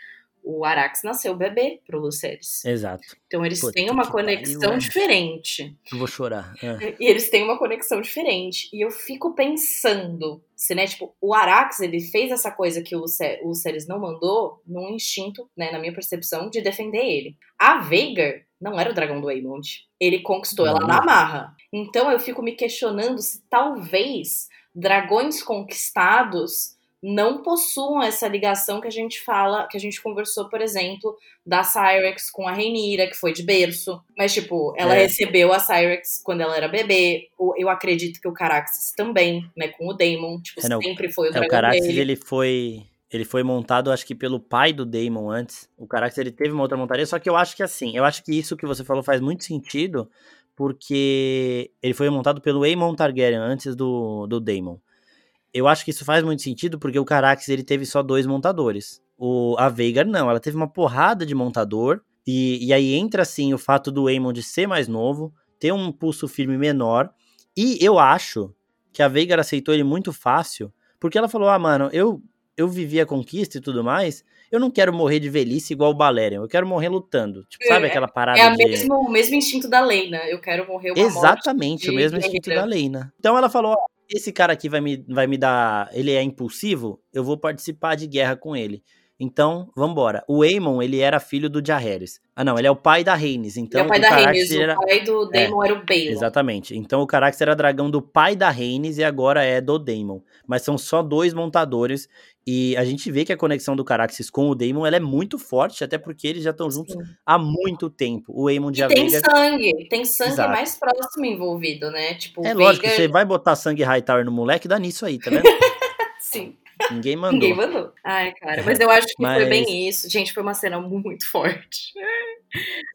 Speaker 2: o Arax nasceu bebê pro Lucerys.
Speaker 1: Exato.
Speaker 2: Então eles
Speaker 1: Puta
Speaker 2: têm uma conexão
Speaker 1: pariu, né?
Speaker 2: diferente.
Speaker 1: Eu vou chorar. É.
Speaker 2: E eles têm uma conexão diferente. E eu fico pensando, se, né, tipo, o Arax, ele fez essa coisa que o, Lucer- o Lucerys não mandou num instinto, né, na minha percepção, de defender ele. A Veigar não era o dragão do Aemond. Ele conquistou ela
Speaker 1: Não.
Speaker 2: na marra. Então eu fico me questionando se talvez dragões conquistados não possuam essa ligação que a gente fala, que a gente conversou, por exemplo, da Cyrex com a Rhaenyra, que foi de berço. Mas, tipo, ela
Speaker 1: É.
Speaker 2: recebeu a Cyrex quando ela era bebê. Eu acredito que o Caraxes também, né, com o Daemon. Tipo,
Speaker 1: É, não,
Speaker 2: sempre foi o
Speaker 1: É,
Speaker 2: dragão
Speaker 1: o Caraxes,
Speaker 2: dele.
Speaker 1: ele foi. Ele foi montado, acho que pelo pai do Daemon antes. O Caraxes, ele teve uma outra montaria, só que eu acho que assim, eu acho que isso que você falou faz muito sentido, porque ele foi montado pelo Aemon Targaryen antes do, do Daemon. Eu acho que isso faz muito sentido, porque o Caraxes, ele teve só dois montadores. O, a Veigar, não, ela teve uma porrada de montador, e, e aí entra, assim, o fato do Aemon de ser mais novo, ter um pulso firme menor, e eu acho que a Veigar aceitou ele muito fácil, porque ela falou: ah, mano, eu, eu vivi a conquista e tudo mais, eu não quero morrer de velhice igual o Balerion, eu quero morrer lutando. Tipo, sabe
Speaker 2: É,
Speaker 1: aquela parada
Speaker 2: É
Speaker 1: de.
Speaker 2: mesmo, o mesmo instinto da Lena. Eu quero morrer uma
Speaker 1: Exatamente, o mesmo instinto da Leina. Então ela falou: esse cara aqui vai me, vai me dar. Ele é impulsivo, eu vou participar de guerra com ele. Então, vambora. O Aemon, ele era filho do Jaehaerys. Ah, não, ele é o pai da Rhaenys.
Speaker 2: Ele
Speaker 1: Então,
Speaker 2: é o pai
Speaker 1: o
Speaker 2: da Rhaenys,
Speaker 1: era...
Speaker 2: o pai do Daemon era o Baelon.
Speaker 1: Exatamente. Então o Caraxes era dragão do pai da Rhaenys e agora é do Daemon. Mas são só dois montadores E a gente vê que a conexão do Caraxes com o Daemon ela é muito forte, até porque eles já estão juntos Sim. há muito tempo. O Aemon de
Speaker 2: e tem sangue, tem sangue Exato. mais próximo envolvido, né? Tipo,
Speaker 1: é lógico, você vai botar sangue Hightower no moleque, dá nisso aí, tá vendo?
Speaker 2: Sim.
Speaker 1: Ninguém mandou.
Speaker 2: Ninguém mandou. Ai, cara, mas eu acho que mas... foi bem isso. Gente, foi uma cena muito forte.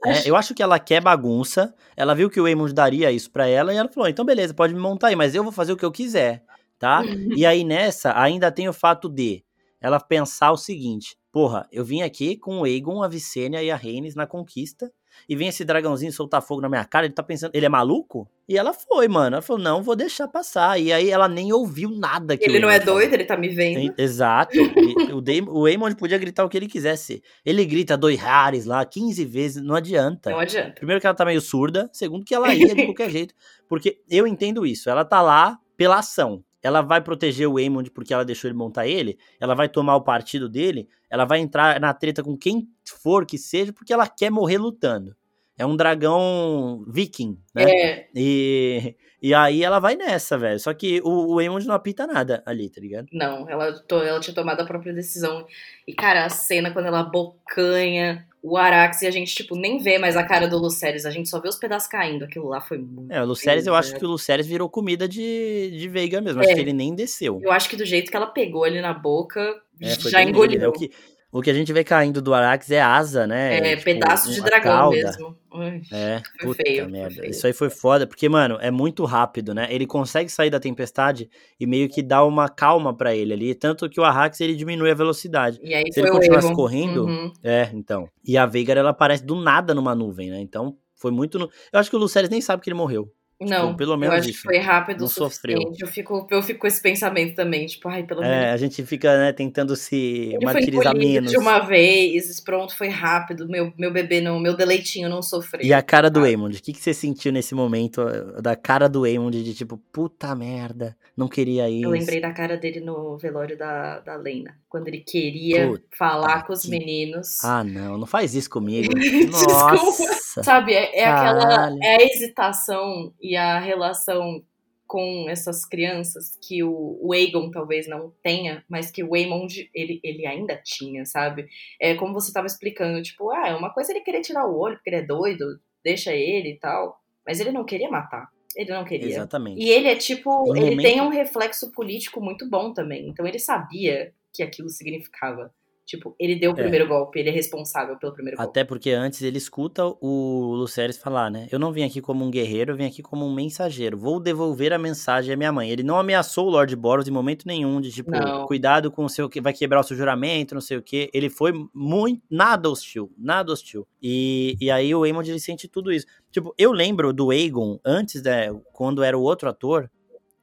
Speaker 1: É, eu acho que ela quer bagunça. Ela viu que o Aemon daria isso para ela e ela falou: então beleza, pode me montar aí, mas eu vou fazer o que eu quiser tá? e aí nessa ainda tem o fato de ela pensar o seguinte: porra, eu vim aqui com o Aegon, a Visenya e a Rhaenys na conquista. E vem esse dragãozinho soltar fogo na minha cara, ele tá pensando, ele é maluco? E ela foi, mano. Ela falou, não, vou deixar passar. E aí ela nem ouviu nada que
Speaker 2: Ele não é doido, ele tá me vendo.
Speaker 1: Exato. o, Damon, o Aemon podia gritar o que ele quisesse. Ele grita dois rares lá 15 vezes, não adianta.
Speaker 2: Não adianta.
Speaker 1: Primeiro que ela tá meio surda, segundo que ela ia de qualquer jeito. Porque eu entendo isso, ela tá lá pela ação ela vai proteger o Aemond porque ela deixou ele montar ele, ela vai tomar o partido dele, ela vai entrar na treta com quem for que seja, porque ela quer morrer lutando. É um dragão viking, né?
Speaker 2: É.
Speaker 1: E, e aí ela vai nessa, velho. Só que o, o Aemond não apita nada ali, tá ligado?
Speaker 2: Não, ela, ela tinha tomado a própria decisão. E, cara, a cena quando ela bocanha o Arax e a gente, tipo, nem vê mais a cara do Lucerys, a gente só vê os pedaços caindo. Aquilo lá foi muito.
Speaker 1: É, o Lucerys, eu acho que o Lucerys virou comida de, de Veiga mesmo. É. Acho que ele nem desceu.
Speaker 2: Eu acho que do jeito que ela pegou ali na boca, é, já engoliu.
Speaker 1: É o que, o que a gente vê caindo do Arax é asa, né?
Speaker 2: É, tipo, pedaço de dragão cauda. mesmo.
Speaker 1: Ui, é, foi puta feio, merda. Feio. Isso aí foi foda, porque, mano, é muito rápido, né? Ele consegue sair da tempestade e meio que dá uma calma para ele ali. Tanto que o Arax ele diminui a velocidade.
Speaker 2: E aí
Speaker 1: Se ele continuasse correndo. Uhum. É, então. E a Veigar, ela aparece do nada numa nuvem, né? Então, foi muito. No... Eu acho que o Lucerys nem sabe que ele morreu.
Speaker 2: Tipo, não, tipo, pelo menos eu acho isso. que foi rápido não sofreu. Eu fico, eu fico com esse pensamento também, tipo, ai, pelo
Speaker 1: é,
Speaker 2: menos.
Speaker 1: a gente fica, né, tentando se Ele martirizar menos.
Speaker 2: de uma vez, pronto, foi rápido, meu, meu bebê, não, meu deleitinho não sofreu.
Speaker 1: E a cara do Aemond, o que, que você sentiu nesse momento, eh, da cara do Aemond, de tipo, puta merda, não queria isso.
Speaker 2: Eu lembrei da cara dele no velório da, da Lena, quando ele queria puta falar com os meninos.
Speaker 1: Ah, não, não faz isso comigo. Nossa!
Speaker 2: Sabe, é, é aquela, é a hesitação e a relação com essas crianças que o, o Aegon talvez não tenha, mas que o Aemond ele, ele ainda tinha, sabe? É como você estava explicando, tipo, ah, é uma coisa ele querer tirar o olho porque ele é doido, deixa ele e tal, mas ele não queria matar. Ele não queria.
Speaker 1: Exatamente.
Speaker 2: E ele é tipo, ele momento... tem um reflexo político muito bom também. Então ele sabia que aquilo significava. Tipo, ele deu o é. primeiro é. golpe, ele é responsável pelo primeiro golpe.
Speaker 1: Até porque antes ele escuta o Lucerys falar, né? Eu não vim aqui como um guerreiro, eu vim aqui como um mensageiro. Vou devolver a mensagem à minha mãe. Ele não ameaçou o Lord Boros em momento nenhum, de tipo, não. cuidado com o seu que vai quebrar o seu juramento, não sei o quê. Ele foi muito. nada hostil, nada hostil. E, e aí o Aemond ele sente tudo isso. Tipo, eu lembro do Aegon, antes, né, quando era o outro ator,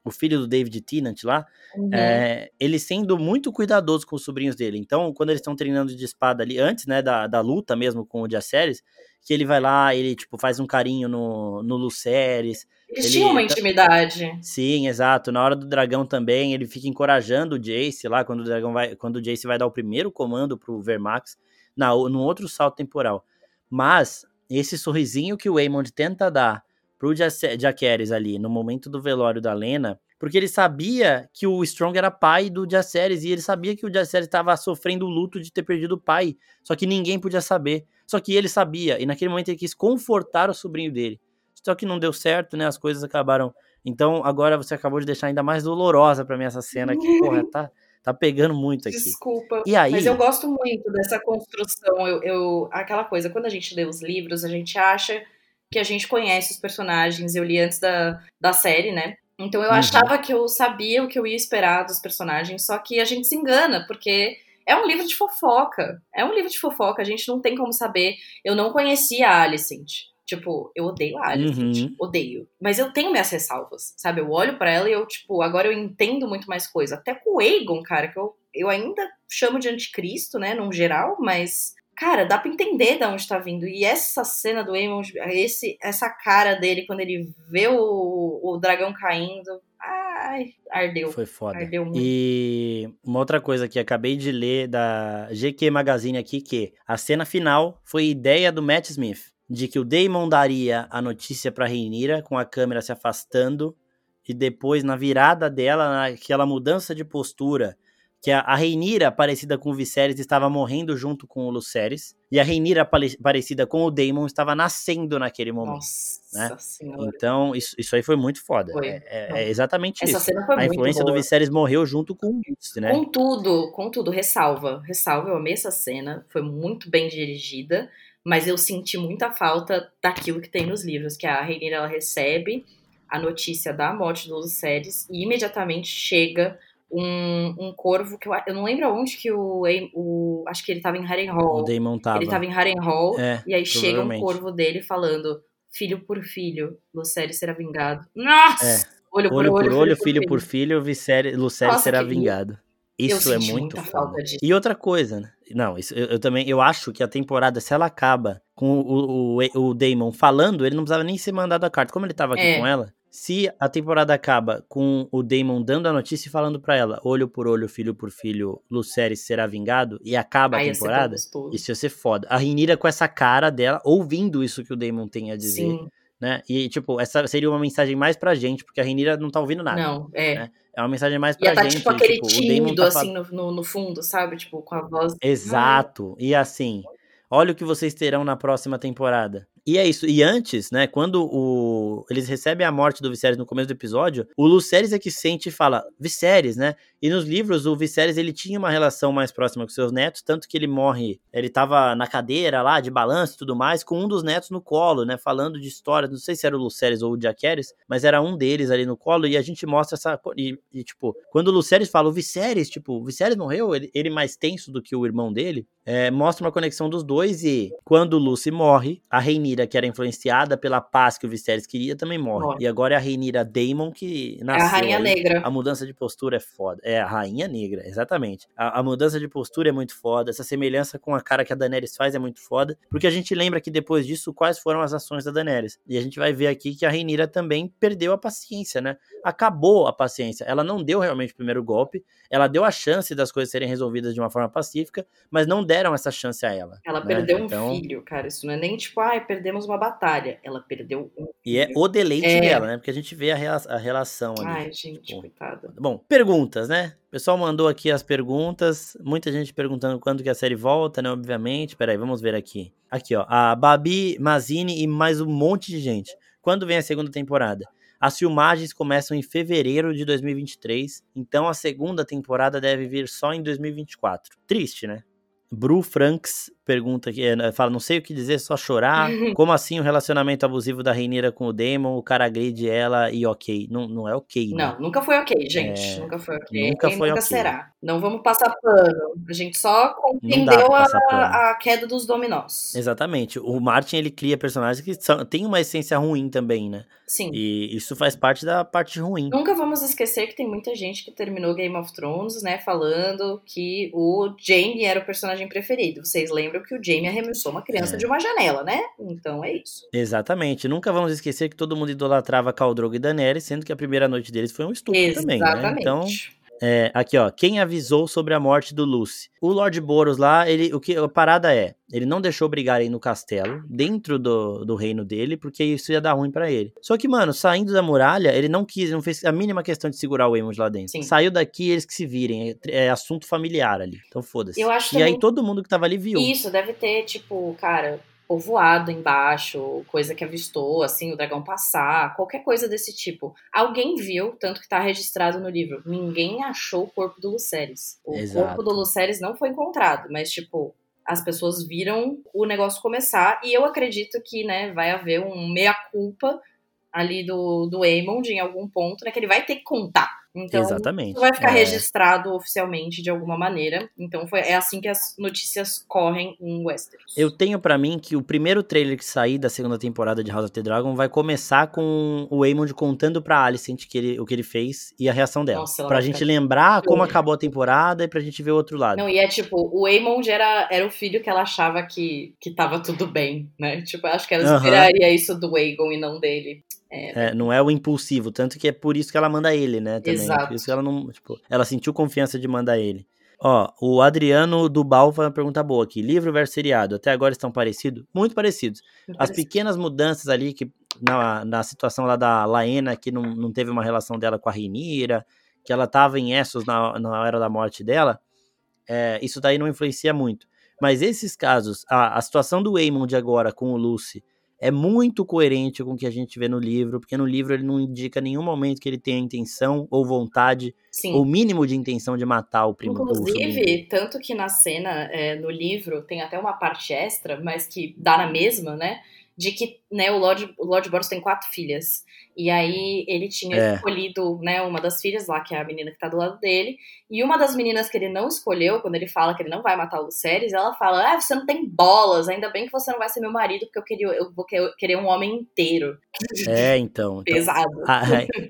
Speaker 1: o filho do David Tennant lá, uhum. é, ele sendo muito cuidadoso com os sobrinhos dele. Então, quando eles estão treinando de espada ali, antes, né, da, da luta mesmo com o Jaceres, que ele vai lá, ele, tipo, faz um carinho no, no Luceres.
Speaker 2: Eles ele, tinham uma intimidade.
Speaker 1: Sim, exato. Na hora do dragão também, ele fica encorajando o Jace lá, quando o dragão vai, quando o Jace vai dar o primeiro comando pro Vermax, na, no outro salto temporal. Mas, esse sorrisinho que o Aemond tenta dar pro Jaqueres ali no momento do velório da Lena, porque ele sabia que o Strong era pai do Jaceres e ele sabia que o Jaceres estava sofrendo o luto de ter perdido o pai, só que ninguém podia saber. Só que ele sabia e naquele momento ele quis confortar o sobrinho dele. Só que não deu certo, né? As coisas acabaram. Então agora você acabou de deixar ainda mais dolorosa para mim essa cena que, porra, tá tá pegando muito aqui.
Speaker 2: Desculpa.
Speaker 1: E aí...
Speaker 2: Mas eu gosto muito dessa construção. Eu, eu, aquela coisa, quando a gente lê os livros, a gente acha que a gente conhece os personagens. Eu li antes da, da série, né? Então eu uhum. achava que eu sabia o que eu ia esperar dos personagens, só que a gente se engana, porque é um livro de fofoca. É um livro de fofoca, a gente não tem como saber. Eu não conhecia a Alicent. Tipo, eu odeio a Alicent. Uhum. Odeio. Mas eu tenho minhas ressalvas, sabe? Eu olho para ela e eu, tipo, agora eu entendo muito mais coisa. Até com o Aegon, cara, que eu, eu ainda chamo de anticristo, né, num geral, mas cara, dá pra entender de onde tá vindo. E essa cena do Aemon, esse, essa cara dele quando ele vê o, o dragão caindo. Ai, ardeu.
Speaker 1: Foi foda.
Speaker 2: Ardeu muito.
Speaker 1: E uma outra coisa que acabei de ler da GQ Magazine aqui, que a cena final foi ideia do Matt Smith. De que o Damon daria a notícia pra Reinira com a câmera se afastando. E depois, na virada dela, naquela mudança de postura que a, Reinira, parecida com o Viserys, estava morrendo junto com o Lucerys, e a Reinira, parecida com o Daemon, estava nascendo naquele momento. Nossa né? senhora. Então, isso, isso aí foi muito foda. Foi. É, é, é exatamente Essa isso. Cena foi a influência do Viserys morreu junto com isso, né?
Speaker 2: Com tudo, com tudo. Ressalva, ressalva, eu amei essa cena, foi muito bem dirigida, mas eu senti muita falta daquilo que tem nos livros, que a Reinira, ela recebe a notícia da morte do Lucerys e imediatamente chega um, um corvo que eu, eu não lembro onde que o, o acho que ele tava em Harrenhal.
Speaker 1: O Daemon tava.
Speaker 2: Ele tava em Harrenhal é, e aí chega um corvo dele falando filho por filho, Lucerys será vingado. Nossa! É.
Speaker 1: Olho, olho, por olho, filho, filho por filho, por filho Lucerys será vingado. Isso é muito. E outra coisa, né? Não, isso, eu, eu, também eu acho que a temporada, se ela acaba com o, o, o Damon falando, ele não precisava nem ser mandado a carta. Como ele tava aqui é. com ela, se a temporada acaba com o Damon dando a notícia e falando para ela, olho por olho, filho por filho, Lucerys será vingado, e acaba Aí a temporada, isso ia ser foda. A Rinira com essa cara dela, ouvindo isso que o Damon tem a dizer. Sim. Né? E, tipo, essa seria uma mensagem mais pra gente, porque a Renira não tá ouvindo nada.
Speaker 2: Não, é.
Speaker 1: Né? É uma mensagem mais pra
Speaker 2: Ia tá,
Speaker 1: gente.
Speaker 2: tipo, aquele tipo, tímido, tá assim, no, no, fundo, sabe? Tipo, com a voz...
Speaker 1: Exato. E assim, olha o que vocês terão na próxima temporada. E é isso. E antes, né, quando o... eles recebem a morte do Viserys no começo do episódio, o Lucerys é que sente e fala, Viserys, né? E nos livros, o Viserys, ele tinha uma relação mais próxima com seus netos, tanto que ele morre, ele tava na cadeira lá, de balanço e tudo mais, com um dos netos no colo, né, falando de história, não sei se era o Lucerys ou o Jaqueris, mas era um deles ali no colo, e a gente mostra essa... E, e tipo, quando o Lucerys fala, o Viserys, tipo, o Viserys morreu, ele, ele mais tenso do que o irmão dele, é, mostra uma conexão dos dois, e quando o Lucy morre, a Reinira, que era influenciada pela paz que o Viserys queria, também morre. morre. E agora é a Reinira Daemon que nasceu. É
Speaker 2: a Rainha
Speaker 1: aí.
Speaker 2: Negra.
Speaker 1: A mudança de postura é foda. É a Rainha Negra, exatamente. A, a, mudança de postura é muito foda. Essa semelhança com a cara que a Daenerys faz é muito foda. Porque a gente lembra que depois disso, quais foram as ações da Daenerys. E a gente vai ver aqui que a Reinira também perdeu a paciência, né? Acabou a paciência. Ela não deu realmente o primeiro golpe. Ela deu a chance das coisas serem resolvidas de uma forma pacífica, mas não deram essa chance a ela.
Speaker 2: Ela né? perdeu um então... filho, cara. Isso não é nem tipo, ai, perdemos uma batalha. Ela perdeu um.
Speaker 1: E é o deleite é... dela, né? Porque a gente vê a, a relação ali.
Speaker 2: Ai, gente, tipo... coitada.
Speaker 1: Bom, perguntas, né? O pessoal mandou aqui as perguntas. Muita gente perguntando quando que a série volta, né? Obviamente. Peraí, vamos ver aqui. Aqui, ó. A Babi Mazini e mais um monte de gente. Quando vem a segunda temporada? As filmagens começam em fevereiro de 2023, então a segunda temporada deve vir só em 2024. Triste, né? Bru Franks pergunta aqui, eh, fala, não sei o que dizer, só chorar. Como assim o relacionamento abusivo da Reineira com o Demon, o cara agride ela e ok? Não, não é ok,
Speaker 2: né? Não, nunca foi ok, gente. É... Nunca foi ok. Nunca foi nunca okay. será. Não vamos passar pano. A gente só compreendeu a, a, queda dos dominós.
Speaker 1: Exatamente. O Martin, ele cria personagens que são, tem uma essência ruim também, né?
Speaker 2: Sim.
Speaker 1: E isso faz parte da parte ruim.
Speaker 2: Nunca vamos esquecer que tem muita gente que terminou Game of Thrones, né, falando que o Jaime era o personagem preferido. Vocês lembram que o Jaime arremessou uma criança é. de uma janela, né? Então é isso.
Speaker 1: Exatamente. Nunca vamos esquecer que todo mundo idolatrava Khal Drogo e Daenerys, sendo que a primeira noite deles foi um estupro Exatamente. também, né? Então é, aqui, ó. Quem avisou sobre a morte do Lucy? O Lord Boros lá, ele, o que a parada é, ele não deixou brigarem no castelo, dentro do, do reino dele, porque isso ia dar ruim para ele. Só que, mano, saindo da muralha, ele não quis, não fez a mínima questão de segurar o Aemond lá dentro. Sim. Saiu daqui, eles que se virem. É, é assunto familiar ali. Então foda-se.
Speaker 2: Eu acho
Speaker 1: e também... aí todo mundo que tava ali viu.
Speaker 2: Isso, deve ter, tipo, cara, povoado embaixo, coisa que avistou, assim, o dragão passar, qualquer coisa desse tipo. Alguém viu, tanto que tá registrado no livro. Ninguém achou o corpo do Lucerys. O Exato. corpo do Lucerys não foi encontrado, mas, tipo, as pessoas viram o negócio começar e eu acredito que, né, vai haver um meia-culpa ali do, do Aemond em algum ponto, né, que ele vai ter que contar então,
Speaker 1: Exatamente.
Speaker 2: vai ficar é. registrado oficialmente de alguma maneira. Então, foi, é assim que as notícias correm em Westeros.
Speaker 1: Eu tenho para mim que o primeiro trailer que sair da segunda temporada de House of the Dragon vai começar com o Aemond contando pra Alicent que ele, o que ele fez e a reação dela. Nossa, pra gente lembrar como acabou a temporada e pra gente ver o outro lado.
Speaker 2: Não, e é tipo, o Aemond era, era o filho que ela achava que, que tava tudo bem, né? Tipo, acho que ela esperaria isso do Aegon e não dele.
Speaker 1: É, é, não é o impulsivo, tanto que é por isso que ela manda ele, né? Também. Exato. Por isso que ela não. Tipo, ela sentiu confiança de mandar ele. Ó, o Adriano do Bal faz uma pergunta boa aqui. Livro versus seriado, até agora estão parecidos? Muito parecidos. Muito As parecido. pequenas mudanças ali, que na, na situação lá da Laena, que não, não teve uma relação dela com a Rinira, que ela tava em Essos na, na hora da morte dela, é, isso daí não influencia muito. Mas esses casos, a, a situação do Waymond agora com o Lucy é muito coerente com o que a gente vê no livro, porque no livro ele não indica em nenhum momento que ele tenha intenção ou vontade, Sim. ou mínimo de intenção de matar o primo.
Speaker 2: Inclusive, tanto que na cena, é, no livro, tem até uma parte extra, mas que dá na mesma, né? De que né, o Lord, o Lord Boros tem quatro filhas. E aí ele tinha é. escolhido né, uma das filhas lá, que é a menina que tá do lado dele. E uma das meninas que ele não escolheu, quando ele fala que ele não vai matar o Lucerys, ela fala: Ah, você não tem bolas, ainda bem que você não vai ser meu marido, porque eu, queria, eu vou querer um homem inteiro.
Speaker 1: É, então.
Speaker 2: então Pesado.
Speaker 1: Ah,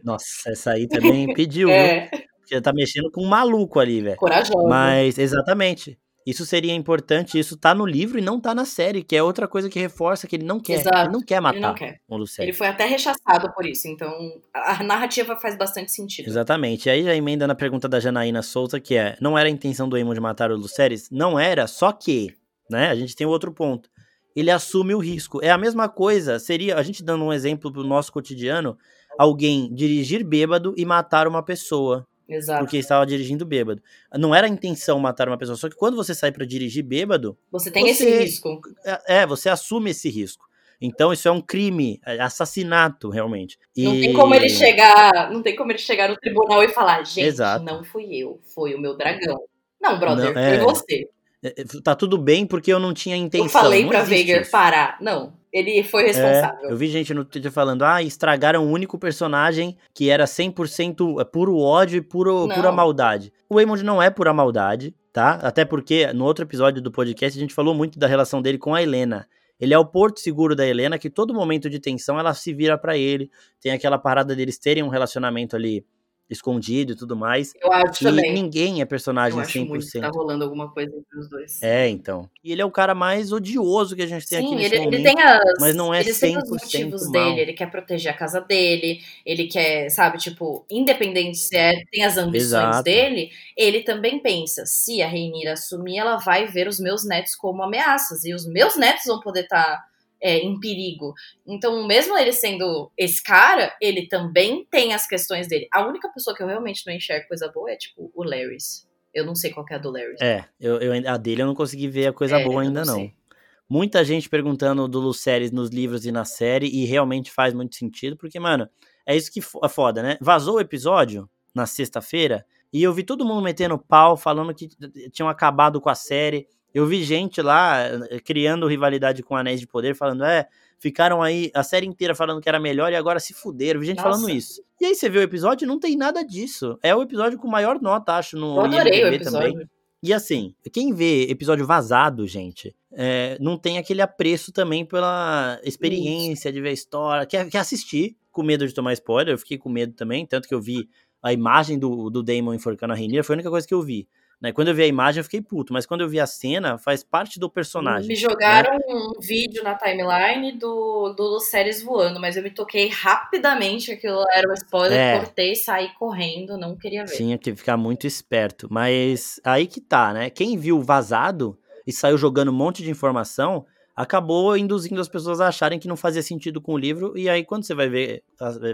Speaker 1: nossa, essa aí também pediu, é. viu? Porque tá mexendo com um maluco ali, velho.
Speaker 2: Corajoso.
Speaker 1: Mas, exatamente. Isso seria importante, isso tá no livro e não tá na série, que é outra coisa que reforça que ele não quer. Exato. Ele não quer matar não quer. o Lucério.
Speaker 2: Ele foi até rechaçado por isso, então a narrativa faz bastante sentido.
Speaker 1: Exatamente. E aí já emenda na pergunta da Janaína Souza, que é: não era a intenção do Eamon de matar o Lucerys? Não era, só que, né? A gente tem outro ponto. Ele assume o risco. É a mesma coisa, seria, a gente dando um exemplo pro nosso cotidiano, alguém dirigir bêbado e matar uma pessoa.
Speaker 2: Exato.
Speaker 1: Porque estava dirigindo bêbado. Não era a intenção matar uma pessoa, só que quando você sai para dirigir bêbado.
Speaker 2: Você tem você, esse risco.
Speaker 1: É, é, você assume esse risco. Então isso é um crime, é assassinato, realmente.
Speaker 2: E... Não tem como ele chegar, não tem como ele chegar no tribunal e falar, gente, Exato. não fui eu, foi o meu dragão. Não, brother, não, é... foi você.
Speaker 1: É, tá tudo bem porque eu não tinha intenção. Eu
Speaker 2: falei pra Veigar parar. Não, ele foi responsável.
Speaker 1: É, eu vi gente no Twitter falando, ah, estragaram o único personagem que era 100% é, puro ódio e puro, pura maldade. O Waymond não é pura maldade, tá? Até porque no outro episódio do podcast a gente falou muito da relação dele com a Helena. Ele é o porto seguro da Helena, que todo momento de tensão ela se vira para ele. Tem aquela parada deles terem um relacionamento ali escondido e tudo mais.
Speaker 2: Eu acho
Speaker 1: e
Speaker 2: também.
Speaker 1: ninguém é personagem
Speaker 2: Eu
Speaker 1: 100%.
Speaker 2: Muito que tá rolando alguma coisa entre os dois.
Speaker 1: É, então. E ele é o cara mais odioso que a gente tem
Speaker 2: Sim,
Speaker 1: aqui nesse
Speaker 2: ele,
Speaker 1: momento.
Speaker 2: ele tem as,
Speaker 1: mas não é
Speaker 2: ele
Speaker 1: 100%
Speaker 2: tem os motivos mal. dele, ele quer proteger a casa dele, ele quer, sabe, tipo, independente se é, tem as ambições Exato. dele, ele também pensa, se a Reinira assumir, ela vai ver os meus netos como ameaças, e os meus netos vão poder estar tá é, em perigo. Então, mesmo ele sendo esse cara, ele também tem as questões dele. A única pessoa que eu realmente não enxergo coisa boa é, tipo, o Larrys. Eu não sei qual é a do Larrys.
Speaker 1: É, eu, eu, a dele eu não consegui ver a coisa é, boa ainda não. não. Muita gente perguntando do Lucerys nos livros e na série, e realmente faz muito sentido, porque, mano, é isso que é foda, né? Vazou o episódio na sexta-feira, e eu vi todo mundo metendo pau, falando que tinham acabado com a série. Eu vi gente lá eh, criando rivalidade com Anéis de Poder, falando, é, ficaram aí a série inteira falando que era melhor e agora se fuderam. Vi gente Nossa. falando isso. E aí você vê o episódio não tem nada disso. É o episódio com maior nota, acho, no
Speaker 2: Eu adorei o episódio. também.
Speaker 1: E assim, quem vê episódio vazado, gente, é, não tem aquele apreço também pela experiência isso. de ver a história, quer, quer assistir, com medo de tomar spoiler, eu fiquei com medo também, tanto que eu vi a imagem do, do Damon enforcando a Rainier, foi a única coisa que eu vi. Né? Quando eu vi a imagem, eu fiquei puto, mas quando eu vi a cena, faz parte do personagem.
Speaker 2: Me jogaram né? um vídeo na timeline do, do Luceres voando, mas eu me toquei rapidamente, aquilo era um spoiler, é. cortei, saí correndo, não queria ver.
Speaker 1: Tinha que ficar muito esperto, mas aí que tá, né? Quem viu vazado e saiu jogando um monte de informação, acabou induzindo as pessoas a acharem que não fazia sentido com o livro, e aí quando você vai ver,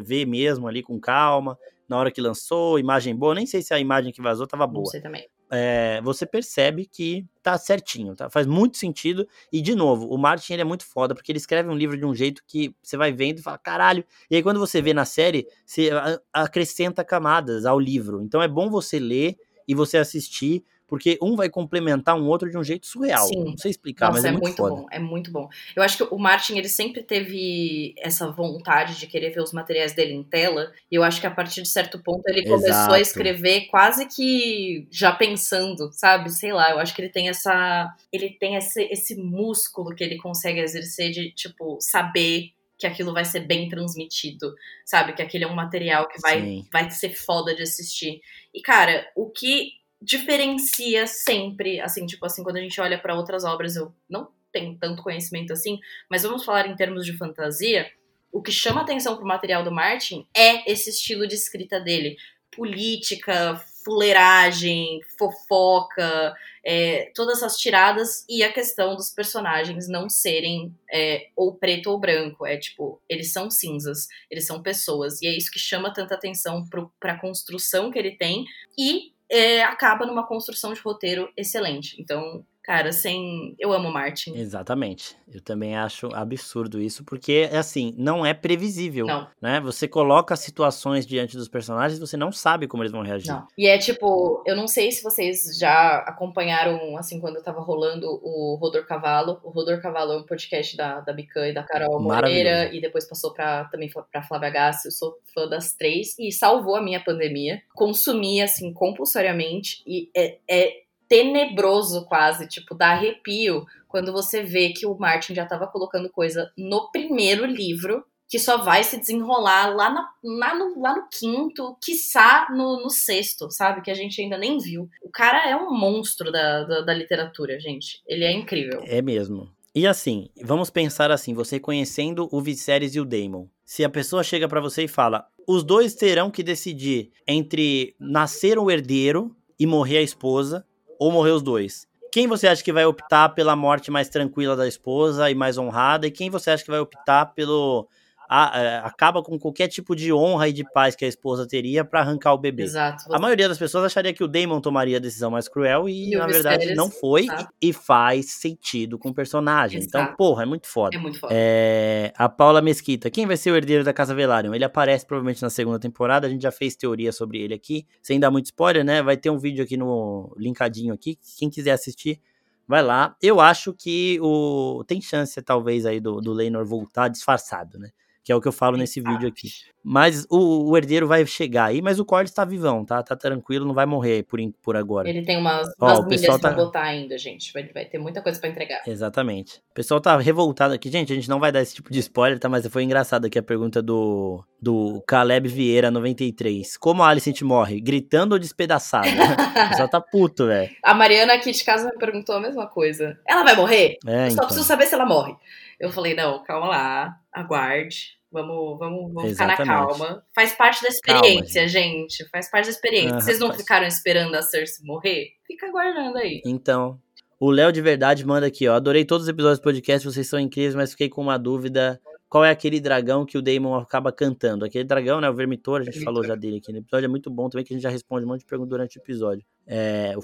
Speaker 1: ver mesmo ali com calma, na hora que lançou, imagem boa, nem sei se a imagem que vazou tava boa. Não
Speaker 2: sei também
Speaker 1: é, você percebe que tá certinho, tá? Faz muito sentido. E, de novo, o Martin ele é muito foda, porque ele escreve um livro de um jeito que você vai vendo e fala, caralho. E aí, quando você vê na série, você acrescenta camadas ao livro. Então, é bom você ler e você assistir porque um vai complementar um outro de um jeito surreal. Sim. Não sei explicar, Nossa, mas é, é muito, muito
Speaker 2: bom. É muito bom. Eu acho que o Martin ele sempre teve essa vontade de querer ver os materiais dele em tela. E eu acho que a partir de certo ponto ele Exato. começou a escrever quase que já pensando, sabe? Sei lá. Eu acho que ele tem essa, ele tem esse, esse músculo que ele consegue exercer de tipo saber que aquilo vai ser bem transmitido, sabe? Que aquele é um material que vai, vai ser foda de assistir. E, cara, o que diferencia sempre, assim, tipo assim, quando a gente olha para outras obras, eu não tenho tanto conhecimento assim, mas vamos falar em termos de fantasia, o que chama atenção pro material do Martin é esse estilo de escrita dele. Política, fuleiragem, fofoca, é, todas essas tiradas e a questão dos personagens não serem é, ou preto ou branco. É tipo, eles são cinzas, eles são pessoas. E é isso que chama tanta atenção para a construção que ele tem e é, acaba numa construção de roteiro excelente. Então, Cara, sem. Eu amo Martin.
Speaker 1: Exatamente. Eu também acho absurdo isso, porque, assim, não é previsível.
Speaker 2: Não.
Speaker 1: Né? Você coloca situações diante dos personagens e você não sabe como eles vão reagir.
Speaker 2: Não. E é tipo, eu não sei se vocês já acompanharam, assim, quando eu tava rolando o Rodor Cavalo. O Rodor Cavalo é um podcast da, da Bican e da Carol Moreira, e depois passou pra, também pra Flávia Gassi. Eu sou fã das três, e salvou a minha pandemia. Consumi, assim, compulsoriamente, e é, é tenebroso quase, tipo, dá arrepio quando você vê que o Martin já estava colocando coisa no primeiro livro que só vai se desenrolar lá, na, lá, no, lá no quinto, quiçá no, no sexto, sabe? Que a gente ainda nem viu. O cara é um monstro da, da, da literatura, gente. Ele é incrível.
Speaker 1: É mesmo. E assim, vamos pensar assim, você conhecendo o Viserys e o Daemon. Se a pessoa chega para você e fala, os dois terão que decidir entre nascer o herdeiro e morrer a esposa, ou morrer os dois? Quem você acha que vai optar pela morte mais tranquila da esposa e mais honrada? E quem você acha que vai optar pelo a, é, acaba com qualquer tipo de honra e de paz que a esposa teria para arrancar o bebê.
Speaker 2: Exato.
Speaker 1: A maioria das pessoas acharia que o Damon tomaria a decisão mais cruel e, e na verdade, não foi e, e, faz sentido com o personagem. Então, Exato. Então, porra, é muito foda.
Speaker 2: É muito foda.
Speaker 1: É, a Paula Mesquita, quem vai ser o herdeiro da Casa Velaryon? Ele aparece provavelmente na segunda temporada, a gente já fez teoria sobre ele aqui. Sem dar muito spoiler, né? Vai ter um vídeo aqui no linkadinho aqui, quem quiser assistir, vai lá. Eu acho que o tem chance talvez aí do, do Leinor voltar disfarçado, né? Que é o que eu falo nesse vídeo aqui. Mas o, o herdeiro vai chegar aí, mas o Corlys tá vivão, tá? Tá tranquilo, não vai morrer por, por agora.
Speaker 2: Ele tem umas, Ó, umas milhas tá... pra botar ainda, gente. Vai, vai ter muita coisa para entregar.
Speaker 1: Exatamente. O pessoal tá revoltado aqui. Gente, a gente não vai dar esse tipo de spoiler, tá? Mas foi engraçado aqui a pergunta do, do Caleb Vieira 93. Como a Alicent morre? Gritando ou despedaçada? o pessoal tá puto, velho.
Speaker 2: A Mariana aqui de casa me perguntou a mesma coisa. Ela vai morrer? É, eu só então. preciso saber se ela morre. Eu falei, não, calma lá, aguarde Vamos, vamos, vamos ficar na calma. Faz parte da experiência, calma, gente. gente. Faz parte da experiência. Uhum, Vocês não ficaram esperando a Cersei morrer? Fica aguardando aí.
Speaker 1: Então, o Léo de Verdade manda aqui, ó. Adorei todos os episódios do podcast, vocês são incríveis, mas fiquei com uma dúvida qual é aquele dragão que o Daemon acaba cantando. Aquele dragão, né? O Vermitor, a gente Vermitor. falou já dele aqui no episódio, é muito bom também, que a gente já responde um monte de perguntas durante o episódio. É,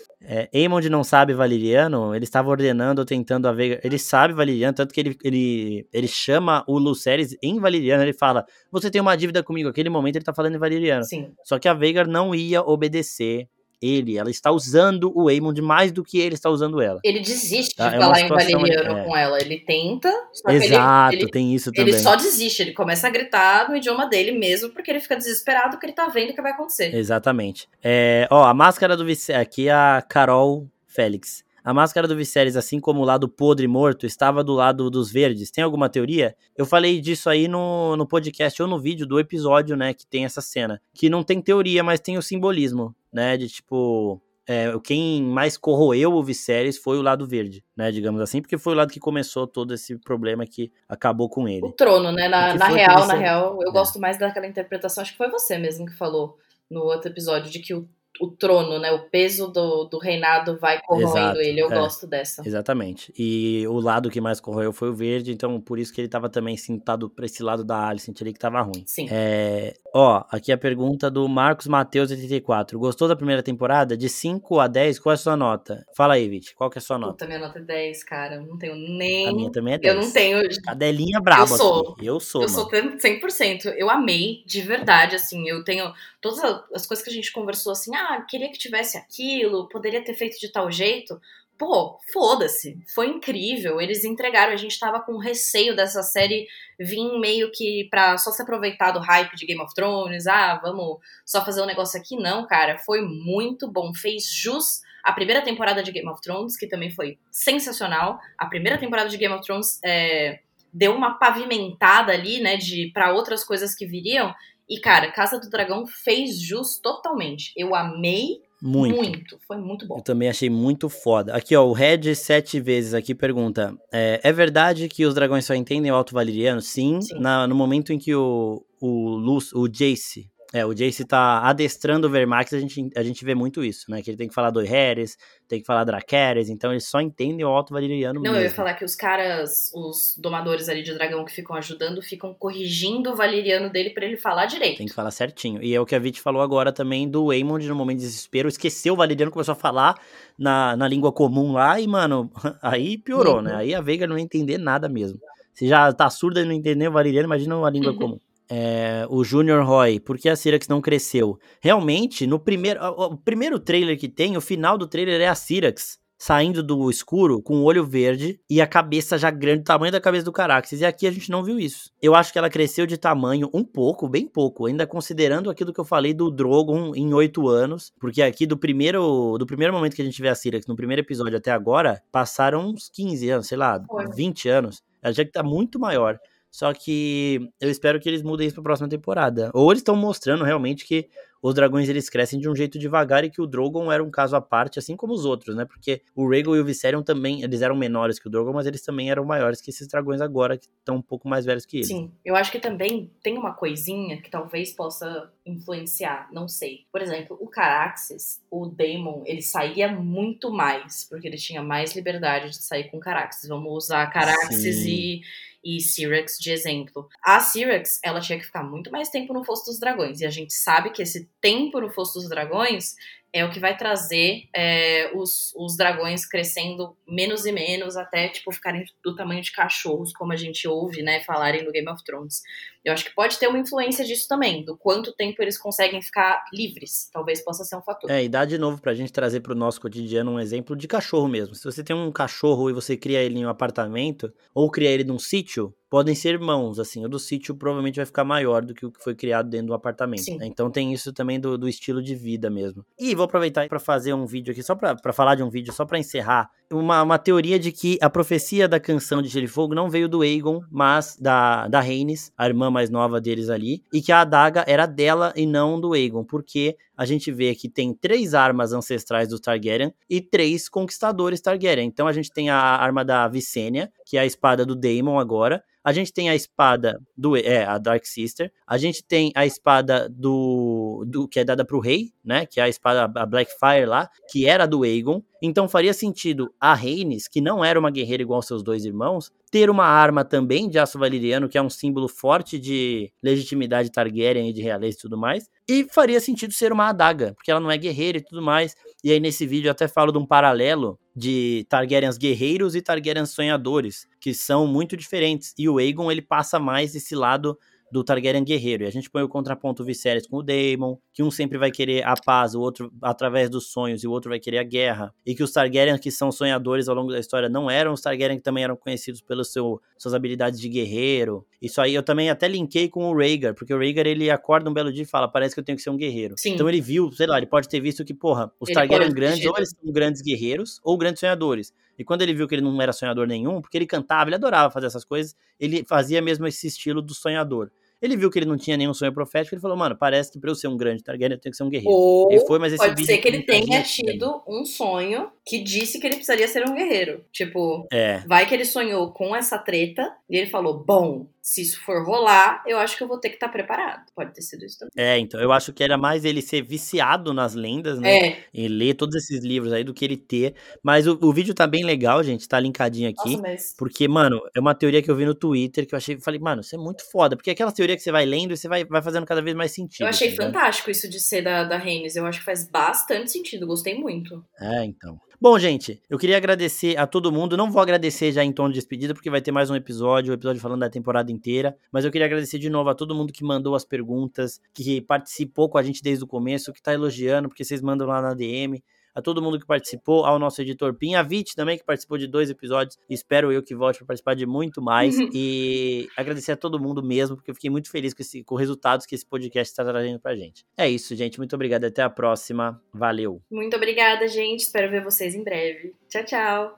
Speaker 1: é, não sabe valeriano, ele estava ordenando tentando a Veiga. Ele sabe valeriano, tanto que ele, ele, ele chama o Lucerys em valeriano, ele fala, você tem uma dívida comigo. Aquele momento ele tá falando em valeriano.
Speaker 2: Sim.
Speaker 1: Só que a Veiga não ia obedecer ele, ela está usando o Aemond mais do que ele está usando ela.
Speaker 2: Ele desiste tá? de é falar em valeriano é. com ela, ele tenta,
Speaker 1: Exato,
Speaker 2: ele, ele,
Speaker 1: tem isso também.
Speaker 2: Ele só desiste, ele começa a gritar no idioma dele mesmo, porque ele fica desesperado que ele tá vendo o que vai acontecer.
Speaker 1: Exatamente. É, ó, a máscara do Viserys, aqui é a Carol Félix. A máscara do Viserys, assim como o lado podre morto, estava do lado dos verdes. Tem alguma teoria? Eu falei disso aí no, no podcast ou no vídeo do episódio, né, que tem essa cena. Que não tem teoria, mas tem o simbolismo, né, de tipo... É, quem mais corroeu o Viserys foi o lado verde, né, digamos assim, porque foi o lado que começou todo esse problema que acabou com ele.
Speaker 2: O trono, né, na, na real, na real, eu é. gosto mais daquela interpretação, acho que foi você mesmo que falou no outro episódio, de que o o trono, né? O peso do, do reinado vai corroendo Exato, ele. Eu é, gosto dessa.
Speaker 1: Exatamente. E o lado que mais corroeu foi o verde, então por isso que ele tava também sentado pra esse lado da Alicent ali que tava ruim.
Speaker 2: Sim.
Speaker 1: É, ó, aqui a pergunta do Marcos Mateus 84. Gostou da primeira temporada? De 5 a 10, qual é a sua nota? Fala aí, Vit, qual que é a sua nota?
Speaker 2: Puta, minha nota é 10, cara. Não tenho nem.
Speaker 1: A minha também é 10.
Speaker 2: Eu não tenho.
Speaker 1: Cadelinha braba. Eu
Speaker 2: sou.
Speaker 1: Aqui. Eu sou.
Speaker 2: Eu mano. sou 100%. Eu amei, de verdade, assim. Eu tenho todas as coisas que a gente conversou assim, ah, queria que tivesse aquilo, poderia ter feito de tal jeito. Pô, foda-se, foi incrível. Eles entregaram, a gente tava com receio dessa série vir meio que pra só se aproveitar do hype de Game of Thrones, ah, vamos só fazer um negócio aqui. Não, cara, foi muito bom. Fez jus a primeira temporada de Game of Thrones, que também foi sensacional. A primeira temporada de Game of Thrones é, deu uma pavimentada ali, né, de para outras coisas que viriam. E, cara, Casa do Dragão fez jus totalmente. Eu amei muito. muito. Foi muito bom.
Speaker 1: Eu também achei muito foda. Aqui, ó, o Red sete vezes aqui pergunta: é, é verdade que os dragões só entendem o Alto Valeriano? Sim. Sim. Na, no momento em que o, o, Luz, o Jace É, o Jace tá adestrando o Vermax, a gente, a gente vê muito isso, né? Que ele tem que falar do Heres, tem que falar Dracarys, então eles só entendem o Alto Valeriano
Speaker 2: Não,
Speaker 1: mesmo.
Speaker 2: eu ia falar que os caras, os domadores ali de dragão que ficam ajudando, ficam corrigindo o valeriano dele para ele falar direito.
Speaker 1: Tem que falar certinho. E é o que a Vit falou agora também do Waymond, no momento de desespero, esqueceu o valeriano, começou a falar na, na língua comum lá e, mano, aí piorou,
Speaker 2: Uhum.
Speaker 1: né? Aí a Veiga não ia entender nada mesmo. Se já tá surda e não entender o valeriano, imagina uma língua
Speaker 2: Uhum.
Speaker 1: comum. É, o Junior Roy, por que a Syrax não cresceu? Realmente, no primeiro, o, primeiro trailer que tem, o final do trailer é a Syrax saindo do escuro com o olho verde e a cabeça já grande, o tamanho da cabeça do Caraxes. E aqui a gente não viu isso. Eu acho que ela cresceu de tamanho um pouco, bem pouco, ainda considerando aquilo que eu falei do Drogon em oito anos, porque aqui do primeiro, do primeiro momento que a gente vê a Syrax, no primeiro episódio até agora, passaram uns 15 anos, sei lá,
Speaker 2: Foi.
Speaker 1: 20 anos. Ela já que tá muito maior. Só que eu espero que eles mudem isso pra próxima temporada. Ou eles estão mostrando realmente que os dragões eles crescem de um jeito devagar e que o Drogon era um caso à parte, assim como os outros, né? Porque o Rhaegal e o Viserion também, eles eram menores que o Drogon, mas eles também eram maiores que esses dragões agora, que estão um pouco mais velhos que eles.
Speaker 2: Sim, eu acho que também tem uma coisinha que talvez possa influenciar, não sei. Por exemplo, o Caraxes, o Daemon, ele saía muito mais, porque ele tinha mais liberdade de sair com Caraxes. Vamos usar Caraxes
Speaker 1: Sim.
Speaker 2: e, e Syrax de exemplo. A Syrax, ela tinha que ficar muito mais tempo no Fosso dos Dragões, e a gente sabe que esse tempo no Fosso dos Dragões é o que vai trazer é, os, os dragões crescendo menos e menos até, tipo, ficarem do tamanho de cachorros, como a gente ouve, né, falarem no Game of Thrones. Eu acho que pode ter uma influência disso também, do quanto tempo eles conseguem ficar livres. Talvez possa ser um fator.
Speaker 1: É, e dá de novo pra gente trazer pro nosso cotidiano um exemplo de cachorro mesmo. Se você tem um cachorro e você cria ele em um apartamento, ou cria ele num sítio, podem ser irmãos, assim. O do sítio provavelmente vai ficar maior do que o que foi criado dentro do apartamento.
Speaker 2: Sim.
Speaker 1: né? Então tem isso também do, do estilo de vida mesmo. E vou aproveitar para fazer um vídeo aqui, só pra, pra falar de um vídeo, só pra encerrar. Uma, uma teoria de que a profecia da canção de Gelo e Fogo não veio do Aegon, mas da, da Rhaenys, a irmã mais nova deles ali, e que a adaga era dela e não do Aegon, porque a gente vê que tem três armas ancestrais do Targaryen e três conquistadores Targaryen. Então a gente tem a arma da Visenya, que é a espada do Daemon agora. A gente tem a espada do. É, a Dark Sister. A gente tem a espada do. do que é dada pro rei, né? Que é a espada, a Blackfire lá, que era do Aegon. Então faria sentido a Rhaenys, que não era uma guerreira igual aos seus dois irmãos, ter uma arma também de aço valeriano, que é um símbolo forte de legitimidade Targaryen e de realeza e tudo mais. E faria sentido ser uma adaga, porque ela não é guerreira e tudo mais. E aí nesse vídeo eu até falo de um paralelo de Targaryens guerreiros e Targaryens sonhadores, que são muito diferentes. E o Aegon, ele passa mais esse lado do Targaryen guerreiro. E a gente põe o contraponto Viserys com o Daemon, que um sempre vai querer a paz, o outro através dos sonhos, e o outro vai querer a guerra. E que os Targaryen que são sonhadores ao longo da história não eram os Targaryen que também eram conhecidos pelas suas habilidades de guerreiro. Isso aí eu também até linkei com o Rhaegar, porque o Rhaegar ele acorda um belo dia e fala, parece que eu tenho que ser um guerreiro.
Speaker 2: Sim.
Speaker 1: Então ele viu, sei lá, ele pode ter visto que, porra, os
Speaker 2: Ele
Speaker 1: Targaryen grandes, ou eles são grandes guerreiros, ou grandes sonhadores. E quando ele viu que ele não era sonhador nenhum, porque ele cantava, ele adorava fazer essas coisas, ele fazia mesmo esse estilo do sonhador. Ele viu que ele não tinha nenhum sonho profético, ele falou, mano, parece que pra eu ser um grande Targaryen eu tenho que ser um guerreiro.
Speaker 2: Ou
Speaker 1: Ele foi, mas esse
Speaker 2: pode ser que ele tenha tido um sonho que disse que ele precisaria ser um guerreiro. Tipo,
Speaker 1: É,
Speaker 2: vai que ele sonhou com essa treta e ele falou: bom, se isso for rolar, eu acho que eu vou ter que estar preparado. Pode ter sido isso também.
Speaker 1: é, então, eu acho que era mais ele ser viciado nas lendas, né?
Speaker 2: É,
Speaker 1: E ler todos esses livros aí do que ele ter. Mas o, o vídeo tá bem legal, gente, tá linkadinho aqui.
Speaker 2: nossa, mas.
Speaker 1: Porque, mano, é uma teoria que eu vi no Twitter que eu achei, falei, mano, isso é muito foda. Porque é aquela teoria que você vai lendo e você vai, vai fazendo cada vez mais sentido.
Speaker 2: Eu achei
Speaker 1: tá
Speaker 2: fantástico isso de ser da, da Rhaenys. Eu acho que faz bastante sentido. Gostei muito.
Speaker 1: É, então. Bom, gente, eu queria agradecer a todo mundo. Não vou agradecer já em tom de despedida, porque vai ter mais um episódio, um episódio falando da temporada inteira. Mas eu queria agradecer de novo a todo mundo que mandou as perguntas, que participou com a gente desde o começo, que tá elogiando, porque vocês mandam lá na DM. A todo mundo que participou, ao nosso editor Pim, a Vit também, que participou de dois episódios. Espero eu que volte para participar de muito mais. e agradecer a todo mundo mesmo, porque eu fiquei muito feliz com, esse, com os resultados que esse podcast está trazendo pra gente. É isso, gente. Muito obrigado. Até a próxima. Valeu.
Speaker 2: Muito obrigada, gente. Espero ver vocês em breve. Tchau, tchau.